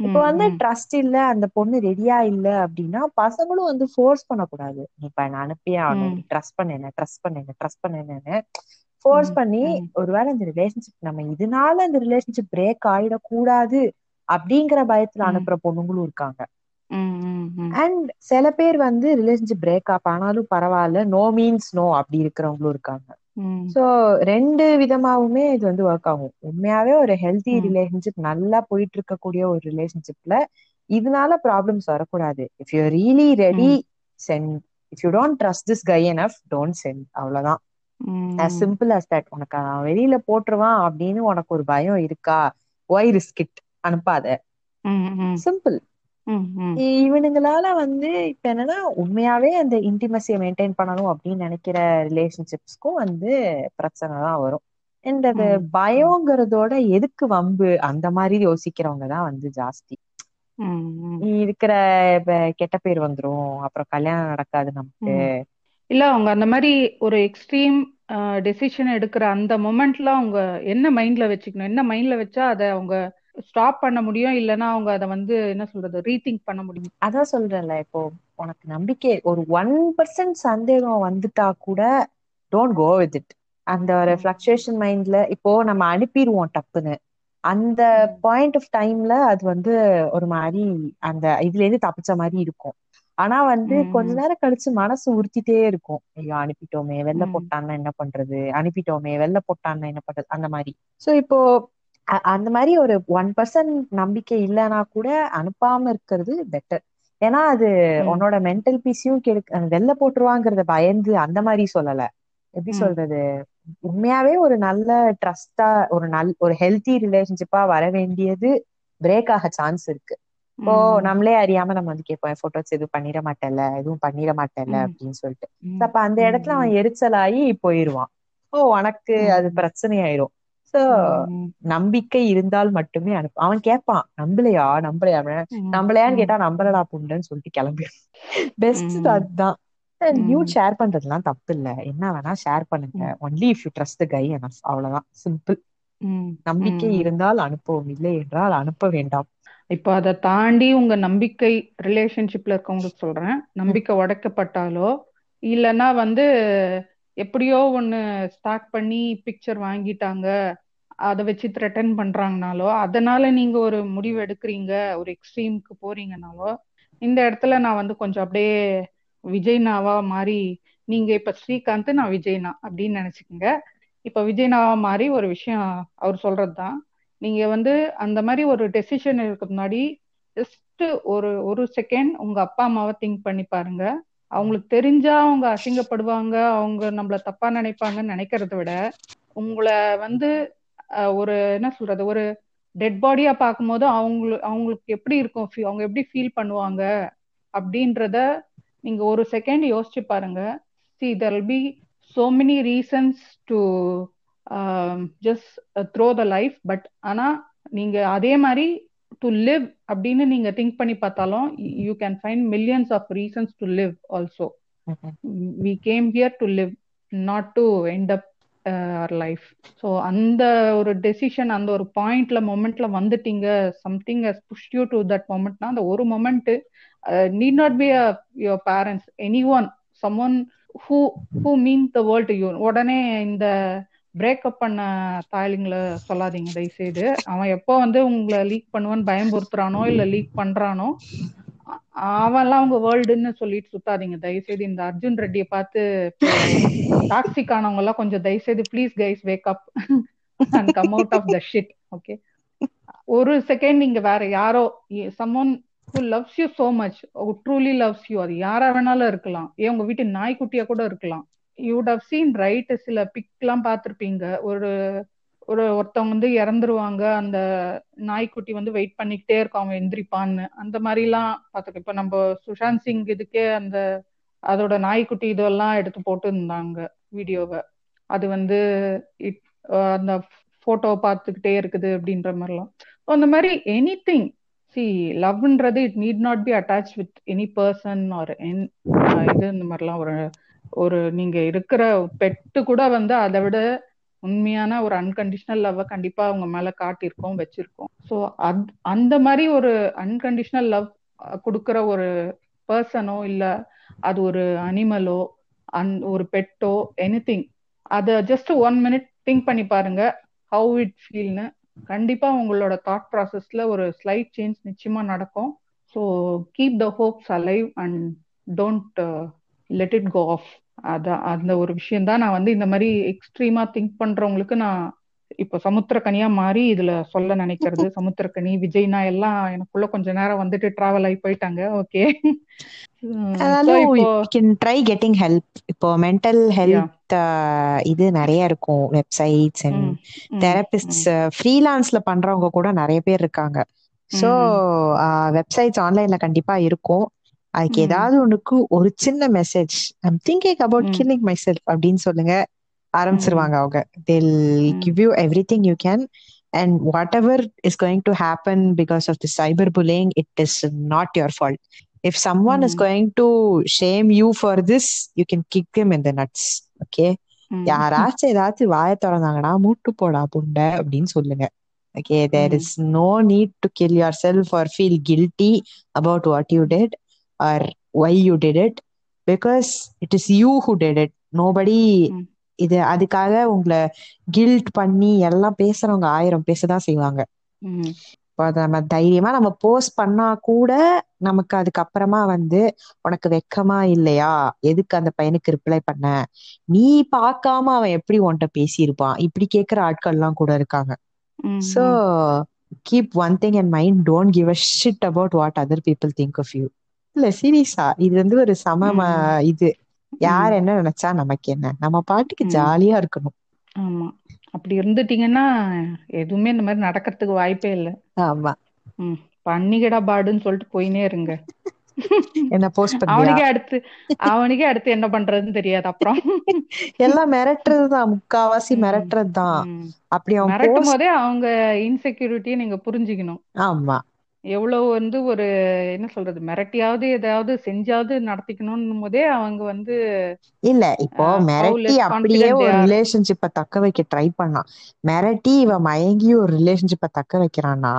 இப்போ வந்து ட்ரஸ்ட் இல்ல அந்த பொண்ணு ரெடியா இல்ல அப்படின்னா பசங்களும் வந்து ஃபோர்ஸ் பண்ணக்கூடாது. இப்ப என்ன அனுப்பியே ஆகணும். ட்ரஸ்ட் பண்ண ட்ரஸ்ட் பண்ண ட்ரஸ்ட் பண்ணேன்னு ஃபோர்ஸ் பண்ணி ஒருவேளை இந்த ரிலேஷன்ஷிப் நம்ம இதனால இந்த ரிலேஷன்ஷிப் பிரேக் ஆயிடக்கூடாது அப்படிங்கிற பயத்துல அனுப்புற பொண்ணுங்களும் இருக்காங்க. அண்ட் சில பேர் வந்து ரிலேஷன்ஷிப் பிரேக் அப் ஆனாலும் பரவாயில்ல நோ மீன்ஸ் நோ அப்படி இருக்கிறவங்களும் இருக்காங்க. சோ ரெண்டு விதமாவுமே இது வந்து ஒர்க் ஆகும். உண்மையாவே ஒரு ஹெல்த்தி ரிலேஷன்ஷிப் நல்லா போயிட்டு இருக்கக்கூடிய ஒரு ரிலேஷன்ஷிப்ல இதனால ப்ராப்ளம்ஸ் வரக்கூடாது. If you really ready send if you don't trust this guy enough don't send அவ்வளவுதான். As சிம்பிள் as தட் உனக்கு நான் வெளியில போட்டுருவான் அப்படின்னு உனக்கு ஒரு பயம் இருக்கா? ஒய் ரிஸ்க் இட் அனுப்பாத. சிம்பிள் இவனுங்களால வந்து இப்ப என்னன்னா உண்மையாவே அந்த இன்டிமசியை மெயின்டைன் பண்ணணும் அப்படின்னு நினைக்கிற ரிலேஷன்ஷிப்ஸ்க்கும் வந்து பிரச்சனை தான் வரும் அது பயங்கிறதோட எதுக்கு வம்பு? அந்த மாதிரி யோசிக்கிறவங்க தான் வந்து ஜாஸ்தி. இருக்கிற கெட்ட பேர் வந்துரும். அப்புறம் கல்யாணம் நடக்காது நமக்கு. இல்ல அவங்க அந்த மாதிரி ஒரு எக்ஸ்ட்ரீம் டெசிஷன் எடுக்கிற அந்த மொமெண்ட்ல அவங்க என்ன மைண்ட்ல வச்சுக்கணும்? என்ன மைண்ட்ல வச்சா அதை அவங்க ஸ்டாப் பண்ண முடியும் இல்லைன்னா அவங்க அதை வந்து என்ன சொல்றது ரீதிங்க் பண்ண முடியும். அதான் சொல்றேன்ல இப்போ உனக்கு நம்பிக்கை ஒரு ஒன் பர்சன்ட் சந்தேகம் வந்துட்டா கூட டோன்ட் கோ வித் இட் அந்த ஒரு ஃபிளக்சுவேஷன் மைண்ட்ல இப்போ நம்ம அனுப்பிடுவோம் டப்புன்னு. அந்த பாயிண்ட் ஆஃப் டைம்ல அது வந்து ஒரு மாதிரி அந்த இதுல இருந்து தப்பிச்ச மாதிரி இருக்கும். ஆனா வந்து கொஞ்ச நேரம் கழிச்சு மனசு உறுத்திட்டே இருக்கும். ஐயோ அனுப்பிட்டோமே வெள்ள போட்டான்னா என்ன பண்றது? அனுப்பிட்டோமே வெள்ள போட்டான்னா என்ன பண்றது? அந்த மாதிரி. சோ இப்போ அந்த மாதிரி ஒரு ஒன் பர்சன்ட் நம்பிக்கை இல்லைன்னா கூட அனுப்பாம இருக்கிறது பெட்டர் ஏன்னா அது உன்னோட மென்டல் பீஸையும் கெடுக்க வெளில போட்டுருவாங்கிறத பயந்து அந்த மாதிரி சொல்லல. எப்படி. சொல்றது? உண்மையாவே ஒரு நல்ல ட்ரஸ்டா ஒரு நல் ஒரு ஹெல்த்தி ரிலேஷன்ஷிப்பா வர வேண்டியது பிரேக் ஆக சான்ஸ் இருக்கு. இப்போ. நம்மளே அறியாம நம்ம வந்து கேட்போம் போட்டோஸ் எதுவும் பண்ணிட மாட்டேல எதுவும் பண்ணிட மாட்டேல. அப்படின்னு சொல்லிட்டு. அப்ப அந்த இடத்துல. அவன் எரிச்சலாகி போயிருவான். ஓ உனக்கு அது. பிரச்சனை ஆயிரும் சோ. நம்பிக்கை இருந்தால் மட்டுமே அனுப்பு அவன் கேட்பான் நம்பலையா நம்பலையா. நம்பலையான்னு. கேட்டா நம்பலடா புண்டன்னு சொல்லிட்டு கிளம்பிடும் பெஸ்ட். அதுதான் நியூட் ஷேர் பண்றதுலாம் தப்பு இல்ல என்ன வேணா ஷேர் பண்ணுங்க. Only if you trust guy enough அவ்வளவுதான் சிம்பிள். நம்பிக்கை. இருந்தால் அனுப்பவும் இல்லை என்றால் அனுப்ப வேண்டாம் இப்போ அதை தாண்டி உங்க நம்பிக்கை ரிலேஷன்ஷிப்ல இருக்கவங்களுக்கு சொல்றேன் நம்பிக்கை உடைக்கப்பட்டாலோ இல்லைன்னா வந்து எப்படியோ ஒன்னு ஸ்டார்ட் பண்ணி பிக்சர் வாங்கிட்டாங்க. அதை வச்சு த்ரெட்டன் பண்றாங்கனாலோ அதனால நீங்க ஒரு முடிவு எடுக்கிறீங்க ஒரு எக்ஸ்ட்ரீம்க்கு போறீங்கனாலோ இந்த இடத்துல நான் வந்து கொஞ்சம் அப்படியே விஜய்னாவா மாறி நீங்க இப்ப ஸ்ரீகாந்த் நான் விஜய்னா அப்படின்னு நினைச்சுக்கோங்க. இப்ப விஜய்னாவா மாறி ஒரு விஷயம் அவர் சொல்றதுதான். நீங்க வந்து அந்த மாதிரி ஒரு டெசிஷன் எடுக்க முன்னாடி ஜஸ்ட் ஒரு ஒரு செகண்ட் உங்க அப்பா அம்மாவை திங்க் பண்ணி பாருங்க. அவங்களுக்கு தெரிஞ்சா அவங்க அசிங்கப்படுவாங்க அவங்க நம்மள தப்பா நினைப்பாங்கன்னு நினைக்கிறத விட உங்களை வந்து ஒரு என்ன சொல்றது ஒரு டெட் பாடியா பார்க்கும்போது அவங்களுக்கு அவங்களுக்கு எப்படி இருக்கும் அவங்க எப்படி ஃபீல் பண்ணுவாங்க அப்படின்றத நீங்க ஒரு செகண்ட் யோசிச்சு பாருங்க. See there be so many reasons to just throw the life but ஆனா நீங்க அதே மாதிரி டு லிவ் அப்படின்னு நீங்க திங்க் பண்ணி பார்த்தாலும் you can find millions of reasons to live also we came here to live not to end up our life so அந்த ஒரு டெசிஷன் அந்த ஒரு பாயிண்ட்ல மொமெண்ட்ல வந்துட்டீங்க something has push you to that மொமெண்ட்னா அந்த ஒரு moment need not be your parents anyone someone who who mean the world you உடனே இந்த பிரேக்கப் பண்ண தாய்லிங்களை சொல்லாதீங்க தயவுசெய்து. அவன் எப்போ வந்து உங்களை லீக் பண்ணுவான்னு பயம்புறுத்துறானோ இல்ல லீக் பண்றானோ அவன்லாம் அவங்க வேர்ல்டுன்னு சொல்லிட்டு சுத்தாதீங்க. தயவுசெய்து இந்த அர்ஜுன் ரெட்டியை பார்த்து டாக்ஸிக் ஆனவங்க எல்லாம் கொஞ்சம் தயவுசெய்து please guys wake up and come out of the shit okay ஒரு செகண்ட் நீங்க வேற யாரோ someone who loves you so much truly loves you அது யாரா வேணாலும் இருக்கலாம். ஏன் உங்க வீட்டு நாய்க்குட்டியா கூட இருக்கலாம். யூ ஹவ் சீன் ரைட் சில பிக் எல்லாம் ஒரு ஒரு ஒருத்தவங்க வந்து இறந்துருவாங்க. அந்த நாய்க்குட்டி வந்து வெயிட் பண்ணிக்கிட்டே இருக்கும். அவன் எந்திரிப்பான்னு. அந்த மாதிரி எல்லாம் பார்த்துருக்கோம். இப்ப நம்ம சுஷாந்த் சிங் இதுக்கே அந்த அதோட நாய்க்குட்டி இதெல்லாம் எடுத்து போட்டு இருந்தாங்க வீடியோவை. அது வந்து இட் அந்த போட்டோவை பார்த்துக்கிட்டே இருக்குது அப்படின்ற மாதிரிலாம். அந்த மாதிரி any thing C லவ்ன்றது it need not be attach with any person or என் இது இந்த மாதிரிலாம் ஒரு ஒரு நீங்க இருக்கிற பெட்டு கூட வந்து அதை விட உண்மையான ஒரு அன்கண்டிஷனல் லவ்வை கண்டிப்பா அவங்க மேல காட்டியிருக்கோம் வச்சிருக்கோம். ஸோ அத் அந்த மாதிரி ஒரு அன்கண்டிஷனல் லவ் கொடுக்குற ஒரு பர்சனோ இல்ல அது ஒரு அனிமலோ அந் ஒரு பெட்டோ எனி திங் அதை ஜஸ்ட் ஒன் மினிட் திங்க் பண்ணி பாருங்க ஹவு இட் ஃபீல்னு கண்டிப்பா உங்களோட தாட் ப்ராசஸ்ல ஒரு ஸ்லைட் சேஞ்ச் நிச்சயமா நடக்கும். So keep the hopes alive and don't let it go off அதான் அந்த ஒரு விஷயம் தான் நான் வந்து இந்த மாதிரி எக்ஸ்ட்ரீமா திங்க் பண்றவங்களுக்கு நான் இப்போ சமுத்திரக்கனியா மாறி இதுல சொல்ல நினைக்கிறது. சமுத்திரக்கனி விஜய்னா எல்லாம் எனக்குள்ள கொஞ்ச நேரம் வந்துட்டு டிராவல் ஆகி போயிட்டாங்க. ஓகே ட்ரை கெட்டிங் ஹெல்ப் இப்போ மென்டல் ஹெல்த் இது நிறைய இருக்கும். வெப்சைட்ஸ் அண்ட் தெரபிஸ்ட் ஃப்ரீலான்ஸ்ல பண்றவங்க கூட நிறைய பேர் இருக்காங்க. ஸோ வெப்சைட்ஸ் ஆன்லைன்ல கண்டிப்பா இருக்கும். அதுக்கு ஏதாவது ஒண்ணுக்கு ஒரு சின்ன message I'm thinking about killing myself அப்படின்னு சொல்லுங்க. ஆரம்பிச்சிருவாங்க அவங்க. Till give you everything you can and whatever is going to happen because of the cyber bullying it is not your fault if someone mm. is going to shame you for this you can kick them in the nuts. Okay? யாராச்சும் ஏதாச்சும் வாய திறந்தாங்கன்னா மூட்டு போடா புண்டை அப்படின்னு சொல்லுங்க. Okay there is no need to kill yourself or feel guilty about what you did or why you did it because it is you who did it nobody இது அதுக்காக உங்களை கில்ட் பண்ணி எல்லாம் பேசுறவங்க ஆயிரம் பேசதான் செய்வாங்க. நம்ம தைரியமா நம்ம போஸ்ட் பண்ணா கூட நமக்கு அதுக்கப்புறமா வந்து உனக்கு வெக்கமா இல்லையா? எதுக்கு அந்த பையனுக்கு ரிப்ளை பண்ண? நீ பார்க்காம அவன் எப்படி உன்கிட்ட பேசியிருப்பான்? இப்படி கேக்குற ஆட்கள் எல்லாம் கூட இருக்காங்க. So keep one thing and mind don't give a shit about what other people think of you இல்ல சீரியஸா. இது வந்து ஒரு சம இது. யார் என்ன நினைச்சா நமக்கு என்ன? நம்ம பாட்டுக்கு. ஜாலியா இருக்கணும். ஆமா. அப்படி இருந்துட்டீங்கன்னா எதுவுமே இந்த மாதிரி நடக்கிறதுக்கு வாய்ப்பே இல்லை. ஆமா. ம். பண்ணிக்கடா பாடுன்னு சொல்லிட்டு போயினே இருங்க. என்ன போஸ்ட் பண்ணியா? அவனுக்கே அடுத்து அவனுக்கே அடுத்து என்ன பண்றதுன்னு தெரியாது அப்புறம். எல்லாம் மிரட்டுறதுதான். முக்காவாசி. மிரட்டுறதுதான். அப்படி அவன் மிரட்டும் போதே அவங்க இன்செக்யூரிட்டியை நீங்க புரிஞ்சுக்கணும். ஆமா. எவ்வளவு வந்து ஒரு என்ன சொல்றது மிரட்டியாவது ஏதாவது செஞ்சாவது நடத்திக்கணும் போதே அவங்க வந்து இல்ல இப்போ மிரட்டி அப்படியே ஒரு. ரிலேஷன்ஷிப்ப தக்க வைக்க ட்ரை பண்ணான் மிரட்டி இவன் மயங்கி ஒரு ரிலேஷன்ஷிப்ப தக்க வைக்கிறான்னா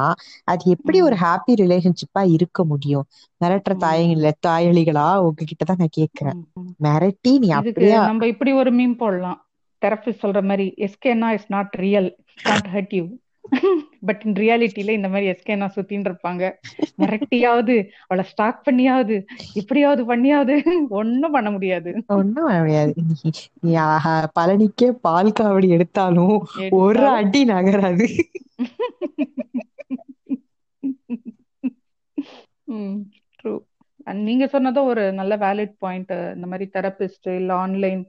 அது எப்படி ஒரு ஹாப்பி ரிலேஷன்ஷிப்பா இருக்க முடியும் மிரட்டுற. தாயங்கள தாயளிகளா உங்ககிட்ட தான் நான் கேக்குறேன். மிரட்டி நீ அப்படியே நம்ம இப்படி ஒரு மீம் போடலாம் தெரபிஸ்ட் சொல்ற மாதிரி எஸ்கேனா is not real hurt you but in ரியாலிட்டியில இந்த மாதிரி எஸ்கேனா சுத்தின்னு இருப்பாங்க. மிரட்டியாவது அவளை ஸ்டாக் பண்ணியாவது இப்படியாவது பண்ணியாவது ஒண்ணும் பண்ண முடியாது. ஒண்ணும் பண்ண முடியாது. பழனிக்கே பால் காவடி எடுத்தாலும் ஒரு அடி நகராது. ட்ரூ நீங்க சொன்னதும் ஒரு நல்ல வேலிட் பாயிண்ட் இந்த மாதிரி தெரபிஸ்ட் இல்ல ஆன்லைன்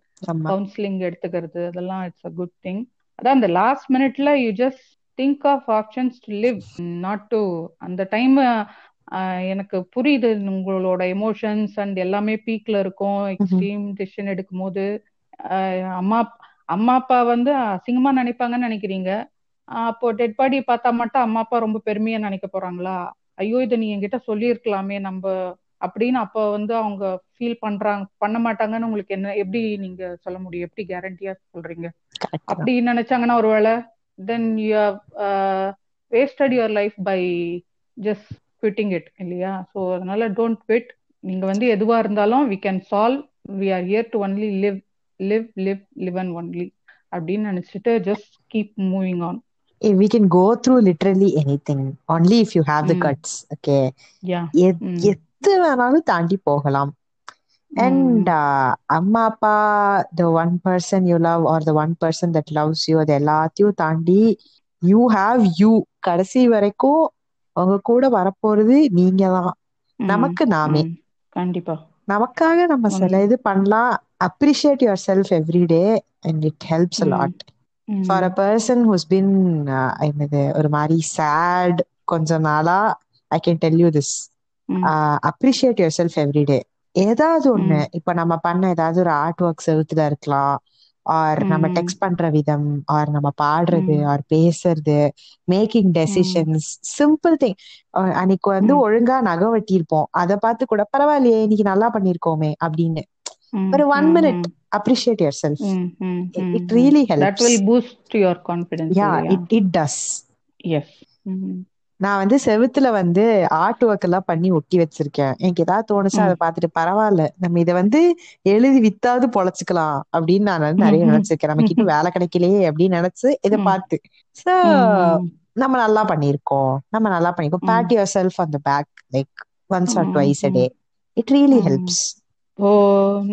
கவுன்சிலிங் எடுத்துக்கிறது அதெல்லாம் இட்ஸ் அ குட் திங் அதான் அந்த லாஸ்ட் மினிட்ல you just think of options to live not to அந்த டைம் எனக்கு புரியுது உங்களோட எமோஷன்ஸ் அண்ட் எல்லாமே பீக்ல இருக்கும். எக்ஸ்ட்ரீம் டிசிஷன் எடுக்கும் போது அம்மா அம்மா அப்பா வந்து அசிங்கமா நினைப்பாங்கன்னு நினைக்கிறீங்க. அப்போ டெட் பாடி பார்த்தா மட்டும் அம்மா அப்பா ரொம்ப பெருமையா நினைக்க போறாங்களா? ஐயோ இதை நீ என்கிட்ட சொல்லியிருக்கலாமே நம்ம அப்படின்னு அப்ப வந்து அவங்க ஃபீல் பண்றாங்க பண்ண மாட்டாங்கன்னு உங்களுக்கு என்ன எப்படி நீங்க சொல்ல முடியும்? எப்படி கேரண்டியா சொல்றீங்க. அப்படி நினைச்சாங்கன்னா ஒருவேளை then you wasted your life by just quitting it இல்லையா? ஸோ அதனால டோன்ட் குவிட் நீங்க வந்து எதுவா இருந்தாலும் we can solve we are here to only live live live live and only அப்படின்னு நினைச்சிட்டு just keep moving on we can go through literally anything. Only if you have the Mm. guts okay? எத்- எது வேணாலும் தாண்டி போகலாம். And அம்மா அப்பா the one person you love or the one person that loves you அது எல்லாத்தையும் தாண்டி யூ ஹாவ் யூ கடைசி வரைக்கும் உங்க கூட வரப்போறது நீங்க தான் நமக்கு நாமே. கண்டிப்பா நமக்காக நம்ம சில. இது பண்ணலாம் appreciate yourself every day and it helps hmm. Lot hmm. For a person who's been என்னது ஒரு மாதிரி சேட் கொஞ்ச நாளா I can tell you this. Appreciate yourself every day ஏதாவது ஒண்ணு. இப்ப நம்ம பண்ண ஏதாவது ஒரு ஆர்ட் ஒர்க் செவுத்துல இருக்கலாம் ஆர் நம்ம. டெக்ஸ்ட் பண்ற விதம் ஆர் நம்ம பாடுறது. ஆர் பேசுறது மேக்கிங் டெசிஷன்ஸ் சிம்பிள் திங் அன்னைக்கு வந்து. ஒழுங்கா நகை வெட்டியிருப்போம் அதை பார்த்து கூட பரவாயில்லையே இன்னைக்கு நல்லா பண்ணிருக்கோமே அப்படின்னு. ஒரு one. Minute. Appreciate yourself. It really that will boost your confidence yeah it it does yes. நான் வந்து செவுத்துல வந்து ஆர்ட் ஒர்க் எல்லாம் பண்ணி ஒட்டி வச்சிருக்கேன் எனக்கு ஏதாவது தோணுச்சா அதை. பார்த்துட்டு பரவாயில்ல நம்ம இதை வந்து எழுதி வித்தாவது பொழைச்சுக்கலாம் அப்படின்னு நான் நிறைய. நினைச்சிருக்கேன் நமக்கு இன்னும் வேலை கிடைக்கலையே அப்படின்னு நினைச்சு இதை. பார்த்து சோ. நம்ம நல்லா பண்ணியிருக்கோம் நம்ம நல்லா பண்ணிருக்கோம். Pat yourself on the back like once or. Twice a. Day it really. Helps oh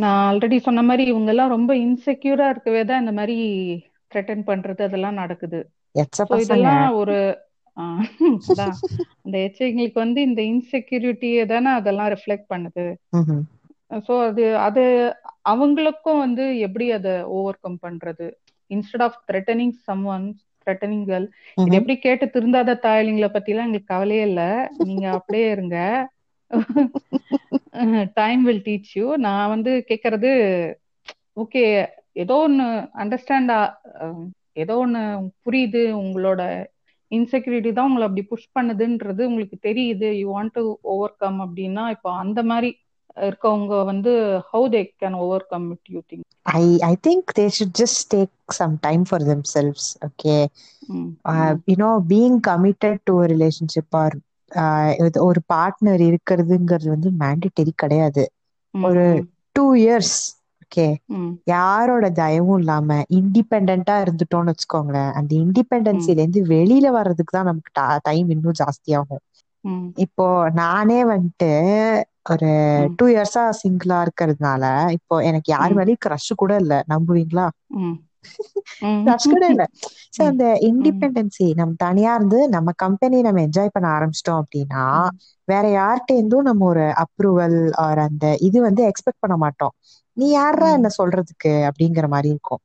நான் ஆல்ரெடி சொன்ன மாதிரி இவங்க எல்லாம் ரொம்ப இன்செக்யூரா இருக்கவே தான் இந்த மாதிரி த்ரெட்டன் பண்றது அதெல்லாம் நடக்குது இதெல்லாம் ஒரு அந்த எச்சைங்களுக்கு வந்து இந்த இன்செக்யூரிட்டியை தானே அதெல்லாம் ரிஃப்ளெக்ட் பண்ணுது. ஸோ அது அது அவங்களுக்கும் வந்து எப்படி அதை ஓவர் கம் பண்றது? Instead of threatening someone threatening girl இது. எப்படி கேட்டு திருந்தாத தாயலிங்களை பத்திலாம் எங்களுக்கு கவலையே இல்லை. நீங்க அப்படியே இருங்க. டைம் வில் டீச் யூ நான் வந்து கேட்கறது ஓகே ஏதோ ஒன்று அண்டர்ஸ்டாண்ட் ஏதோ ஒன்று புரியுது உங்களோட இன்செக்யூரிட்டி தான் உங்களை அப்படி புஷ் பண்ணுதுன்றது உங்களுக்கு தெரியுது. You want to overcome அப்படின்னா இப்போ அந்த மாதிரி இருக்கவங்க வந்து how they can overcome it you think I I think they should just take some time for themselves. Okay. Uh, you know, being committed to a relationship or uh, with ஒரு partner இருக்கிறதுங்கிறது வந்து mandatory கிடையாது. ஒரு two years okay. யாரோட தயவும் இல்லாம இண்டிபெண்டா இருந்துட்டோம்னு வச்சுக்கோங்களேன். அந்த இண்டிபெண்டன்சில இருந்து வெளியில வர்றதுக்கு தான் நமக்கு டைம் இன்னும் ஜாஸ்தியாகும். இப்போ நானே வந்துட்டு ஒரு டூ இயர்ஸா சிங்கிளா இருக்கிறதுனால இப்போ எனக்கு யார் மேலேயும் க்ரஷ் கூட இல்ல. நம்புவீங்களா? ரஷ் கூட இல்ல. சோ அந்த இண்டிபெண்டன்சி நம்ம தனியா இருந்து நம்ம கம்பெனி நம்ம என்ஜாய் பண்ண ஆரம்பிச்சிட்டோம் அப்படின்னா வேற யார்கிட்ட இருந்தும் நம்ம ஒரு அப்ரூவல் ஆர் அந்த இது வந்து எக்ஸ்பெக்ட் பண்ண மாட்டோம். நீ யாரா என்ன சொல்றதுக்கு? அப்படிங்கிற மாதிரி இருக்கும்.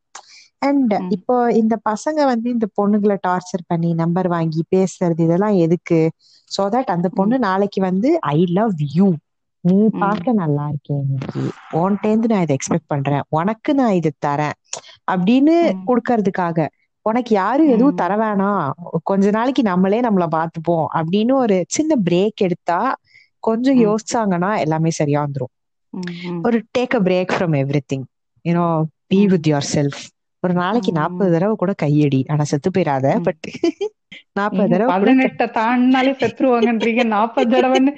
அண்ட் இப்போ இந்த பசங்க வந்து இந்த பொண்ணுங்களை டார்ச்சர் பண்ணி நம்பர் வாங்கி பேசுறது இதெல்லாம் எதுக்கு? சோ தட் அந்த பொண்ணு நாளைக்கு வந்து ஐ லவ் யூ நீ பார்க்க நல்லா இருக்கேன் இன்னைக்கு உன்கிட்டேருந்து நான் இதை எக்ஸ்பெக்ட் பண்றேன். உனக்கு நான் இது தரேன். அப்படின்னு கொடுக்கறதுக்காக உனக்கு யாரும் எதுவும் தர வேணாம். கொஞ்ச நாளைக்கு நம்மளே நம்மள பாத்துப்போம். அப்படின்னு ஒரு சின்ன பிரேக் எடுத்தா கொஞ்சம் யோசிச்சாங்கன்னா எல்லாமே சரியா வந்துரும். ஒரு take a break from everything you know be with yourself ஒரு நாளைக்கு நாற்பது தடவை கூட கையடி. ஆனா செத்து போயிடாத பட் நாற்பது தடவை பதினெட்ட தாண்டினாலே செத்துருவாங்கன்றீங்க. நாற்பது தடவைன்னு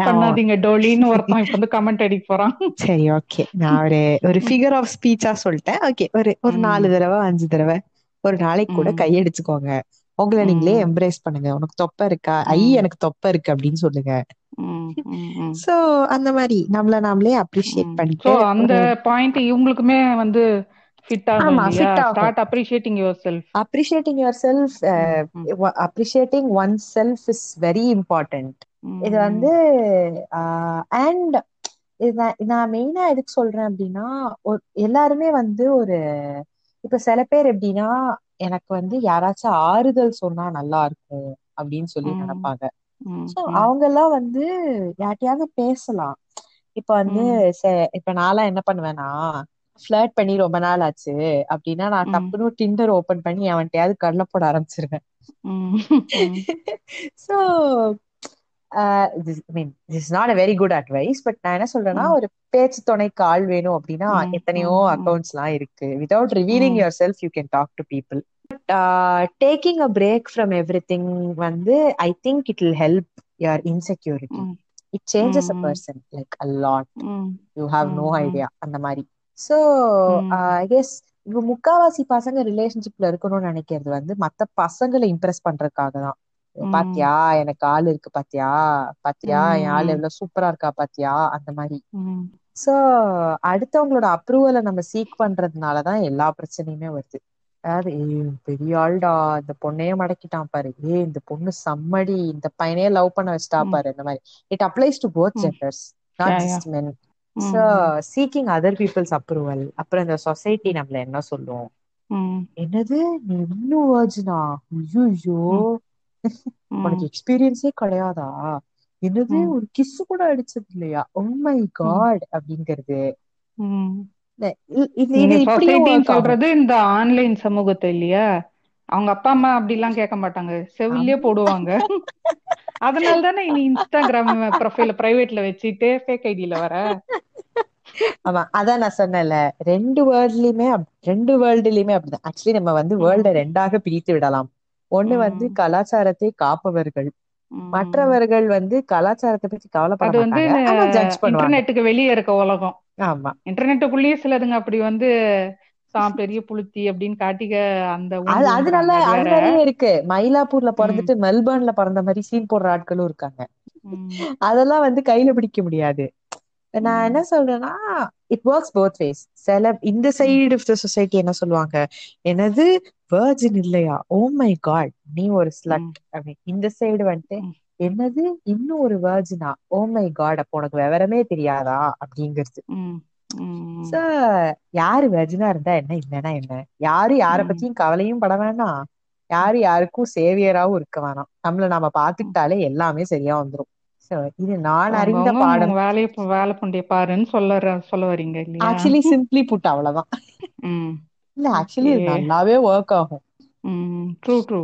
பண்ணாதீங்க டோலின்னு ஒருத்தன் இப்ப வந்து கமெண்ட் அடிக்க போறான். சரி ஓகே நான் ஒரு ஒரு ஃபிகர் ஆஃப் ஸ்பீச்சா சொல்லிட்டேன். ஓகே ஒரு ஒரு நாலு தடவை அஞ்சு தடவை ஒரு நாளைக்கு கூட கையடிச்சுக்கோங்க. உங்களை நீங்களே எம்ப்ரேஸ் பண்ணுங்க. உனக்கு தொப்ப இருக்கா? ஐ எனக்கு தொப்ப இருக்கு அப்படின்னு சொல்லுங்க. சோ அந்த மாதிரி நம்மள நாமளே அப்ரிஷியேட் பண்ணிட்டு அந்த பாயிண்ட் இவங்களுக்குமே வந்து ஃபிட் ஆகும் start appreciating yourself appreciating yourself appreciating oneself is very important இது வந்து அண்ட் நான் மெயினா எதுக்கு சொல்றேன் அப்படின்னா எல்லாருமே வந்து ஒரு இப்ப சில பேர் எப்படின்னா எனக்கு வந்து யாராச்சும் ஆறுதல் சொன்னா நல்லா இருக்கும் அப்படின்னு சொல்லி நினைப்பாங்க. சோ அவங்க எல்லாம் வந்து யார்ட்டையாவது பேசலாம். இப்ப வந்து இப்ப நான்லாம் என்ன பண்ணுவேன்னா ஃபிளர்ட் பண்ணி ரொம்ப நாள் ஆச்சு அப்படின்னா நான் தப்புன்னு டிண்டர் ஓபன் பண்ணி அவன்கிட்டயாவது கடலை போட ஆரம்பிச்சிருவேன். So mean this not a very good advice but நான் என்ன சொல்றேன்னா ஒரு பேச்சு துணைக்கு ஆள் வேணும் அப்படின்னா எத்தனையோ அக்கௌண்ட்ஸ் எல்லாம் இருக்கு. Without revealing yourself you can talk to people taking a break from everything வந்து I think it will help your insecurity it changes a person like a lot you have no idea அந்த மாதிரி. So I guess இப்ப முக்காவாசி பசங்க ரிலேஷன்ஷிப்ல இருக்கணும்னு நினைக்கிறது வந்து மத்த பசங்களை இம்ப்ரெஸ் பண்றதுக்காக தான். பாத்தியா எனக்கு ஆள் இருக்கு பாத்தியா? பாத்தியா என் ஆள் எவ்வளவு சூப்பரா இருக்கா பாத்தியா? அந்த மாதிரி. சோ அடுத்தவங்களோட அப்ரூவலை நம்ம சீக் பண்றதுனாலதான் எல்லா பிரச்சனையுமே வருது. அதாவது பெரிய ஆள்டா இந்த பொண்ணையே மடக்கிட்டான் பாரு. ஏ இந்த பொண்ணு சம்மடி இந்த பையனையே லவ் பண்ண வச்சுட்டா பாரு இந்த மாதிரி. It applies to both genders not just men so seeking other people's approval அப்புறம் இந்த சொசைட்டி நம்மள என்ன சொல்லுவோம் என்னது? நீ இன்னும் வர்ஜினா ஐயோ உனக்கு எக்ஸ்பீரியன்ஸே கிடையாதா? என்னது? ஒரு கிஸ் கூட அடிச்சது இல்லையா? மை. காட் அப்படிங்கிறது. சொல்றது இந்த ஆன்லைன் சமூகத்தை இல்லையா? அவங்க அப்பா அம்மா அப்படி எல்லாம் கேட்க மாட்டாங்க. செவிலியே போடுவாங்க. அதனால தானே நீ இன்ஸ்டாகிராம் ப்ரொஃபைல பிரைவேட்ல வச்சுட்டு ஃபேக் ஐடியில வர? ஆமா அதான் நான் சொன்னேன்ல. ரெண்டு வேர்ல்ட்லயுமே ரெண்டு வேர்ல்டுலயுமே அப்படிதான். ஆக்சுவலி நம்ம வந்து வேர்ல்ட ரெண்டாக பிரித்து விடலாம். ஒண்ணு வந்து கலாச்சாரத்தை காப்பவர்கள். மற்றவர்கள் வந்து கலாச்சாரத்தை பத்தி கவலைப்பட மாட்டாங்க. இன்டர்நெட்டுக்கு வெளியே இருக்க உலகம். ஆமா. இன்டர்நெட்டுக்குள்ளேயே சிலதுங்க அப்படி வந்து பெரிய புளுத்தி அப்படின்னு காட்டிக்க அந்த அது நல்ல அது நிறைய இருக்கு. மயிலாப்பூர்ல பிறந்துட்டு மெல்பர்ன்ல பிறந்த மாதிரி சீன் போடுற ஆட்களும் இருக்காங்க. அதெல்லாம் வந்து கையில பிடிக்க முடியாது. நான் என்ன சொல்றேன்னா இட் ஒர்க்ஸ் போத் வேஸ் சில இந்த சைடு ஆஃப் த சொசைட்டி என்ன சொல்லுவாங்க? எனது வேர்ஜின் இல்லையா? ஓ மை காட் நீ ஒரு ஸ்லட் அப்படி இந்த சைடு வந்துட்டு என்னது? இன்னும் ஒரு வேர்ஜினா ஓ மை காட் அப்போ உனக்கு விவரமே தெரியாதா? அப்படிங்கிறது. சோ யாரு வெர்ஜினா இருந்தா என்ன இல்லைன்னா என்ன? யாரு யார பத்தியும் கவலையும் பட வேணாம். யாரு யாருக்கும் சேவியராவும் இருக்க வேணாம். நம்மள நாம பாத்துக்கிட்டாலே எல்லாமே சரியா வந்துரும். இது நான் அறிந்த பாடம். வேலையை வேலை பண்ணிய பாருன்னு சொல்ல சொல்ல வரீங்க ஆக்சுவலி சிம்பிளி புட் அவ்வளவுதான். இல்ல ஆக்சுவலி நல்லாவே ஒர்க் ஆகும். True true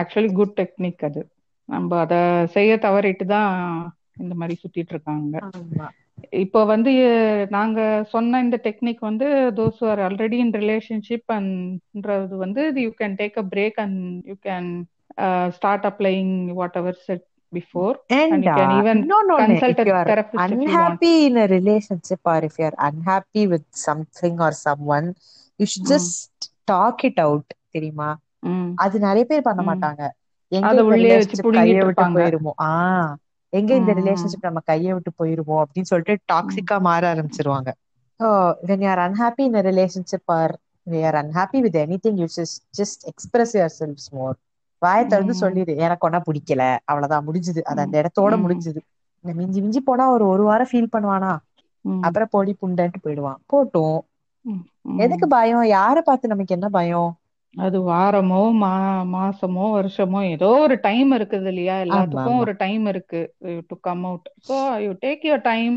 actually good technique அது. நம்ம அத செய்ய தவறிட்டு தான் இந்த மாதிரி சுத்திட்டு இருக்காங்க இப்போ வந்து நாங்க சொன்ன இந்த டெக்னிக் வந்து those are already in relationship அண்ட்ன்றது வந்து you can take a break and you can start applying whatever said uh, consult no if a you are therapist if you want. unhappy in a relationship or if you are unhappy with something or someone you should just talk it out தெரியுமா அது நிறைய பேர் பண்ண மாட்டாங்க எங்க இந்த relationship கைய விட்டு போயிருமோ? ஆஹ் எங்க இந்த ரிலேஷன்ஷிப் நம்ம கைய விட்டு போயிருமோ? அப்படின்னு சொல்லிட்டு டாக்ஸிக்கா மாற ஆரம்பிச்சிருவாங்க. when you are unhappy in a relationship or we are unhappy with anything you just just express yourselves more. வாயை திறந்து. சொல்லிடு. எனக்கு ஒன்னா பிடிக்கல. அவ்வளவுதான். முடிஞ்சுது. அது அந்த. இடத்தோட. முடிஞ்சுது. இந்த மிஞ்சி மிஞ்சி போனா ஒரு ஒரு வாரம் ஃபீல் பண்ணுவானா. அப்புறம் பொடி புண்டன்ட்டு போயிடுவான். போட்டும். எதுக்கு பயம்? யார பார்த்து நமக்கு என்ன பயம்? அது வாரமோ மா மாசமோ வருஷமோ ஏதோ ஒரு டைம் இருக்குது இல்லையா? எல்லாத்துக்கும் ஒரு டைம் இருக்கு. To come out so you take your time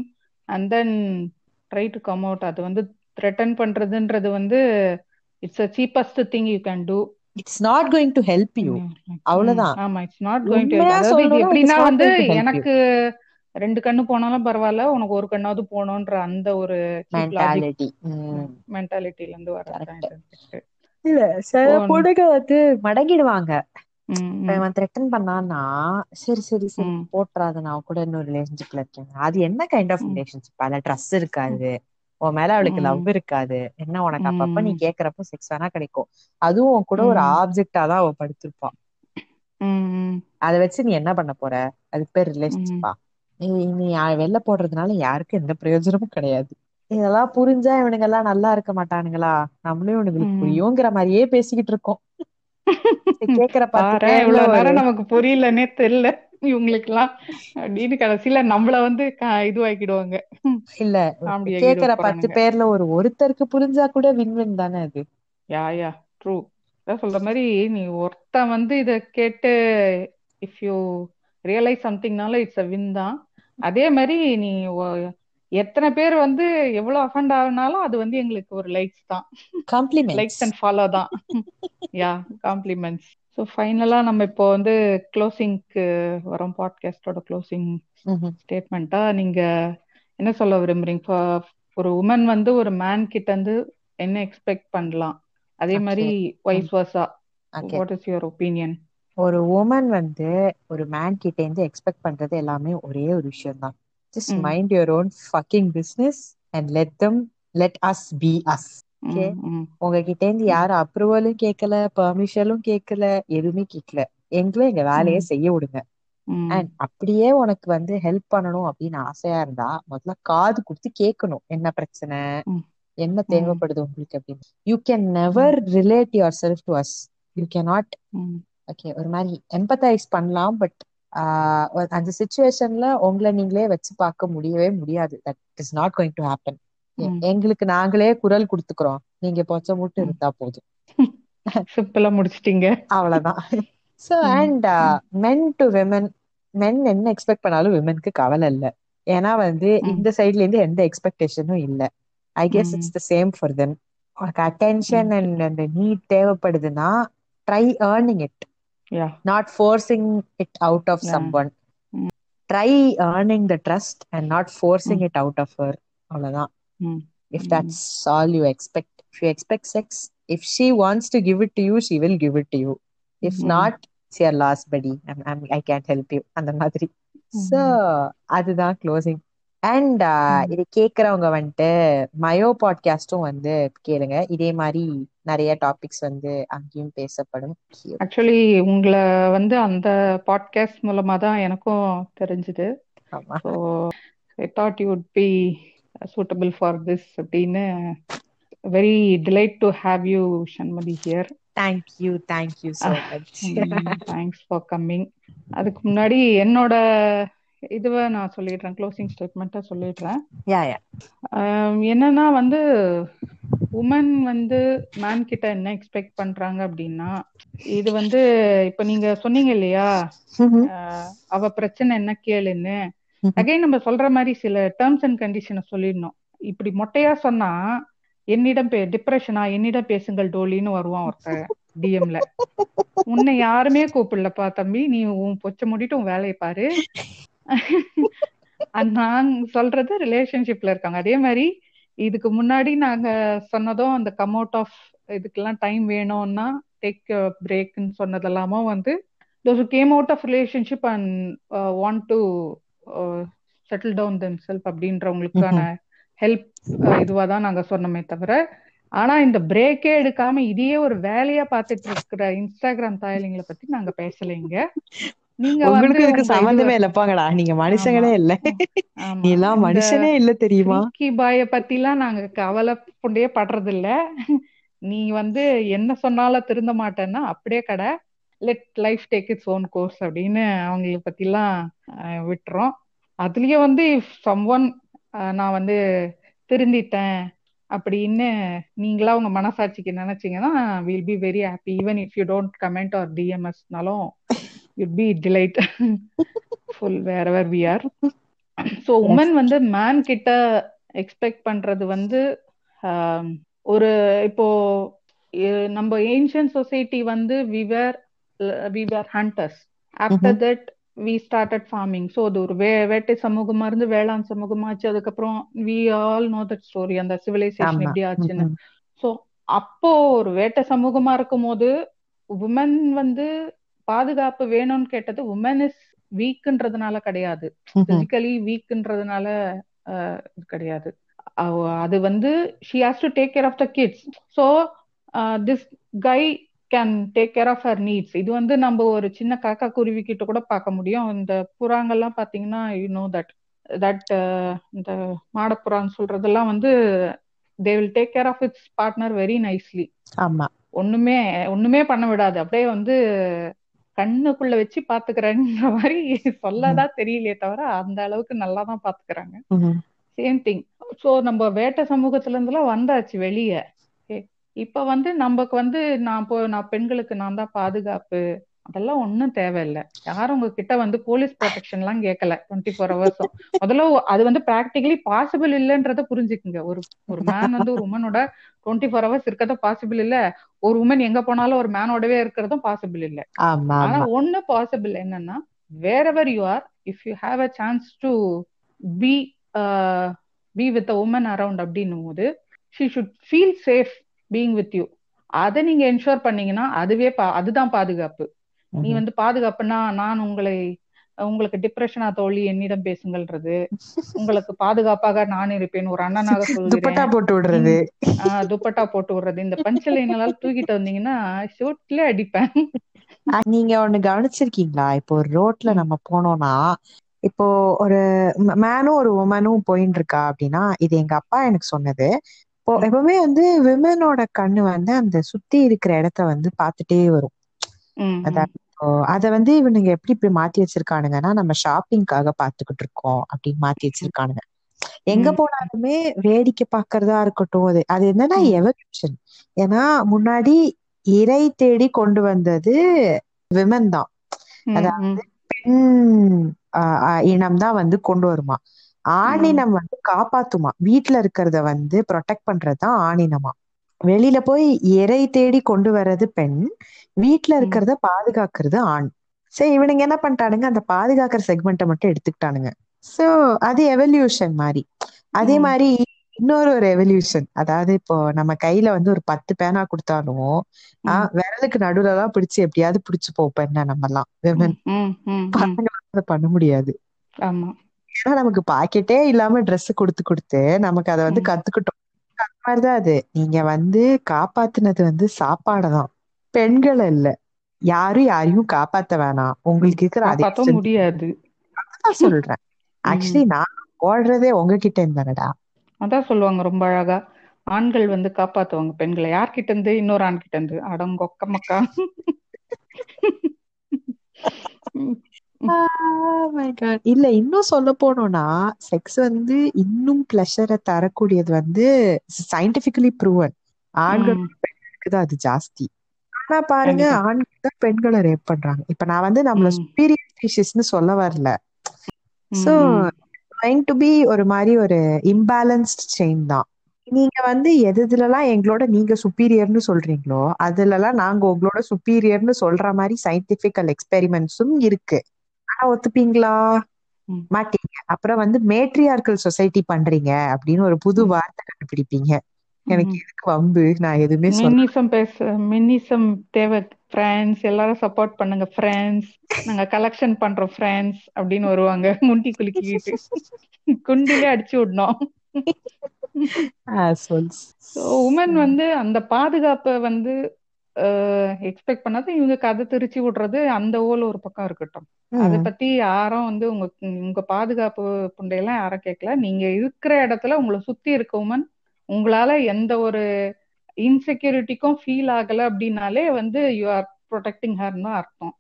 and then try to come out அது வந்து த்ரெட்டன் பண்றதுன்றது வந்து it's a cheapest thing you can do it's not going to help you அவ்வளவுதான். ஆமா இட்ஸ் நாட் கோயிங் டு அதாவது எப்படின்னா வந்து எனக்கு ரெண்டு கண்ணு போனாலும் பரவாயில்ல உனக்கு ஒரு கண்ணாவது போகணுன்ற அந்த ஒரு மென்டாலிட்டி மென்டாலிட்டில இருந்து இது. இல்ல சில பொண்ணுங்க வந்து மடங்கிடுவாங்க. இவன் த்ரெட்டன் பண்ணான்னா சரி சரி சரி போட்டுறாத நான் கூட இன்னொரு ரிலேஷன்ஷிப்ல இருக்கேன். அது என்ன கைண்ட் ஆஃப் ரிலேஷன்ஷிப் அதுல ட்ரஸ் இருக்காது. உன் மேல அவளுக்கு லவ் இருக்காது. என்ன உனக்கு அப்பப்ப நீ கேக்குறப்ப செக்ஸ் வேணா கிடைக்கும். அதுவும் உன் கூட ஒரு ஆப்ஜெக்டா தான் அவ படுத்திருப்பான். அதை வச்சு நீ என்ன பண்ண போற? அதுக்கு பேர் ரிலேஷன்ஷிப்பா நீ வெளில போடுறதுனால யாருக்கும் எந்த பிரயோஜனமும் கிடையாது. இதெல்லாம் புரிஞ்சா இவனுங்க எல்லாம் நல்லா இருக்க மாட்டானுங்களா? நம்மளும் இவனுங்களுக்கு. புரியுங்கிற மாதிரியே பேசிக்கிட்டு இருக்கோம். கேக்குற இவ்வளவு நேரம் நமக்கு புரியலன்னே தெரியல. இவங்களுக்கெல்லாம் அப்படின்னு கடைசியில நம்மள வந்து இதுவாக்கிடுவாங்க. இல்ல கேக்குற பத்து பேர்ல ஒரு ஒருத்தருக்கு புரிஞ்சா கூட வின் வின் தானே அது? யா யா ட்ரூ சொல்ற மாதிரி நீ ஒருத்தன் வந்து இத கேட்டு இஃப் யூ ரியலைஸ் சம்திங்னால இட்ஸ் அ வின் தான். அதே மாதிரி நீ எத்தனை பேர் வந்து எவ்வளவு அஃபண்ட் ஆகுனாலும் அது வந்து எங்களுக்கு ஒரு லைக்ஸ் தான். லைக்ஸ் காம்ப்ளிமெண்ட்ஸ் அண்ட் ஃபாலோ தான். யா காம்ப்ளிமெண்ட்ஸ் ஸோ ஃபைனலா நம்ம இப்போ வந்து க்ளோசிங்க்கு வரோம். பாட்காஸ்டோட க்ளோசிங் ஸ்டேட்மெண்ட்டா நீங்க என்ன சொல்ல விரும்புறீங்க? ஒரு உமன் வந்து ஒரு மேன் கிட்ட இருந்து என்ன எக்ஸ்பெக்ட் பண்ணலாம்? அதே மாதிரி vice okay what is your opinion ஒரு உமன் வந்து ஒரு மேன் கிட்ட இருந்து எக்ஸ்பெக்ட் பண்றது எல்லாமே ஒரே ஒரு விஷயம் தான் just hmm mind your own fucking business and let them let us be as okay hmm hmm உங்ககிட்ட இருந்து யாரும் அப்ரூவலும் கேட்கல பெர்மிஷனும் கேட்கல எதுவுமே கேட்கல எங்களும் எங்க வேலையை செய்ய விடுங்க. அண்ட் அப்படியே உனக்கு வந்து ஹெல்ப் பண்ணணும் அப்படின்னு ஆசையா இருந்தா முதல்ல காது கொடுத்து கேட்கணும் என்ன பிரச்சனை? என்ன தேவைப்படுது உங்களுக்கு அப்படின்னு? You can never relate yourself to us you can not okay ஒரு மாதிரி எம்பத்தைஸ் பண்ணலாம் பட் அந்த சுச்சுவேஷன்ல உங்களை நீங்களே வச்சு பார்க்க முடியவே முடியாது. That is not going to happen எங்களுக்கு நாங்களே குரல் கொடுத்துக்கிறோம். நீங்க பொச்ச மூட்டு ம். இருந்தா போதும். சிம்பிளா முடிச்சிட்டீங்க. அவ்வளவுதான். ம். And men to women men என்ன எக்ஸ்பெக்ட் பண்ணாலும் விமனுக்கு கவலை இல்லை. ஏன்னா வந்து இந்த சைட்ல இருந்து எந்த எக்ஸ்பெக்டேஷனும் இல்லை. I guess it's the same for them உனக்கு அட்டென்ஷன் அண்ட் அந்த need தேவைப்படுதுன்னா try earning it yeah not forcing it out of yeah someone um try earning the trust and not forcing um it out of her அவ்வளவுதான் ம் if ம் that's all you expect if you expect sex if she wants to give it to you she will give it to you if ம் not it's your last buddy I'm, I'm, i can't help you அந்த மாதிரி so ம் அதுதான் closing and hmm. இது கேக்குறவங்க வந்துட்டு mayo பாட்காஸ்டும் வந்து கேளுங்க. இதே மாதிரி நிறைய டாபிக்ஸ் வந்து அங்கேயும் பேசப்படும். ஆக்சுவலி உங்களை வந்து அந்த பாட்காஸ்ட் மூலமா தான் எனக்கும் தெரிஞ்சுது. I thought you be suitable for this அப்படின்னு very delight to have you Shanmathi here thank you thank you so much thanks for coming அதுக்கு முன்னாடி என்னோட இதுவை நான் சொல்லிடுறேன் க்ளோசிங் ஸ்டேட்மெண்ட்டை சொல்லிடுறேன். யா யா ஆம், என்னன்னா வந்து உமன் வந்து மேன் கிட்ட என்ன எக்ஸ்பெக்ட் பண்றாங்க அப்படின்னா இது வந்து இப்ப நீங்க சொன்னீங்க இல்லையா? அவ பிரச்சனை என்ன கேளுன்னு. அகைன் நம்ம சொல்ற மாதிரி சில டேர்ம்ஸ் அண்ட் கண்டிஷனை சொல்லிடணும். இப்படி மொட்டையா சொன்னா என்னிடம் பே டிப்ரெஷனா என்னிடம் பேசுங்கள் டோலின்னு வருவான் ஒருத்தன் டிஎம்ல உன்னை யாருமே கூப்பிடலப்பா தம்பி. நீ உன் பொச்ச மூடிட்டு உன் வேலையை பாரு. நான் சொல்றது ரிலேஷன்ஷிப்ல இருக்காங்க. அதே மாதிரி இதுக்கு முன்னாடி நாங்க சொன்னதும் அந்த கம் அவுட் ஆஃப் இதுக்கெல்லாம் டைம் வேணும்னா டேக் பிரேக்னு சொன்னதெல்லாமும் வந்து came out of relationship and uh, want to uh, settle down themselves அப்படின்றவங்களுக்கான ஹெல்ப் இதுவா தான் நாங்க சொன்னோமே தவிர ஆனா இந்த பிரேக்கே எடுக்காம இதையே ஒரு வேலையா பார்த்துட்டு இருக்கிற இன்ஸ்டாகிராம் தாயலிங்களை பத்தி நாங்க பேசலைங்க. நீங்க உங்களுக்கு இதுக்கு இல்ல நீங்க மனுஷங்களே நீ எல்லாம் மனுஷனே இல்ல தெரியுமா? பாய பத்திலாம் நாங்க கவலைப்பண்டே படுறது இல்ல நீ வந்து என்ன சொன்னாலும் திருந்த மாட்டேன்னா அப்படியே கடை let life take its own course அப்படின்னு அவங்கள பத்திலாம் அஹ், விட்டுறோம். அதுலயே வந்து சம் ஒன் நான் வந்து திருந்திட்டேன் அப்படின்னு நீங்களா உங்க மனசாட்சிக்கு நினைச்சீங்கன்னா will be very happy even if you don't comment or டிஎம்எஸ்னாலும் you'd be delightful wherever we are so. Women வந்து மேன் கிட்ட எக்ஸ்பெக்ட் பண்றது வந்து ஆம், ஒரு இப்போ நம்ம ஏன்ஷியன் சொசைட்டி வந்து we were we were hunters after that we started farming so அது ஒரு வே வேட்டை சமூகமா இருந்து வேளாண் சமூகமாச்சு அதுக்கப்புறம் we all know that story அந்த சிவிலைசேஷன் எப்படி ஆச்சுன்னு. ஸோ அப்போ ஒரு வேட்டை சமூகமா இருக்கும்போது உமன் வந்து பாதுகாப்பு வேணும்னு கேட்டது உமன் இஸ் வீக்ன்றதுனால கிடையாது. பிசிக்கலி வீக்ன்றதுனால கிடையாது. அது வந்து she has to take care of the kids so this guy can take care of her needs இது வந்து நம்ம ஒரு சின்ன காக்கா குருவி கிட்ட கூட பார்க்க முடியும். இந்த புறாங்கள்லாம் பார்த்தீங்கன்னா யூ நோ தட் தட் இந்த மாடப்புறான்னு சொல்றதெல்லாம் வந்து they will take care of its partner very nicely ஆமா. ஒண்ணுமே ஒண்ணுமே பண்ண விடாது. அப்படியே வந்து கண்ணுக்குள்ள வச்சு பாத்துக்கிறேன்ற மாதிரி சொல்லதான் தெரியலையே தவிர அந்த அளவுக்கு நல்லா தான் பாத்துக்கிறாங்க. சேம் திங் சோ நம்ம வேட்டை சமூகத்துல இருந்தெல்லாம் வந்தாச்சு வெளியே. இப்ப வந்து நமக்கு வந்து நான் போ நான் பெண்களுக்கு நான் தான் பாதுகாப்பு. அதெல்லாம் ஒண்ணும் தேவையில்லை. யாரும் உங்ககிட்ட வந்து போலீஸ் ப்ரொடெக்ஷன் எல்லாம் கேட்கல டுவெண்ட்டி ஃபோர் ஹவர்ஸும் முதல்ல அது வந்து ப்ராக்டிகலி பாசிபிள் இல்லைன்றத புரிஞ்சுக்குங்க. ஒரு ஒரு மேன் வந்து ஒரு உமனோட டுவெண்ட்டி ஃபோர் ஹவர்ஸ் இருக்கிறதும் பாசிபிள் இல்ல. ஒரு உமன் எங்க போனாலும் ஒரு மேனோடவே இருக்கிறதும் பாசிபிள் இல்ல. ஆனா ஒண்ணு பாசிபிள் என்னன்னா wherever you are if you have a chance to be be with a woman around அப்படின்னும் போது she should feel safe being with you அதை நீங்க என்ஷூர் பண்ணீங்கன்னா அதுவே அதுதான் பாதுகாப்பு. நீ. வந்து பாதுகாப்புனா நான் உங்களை உங்களுக்கு டிப்ரெஷனா தோழி என்னிடம் பேசுங்கள்ன்றது. உங்களுக்கு பாதுகாப்பாக நான் இருப்பேன். ஒரு அண்ணனாக துப்பட்டா போட்டு விடுறது. துப்பட்டா போட்டு விடுறது. இந்த பஞ்சலைனால தூக்கிட்டு வந்தீங்கன்னா ஷூட்ல அடிப்பேன். நீங்க ஒண்ணு கவனிச்சிருக்கீங்களா? இப்போ ஒரு ரோட்ல நம்ம போனோம்னா இப்போ ஒரு மேனும் ஒரு உமனும் போயின்னு இருக்கா அப்படின்னா இது எங்க அப்பா எனக்கு சொன்னது. இப்போ எப்பவுமே வந்து விமனோட கண்ணு வந்து அந்த சுத்தி இருக்கிற இடத்த வந்து பார்த்துட்டே வரும். அதாவது இப்போ அத வந்து இவனுங்க எப்படி இப்படி மாத்தி வச்சிருக்கானுங்கன்னா நம்ம ஷாப்பிங்காக பாத்துக்கிட்டு இருக்கோம் அப்படின்னு மாத்தி வச்சிருக்கானுங்க. எங்க போனாலுமே வேடிக்கை பார்க்கறதா இருக்கட்டும் அது அது என்னன்னா எவல்யூஷன் ஏன்னா முன்னாடி இறை தேடி கொண்டு வந்தது விமன் தான். அதாவது பெண் இனம் தான் வந்து கொண்டு வருமா. ஆணினம் வந்து காப்பாத்துமா. வீட்டுல இருக்கிறத வந்து ப்ரொடெக்ட் பண்றதுதான் ஆணினமா. வெளியில போய் இறை தேடி கொண்டு வர்றது பெண் வீட்டுல இருக்கிறத பாதுகாக்கிறது ஆண். சரி இவனுங்க என்ன பண்ணிட்டானுங்க அந்த பாதுகாக்கிற செக்மெண்ட்டை மட்டும் எடுத்துக்கிட்டானுங்க. சோ அது எவல்யூஷன் மாதிரி அதே மாதிரி இன்னொரு ஒரு எவல்யூஷன் அதாவது இப்போ நம்ம கையில வந்து ஒரு பத்து பேனா கொடுத்தாலும் விரலுக்கு நடுவுல தான் பிடிச்சு எப்படியாவது பிடிச்சு போப்ப என்ன நம்ம எல்லாம். பசங்களால அதை பண்ண முடியாது. ஏன்னா நமக்கு பாக்கெட்டே இல்லாம Dress கொடுத்து கொடுத்து நமக்கு அதை வந்து கத்துக்கிட்டோம். மாதிரிதான் அது. நீங்க வந்து காப்பாத்துனது வந்து சாப்பாடதான். பெண்கள் இல்ல யாரும் யாரையும் காப்பாத்த வேணாம். உங்களுக்கு இருக்கிற அதே strength முடியாது. தான் சொல்றேன். ம். ஆக்சுவலி நான் ஓடுறதே உங்ககிட்ட இருந்தானடா. அதான் சொல்லுவாங்க ரொம்ப அழகா. ஆண்கள் வந்து காப்பாத்துவாங்க பெண்களை. யார்கிட்ட இருந்து? இன்னொரு ஆண் கிட்ட இருந்து. அடங்கொக்க மக்கா Oh. இல்ல இன்னும் சொல்ல போனோம்னா செக்ஸ் வந்து இன்னும் பிளஷரை தரக்கூடியது வந்து சயின்டிபிகலி ப்ரூவன் ஆண்கள் ம். பெண்களுக்கு தான் அது ஜாஸ்தி. ஆனா பாருங்க ஆண்கள் தான் பெண்களை ரேப் பண்றாங்க. இப்ப நான் வந்து நம்மள சுப்பீரியர் ஸ்பீஷிஸ்னு சொல்ல வரல. சோ ட்ரைங் டு பி ஒரு மாதிரி ஒரு இம்பேலன்ஸ்ட் செயின் தான். நீங்க வந்து எது எதுலலாம் எங்களோட நீங்க சுப்பீரியர்னு சொல்றீங்களோ அதுலலாம் நாங்க உங்களோட சுப்பீரியர்னு சொல்ற மாதிரி சயின்டிபிக்கல் எக்ஸ்பெரிமெண்ட்ஸும் இருக்கு. ஒத்துப்பீங்களா? மாட்டீங்க. அப்புறம் வந்து மேட்ரியார்கல் சொசைட்டி பண்றீங்க அப்படின்னு ஒரு புது வார்த்தை கண்டுபிடிப்பீங்க. எனக்கு. எதுக்கு வம்பு? நான் எதுவுமே மின்னிசம் பேச மின்னிசம் தேவை. ஃப்ரெண்ட்ஸ் எல்லாரும் சப்போர்ட் பண்ணுங்க. ஃப்ரெண்ட்ஸ் நாங்க கலெக்ஷன் பண்றோம். ஃப்ரெண்ட்ஸ் அப்படின்னு வருவாங்க. முண்டி குலுக்கிக்கிட்டு. குண்டிலே அடிச்சு விடணும். உமன் வந்து அந்த பாதுகாப்பை வந்து எக்ஸ்பெக்ட் பண்ணாத இவங்க கதை திருச்சி விடுறது அந்த ஓல ஒரு பக்கம் இருக்கட்டும். அதை பத்தி யாரும் வந்து உங்க உங்க பாதுகாப்பு புண்டையெல்லாம் யாரும் கேட்கல. நீங்க இருக்கிற இடத்துல உங்களை சுத்தி இருக்க உமன் உங்களால எந்த ஒரு இன்செக்யூரிட்டிக்கும் ஃபீல் ஆகல அப்படின்னாலே வந்து யூ ஆர் ப்ரொடெக்டிங் ஹர்னு அர்த்தம்.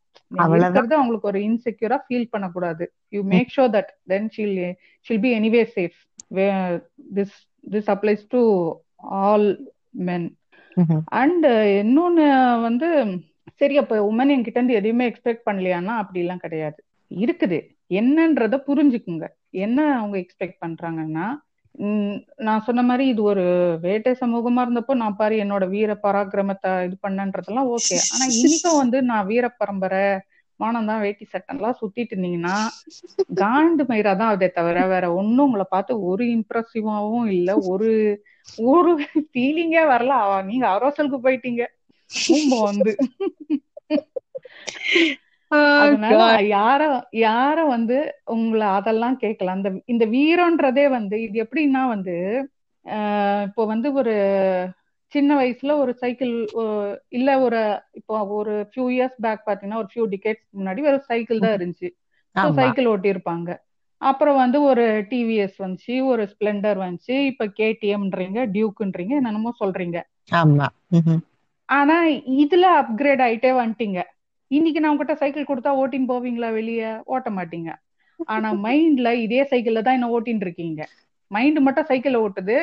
இருக்கிறது அவங்களுக்கு ஒரு இன்செக்யூரா ஃபீல் பண்ணக்கூடாது. You make sure that then she'll she'll be anyway safe this this applies to all men. And இன்னொன்னு வந்து சரி அப்ப உமன் என்கிட்ட இருந்து எதையுமே எக்ஸ்பெக்ட் பண்ணலையானா அப்படிலாம் கிடையாது. இருக்குது. என்னன்றத புரிஞ்சுக்குங்க. என்ன அவங்க எக்ஸ்பெக்ட் பண்றாங்கன்னா நான் சொன்ன மாதிரி இது ஒரு வேட்டை சமூகமா இருந்தப்போ நான் பாரு என்னோட வீர பராக்கிரமத்தை இது பண்ணன்றதெல்லாம் ஓகே ஆனா இன்னைக்கும் வந்து நான் வீர பரம்பரை வானம் தான் வேட்டி சட்டம்லாம் சுத்திட்டு இருந்தீங்கன்னா காண்டு மயிரா தான் அதே தவிர வேற ஒண்ணும் உங்களை பார்த்து ஒரு இம்ப்ரெசிவாவும் இல்ல ஒரு ஒரு ஃபீலிங்கே வரல. அவ- நீங்க அரசலுக்கு போயிட்டீங்க. பூம்போ வந்து. அதனால யார யார வந்து உங்களை அதெல்லாம் கேட்கலாம் அந்த இந்த வீரன்றதே வந்து இது எப்படின்னா வந்து ஆஹ் இப்போ வந்து ஒரு சின்ன வயசுல ஒரு சைக்கிள் இல்ல ஒரு இப்போ ஒரு ஃபியூ இயர்ஸ் பேக் பாத்தீங்கன்னா ஒரு ஃபியூ டிகேட்ஸ் முன்னாடி ஒரு சைக்கிள் தான் இருந்துச்சு. சைக்கிள் ஓட்டியிருப்பாங்க. அப்புறம் வந்து ஒரு டிவிஎஸ் வந்துச்சு ஒரு ஸ்ப்ளெண்டர் வந்துச்சு இப்ப கேடிஎம்ன்றீங்க டியூக்குன்றீங்க என்னென்னமோ சொல்றீங்க. ஆனா இதுல அப்கிரேட் ஆயிட்டே வந்துட்டீங்க. இன்னைக்கு நான் உங்ககிட்ட சைக்கிள் கொடுத்தா ஓட்டின்னு போவீங்களா வெளியே? ஓட்ட மாட்டீங்க. ஆனா மைண்ட்ல இதே சைக்கிள்ல தான் என்ன ஓட்டின்னு இருக்கீங்க. மைண்ட் மட்டும் சைக்கிள் ஓட்டுது.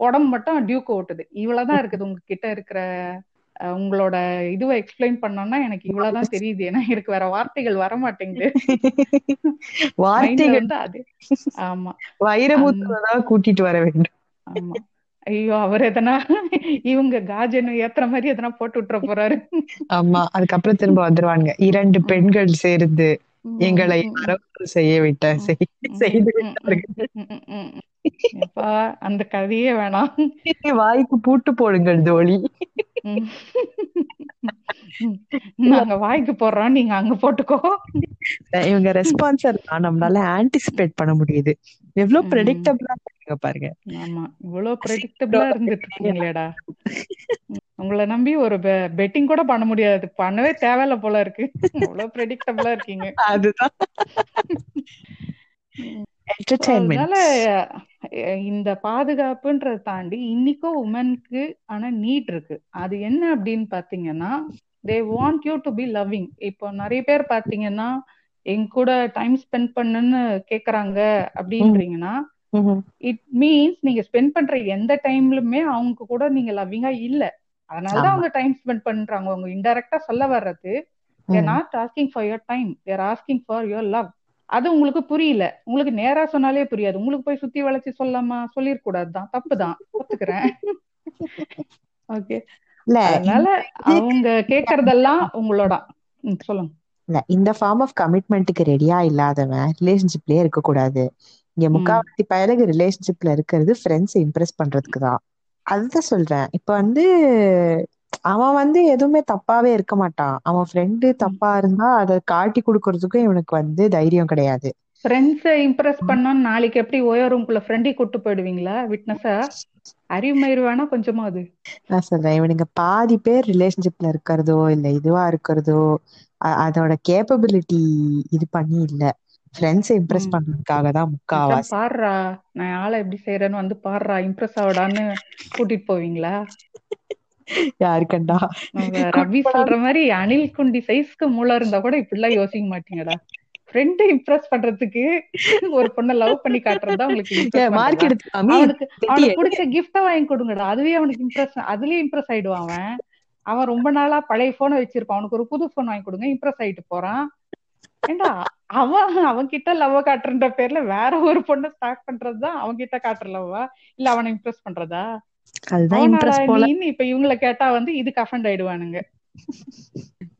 உடம்பு மட்டும் டியூக் ஓட்டுது. இவ்வளவுதான் இருக்குது. உங்ககிட்ட இருக்கிற உங்களோட இதுவை எக்ஸ்பிளைன் பண்ணோம்னா எனக்கு இவ்வளவுதான் தெரியுது. ஏன்னா எனக்கு வேற வார்த்தைகள் வர மாட்டேங்குது வார்த்தைகள் அது. ஆமா. வைரமுத்துவதான் கூட்டிட்டு வர வேண்டும். ஆமா. ஐயோ அவர் எதனா இவங்க காஜன் ஏத்துற மாதிரி எதனா போட்டு விட்டுற போறாரு. ஆமா. அதுக்கப்புறம் திரும்ப வந்துருவாங்க இரண்டு பெண்கள் சேர்ந்து எங்களை செய்ய விட்ட செய்து எப்பா அந்த கதையே வேணாம். வாய்க்கு பூட்டு போடுங்கள் தோழி. நாங்க வாய்க்கு போடுறோம் நீங்க அங்க போட்டுக்கோ. இவங்க ரெஸ்பான்சர் நம்மளால ஆன்டிசிபேட் பண்ண முடியுது. எவ்வளவு. ப்ரெடிக்டபிளா இருக்காங்க பாருங்க. ஆமா. இவ்வளவு ப்ரெடிக்டபிளா இருந்துட்டு இருக்கீங்களேடா. உங்களை நம்பி ஒரு பெட்டிங் கூட பண்ண முடியாது. பண்ணவே தேவையில்ல போல இருக்கு. அவ்வளவு ப்ரெடிக்டபிளா இருக்கீங்க. அதுதான். என்டர்டைன்மெண்ட் இந்த பாதுகாப்புன்றத தாண்டி இன்னைக்கும் உமனுக்கு ஆனா நீட் இருக்கு. அது என்ன அப்படின்னு பாத்தீங்கன்னா they want you to be loving இப்போ நிறைய பேர் பாத்தீங்கன்னா என் கூட டைம் ஸ்பெண்ட் பண்ணுன்னு கேக்குறாங்க அப்படின்றீங்கன்னா இட் மீன்ஸ் நீங்க ஸ்பெண்ட் பண்ற எந்த டைம்லுமே அவங்க கூட நீங்க லவ்விங்கா இல்ல. அதனாலதான் அவங்க டைம் ஸ்பெண்ட் பண்றாங்க. அவங்க இன்டைரக்டா சொல்ல வர்றது they're. Not asking for your time they're asking for your love அது உங்களுக்கு புரியல. உங்களுக்கு நேரா சொன்னாலே புரியாது. உங்களுக்கு போய் சுத்தி வளைச்சு சொல்லாமா சொல்லிருக்கூடாது தான் தப்பு தான் ஒத்துக்கிறேன் ஓகே அதனால அவங்க கேக்குறதெல்லாம் உங்களோட. சொல்லுங்க. இல்ல இந்த ஃபார்ம் ஆஃப் கமிட்மெண்ட்டுக்கு ரெடியா இல்லாதவன் ரிலேஷன்ஷிப்லயே இருக்க கூடாது இங்க முக்காவாசி பயலுக்கு ரிலேஷன்ஷிப்ல இருக்கிறது ஃப்ரெண்ட்ஸ் இம்ப்ரெஸ் பண்றதுக்கு தான் அதுதான் சொல்றேன். இப்ப வந்து அவன் வந்து எதுவுமே தப்பாவே இருக்க மாட்டான். அவன் ஃப்ரெண்டு தப்பா இருந்தா அதை காட்டி கொடுக்கறதுக்கும் இவனுக்கு வந்து தைரியம் கிடையாது. ஃப்ரெண்ட்ஸை இம்ப்ரெஸ் பண்ணோம் நாளைக்கு எப்படி ஓயோ ரூம்குள்ள ஃப்ரெண்டை கூட்டு போயிடுவீங்களா? விட்னஸா அறிவு மயிறு வேணா கொஞ்சமா அது? நான் சொல்றேன். இவனுங்க பாதி பேர் ரிலேஷன்ஷிப்ல இருக்கிறதோ இல்ல இதுவா இருக்கிறதோ அதோட கேப்பபிலிட்டி இது பண்ணி இல்ல. ஃப்ரெண்ட்ஸை இம்ப்ரெஸ் பண்றதுக்காக தான் முக்காவாசி. பாருடா நான் ஆளை எப்படி செய்யறேன்னு வந்து பாருடா இம்ப்ரெஸ் ஆவடான்னு கூட்டிட்டு போவீங்களா? யாருக்கண்டா? நம்ம ரவி சொல்ற மாதிரி அணில் குண்டி சைஸ்க்கு மூளை இருந்தா கூட இப்படிலாம் யோசிக்க மாட்டீங்கடா. ஃப்ரெண்டை இம்ப்ரெஸ் பண்றதுக்கு ஒரு பொண்ணை லவ் பண்ணி காட்டுறதுதான் உங்களுக்கு மார்க் எடுத்துக்காமி அவனுக்கு அவனுக்கு பிடிச்ச கிஃப்ட வாங்கி கொடுங்கடா. அதுவே அவனுக்கு இம்ப்ரெஸ் அதுலயே இம்ப்ரெஸ் ஆயிடுவான் அவன். அவன் ரொம்ப நாளா பழைய போனை வச்சிருப்பான். அவனுக்கு ஒரு புது போன் வாங்கி கொடுங்க இம்ப்ரெஸ் ஆயிட்டு போறான். ஏண்டா அவன் அவன் கிட்ட லவ் காட்டுறன்ற பேர்ல வேற ஒரு பொண்ணை ஸ்டார்ட் பண்றதுதான் அவன் கிட்ட காட்டுற லவ்வா இல்ல அவனை இம்ப்ரெஸ் பண்றதா? அதுதான் இம்ப்ரெஸ் போல. நீன்னு இப்ப இவங்களை கேட்டா வந்து இதுக்கு அஃபண்ட் ஆயிடுவானுங்க.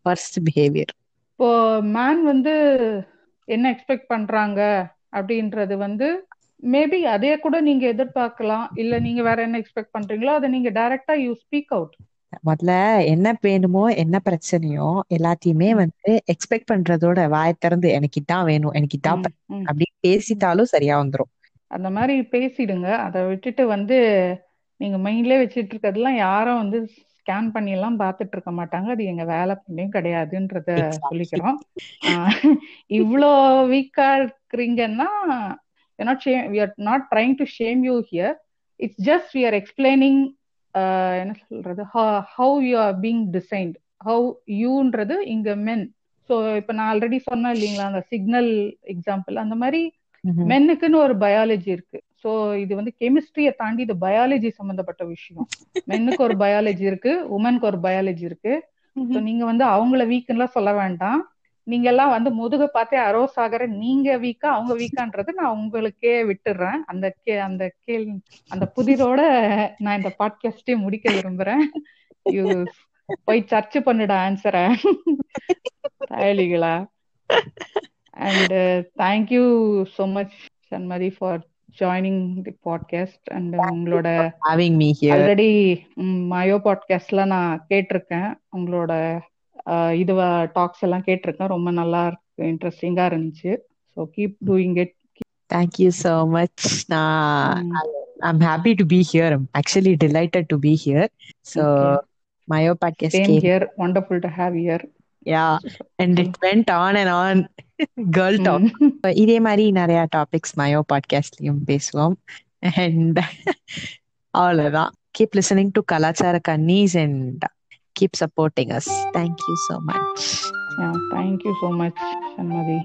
ஃபர்ஸ்ட் பிஹேவியர் இப்போ மேன் வந்து என்ன எக்ஸ்பெக்ட் பண்றாங்க அப்படின்றது வந்து மேபி அதே கூட நீங்க எதிர்பார்க்கலாம். இல்ல நீங்க வேற என்ன எக்ஸ்பெக்ட் பண்றீங்களோ அதை நீங்க டைரக்டா யூ ஸ்பீக் அவுட் முதல்ல என்ன வேணுமோ என்ன பிரச்சனையோ எல்லாத்தையுமே வந்து எக்ஸ்பெக்ட் பண்றதோட வாயை திறந்து எனக்கு இதான் வேணும் எனக்கு இதான் ம். அப்படின்னு பேசிட்டாலும் சரியா வந்துரும். அந்த மாதிரி பேசிடுங்க. அதை விட்டுட்டு வந்து நீங்க மைண்ட்லயே வச்சிட்டு இருக்கிறதெல்லாம் யாரும் வந்து ஸ்கேன் பண்ணி எல்லாம் பார்த்துட்டு இருக்க மாட்டாங்க. அது எங்க வேலை புண்ணியம் கிடையாதுன்றத. சொல்லிக்கிறோம். இவ்ளோ வீக்கா இருக்கிறீங்கன்னா we are not trying to shame you here. It's just we are explaining uh, என்ன சொல்றது? How, how you are being designed. How youன்றது இங்க men. ஸோ இப்போ நான் ஆல்ரெடி சொன்னேன் இல்லைங்களா? அந்த சிக்னல் எக்ஸாம்பிள் அந்த மாதிரி. மென்னுக்குன்னு ஒரு பயாலஜி இருக்கு. ஸோ இது வந்து கெமிஸ்ட்ரியை தாண்டி இது பயாலஜி சம்பந்தப்பட்ட விஷயம். மென்னுக்கு ஒரு பயாலஜி இருக்கு உமனுக்கு ஒரு பயாலஜி இருக்கு. ஸோ நீங்க வந்து அவங்கள வீக்குன்னுலாம் சொல்ல வேண்டாம். நீங்க எல்லாம் வந்து முதுக பார்த்தே அரோஸ் ஆகிற நீங்க வீக்கா அவங்க வீக்கான்றது நான் உங்களுக்கே விட்டுடுறேன் அந்த கே அந்த கேள் அந்த புதிரோட நான் இந்த பாட்காஸ்டே முடிக்க விரும்புறேன். போய் சர்ச் பண்ணுடா ஆன்சரை தாயலிகளா. And thank you so much Shanmathi for joining the podcast and உங்களோட Having me here. Already Mayo பாட்காஸ்ட்ல நான் கேட்டிருக்கேன் உங்களோட இதுவ டாக்ஸ் எல்லாம் கேட்டிருக்கேன் ரொம்ப நல்லா இருக்கு இன்ட்ரெஸ்டிங்கா இருந்துச்சு so keep doing it much. Nah, I'm happy to be here. I'm actually delighted to be here. So, Mayo podcast same came. Here wonderful to have here Yeah, and it went on and on. Girl talk. இதே மாதிரி நிறைய topics mayo பாட்காஸ்ட்லயும் பேசுவோம். And அவ்வளவுதான். Keep listening to கலாச்சார கன்னீஸ் and keep supporting us thank you so much thank you so much Shanmathi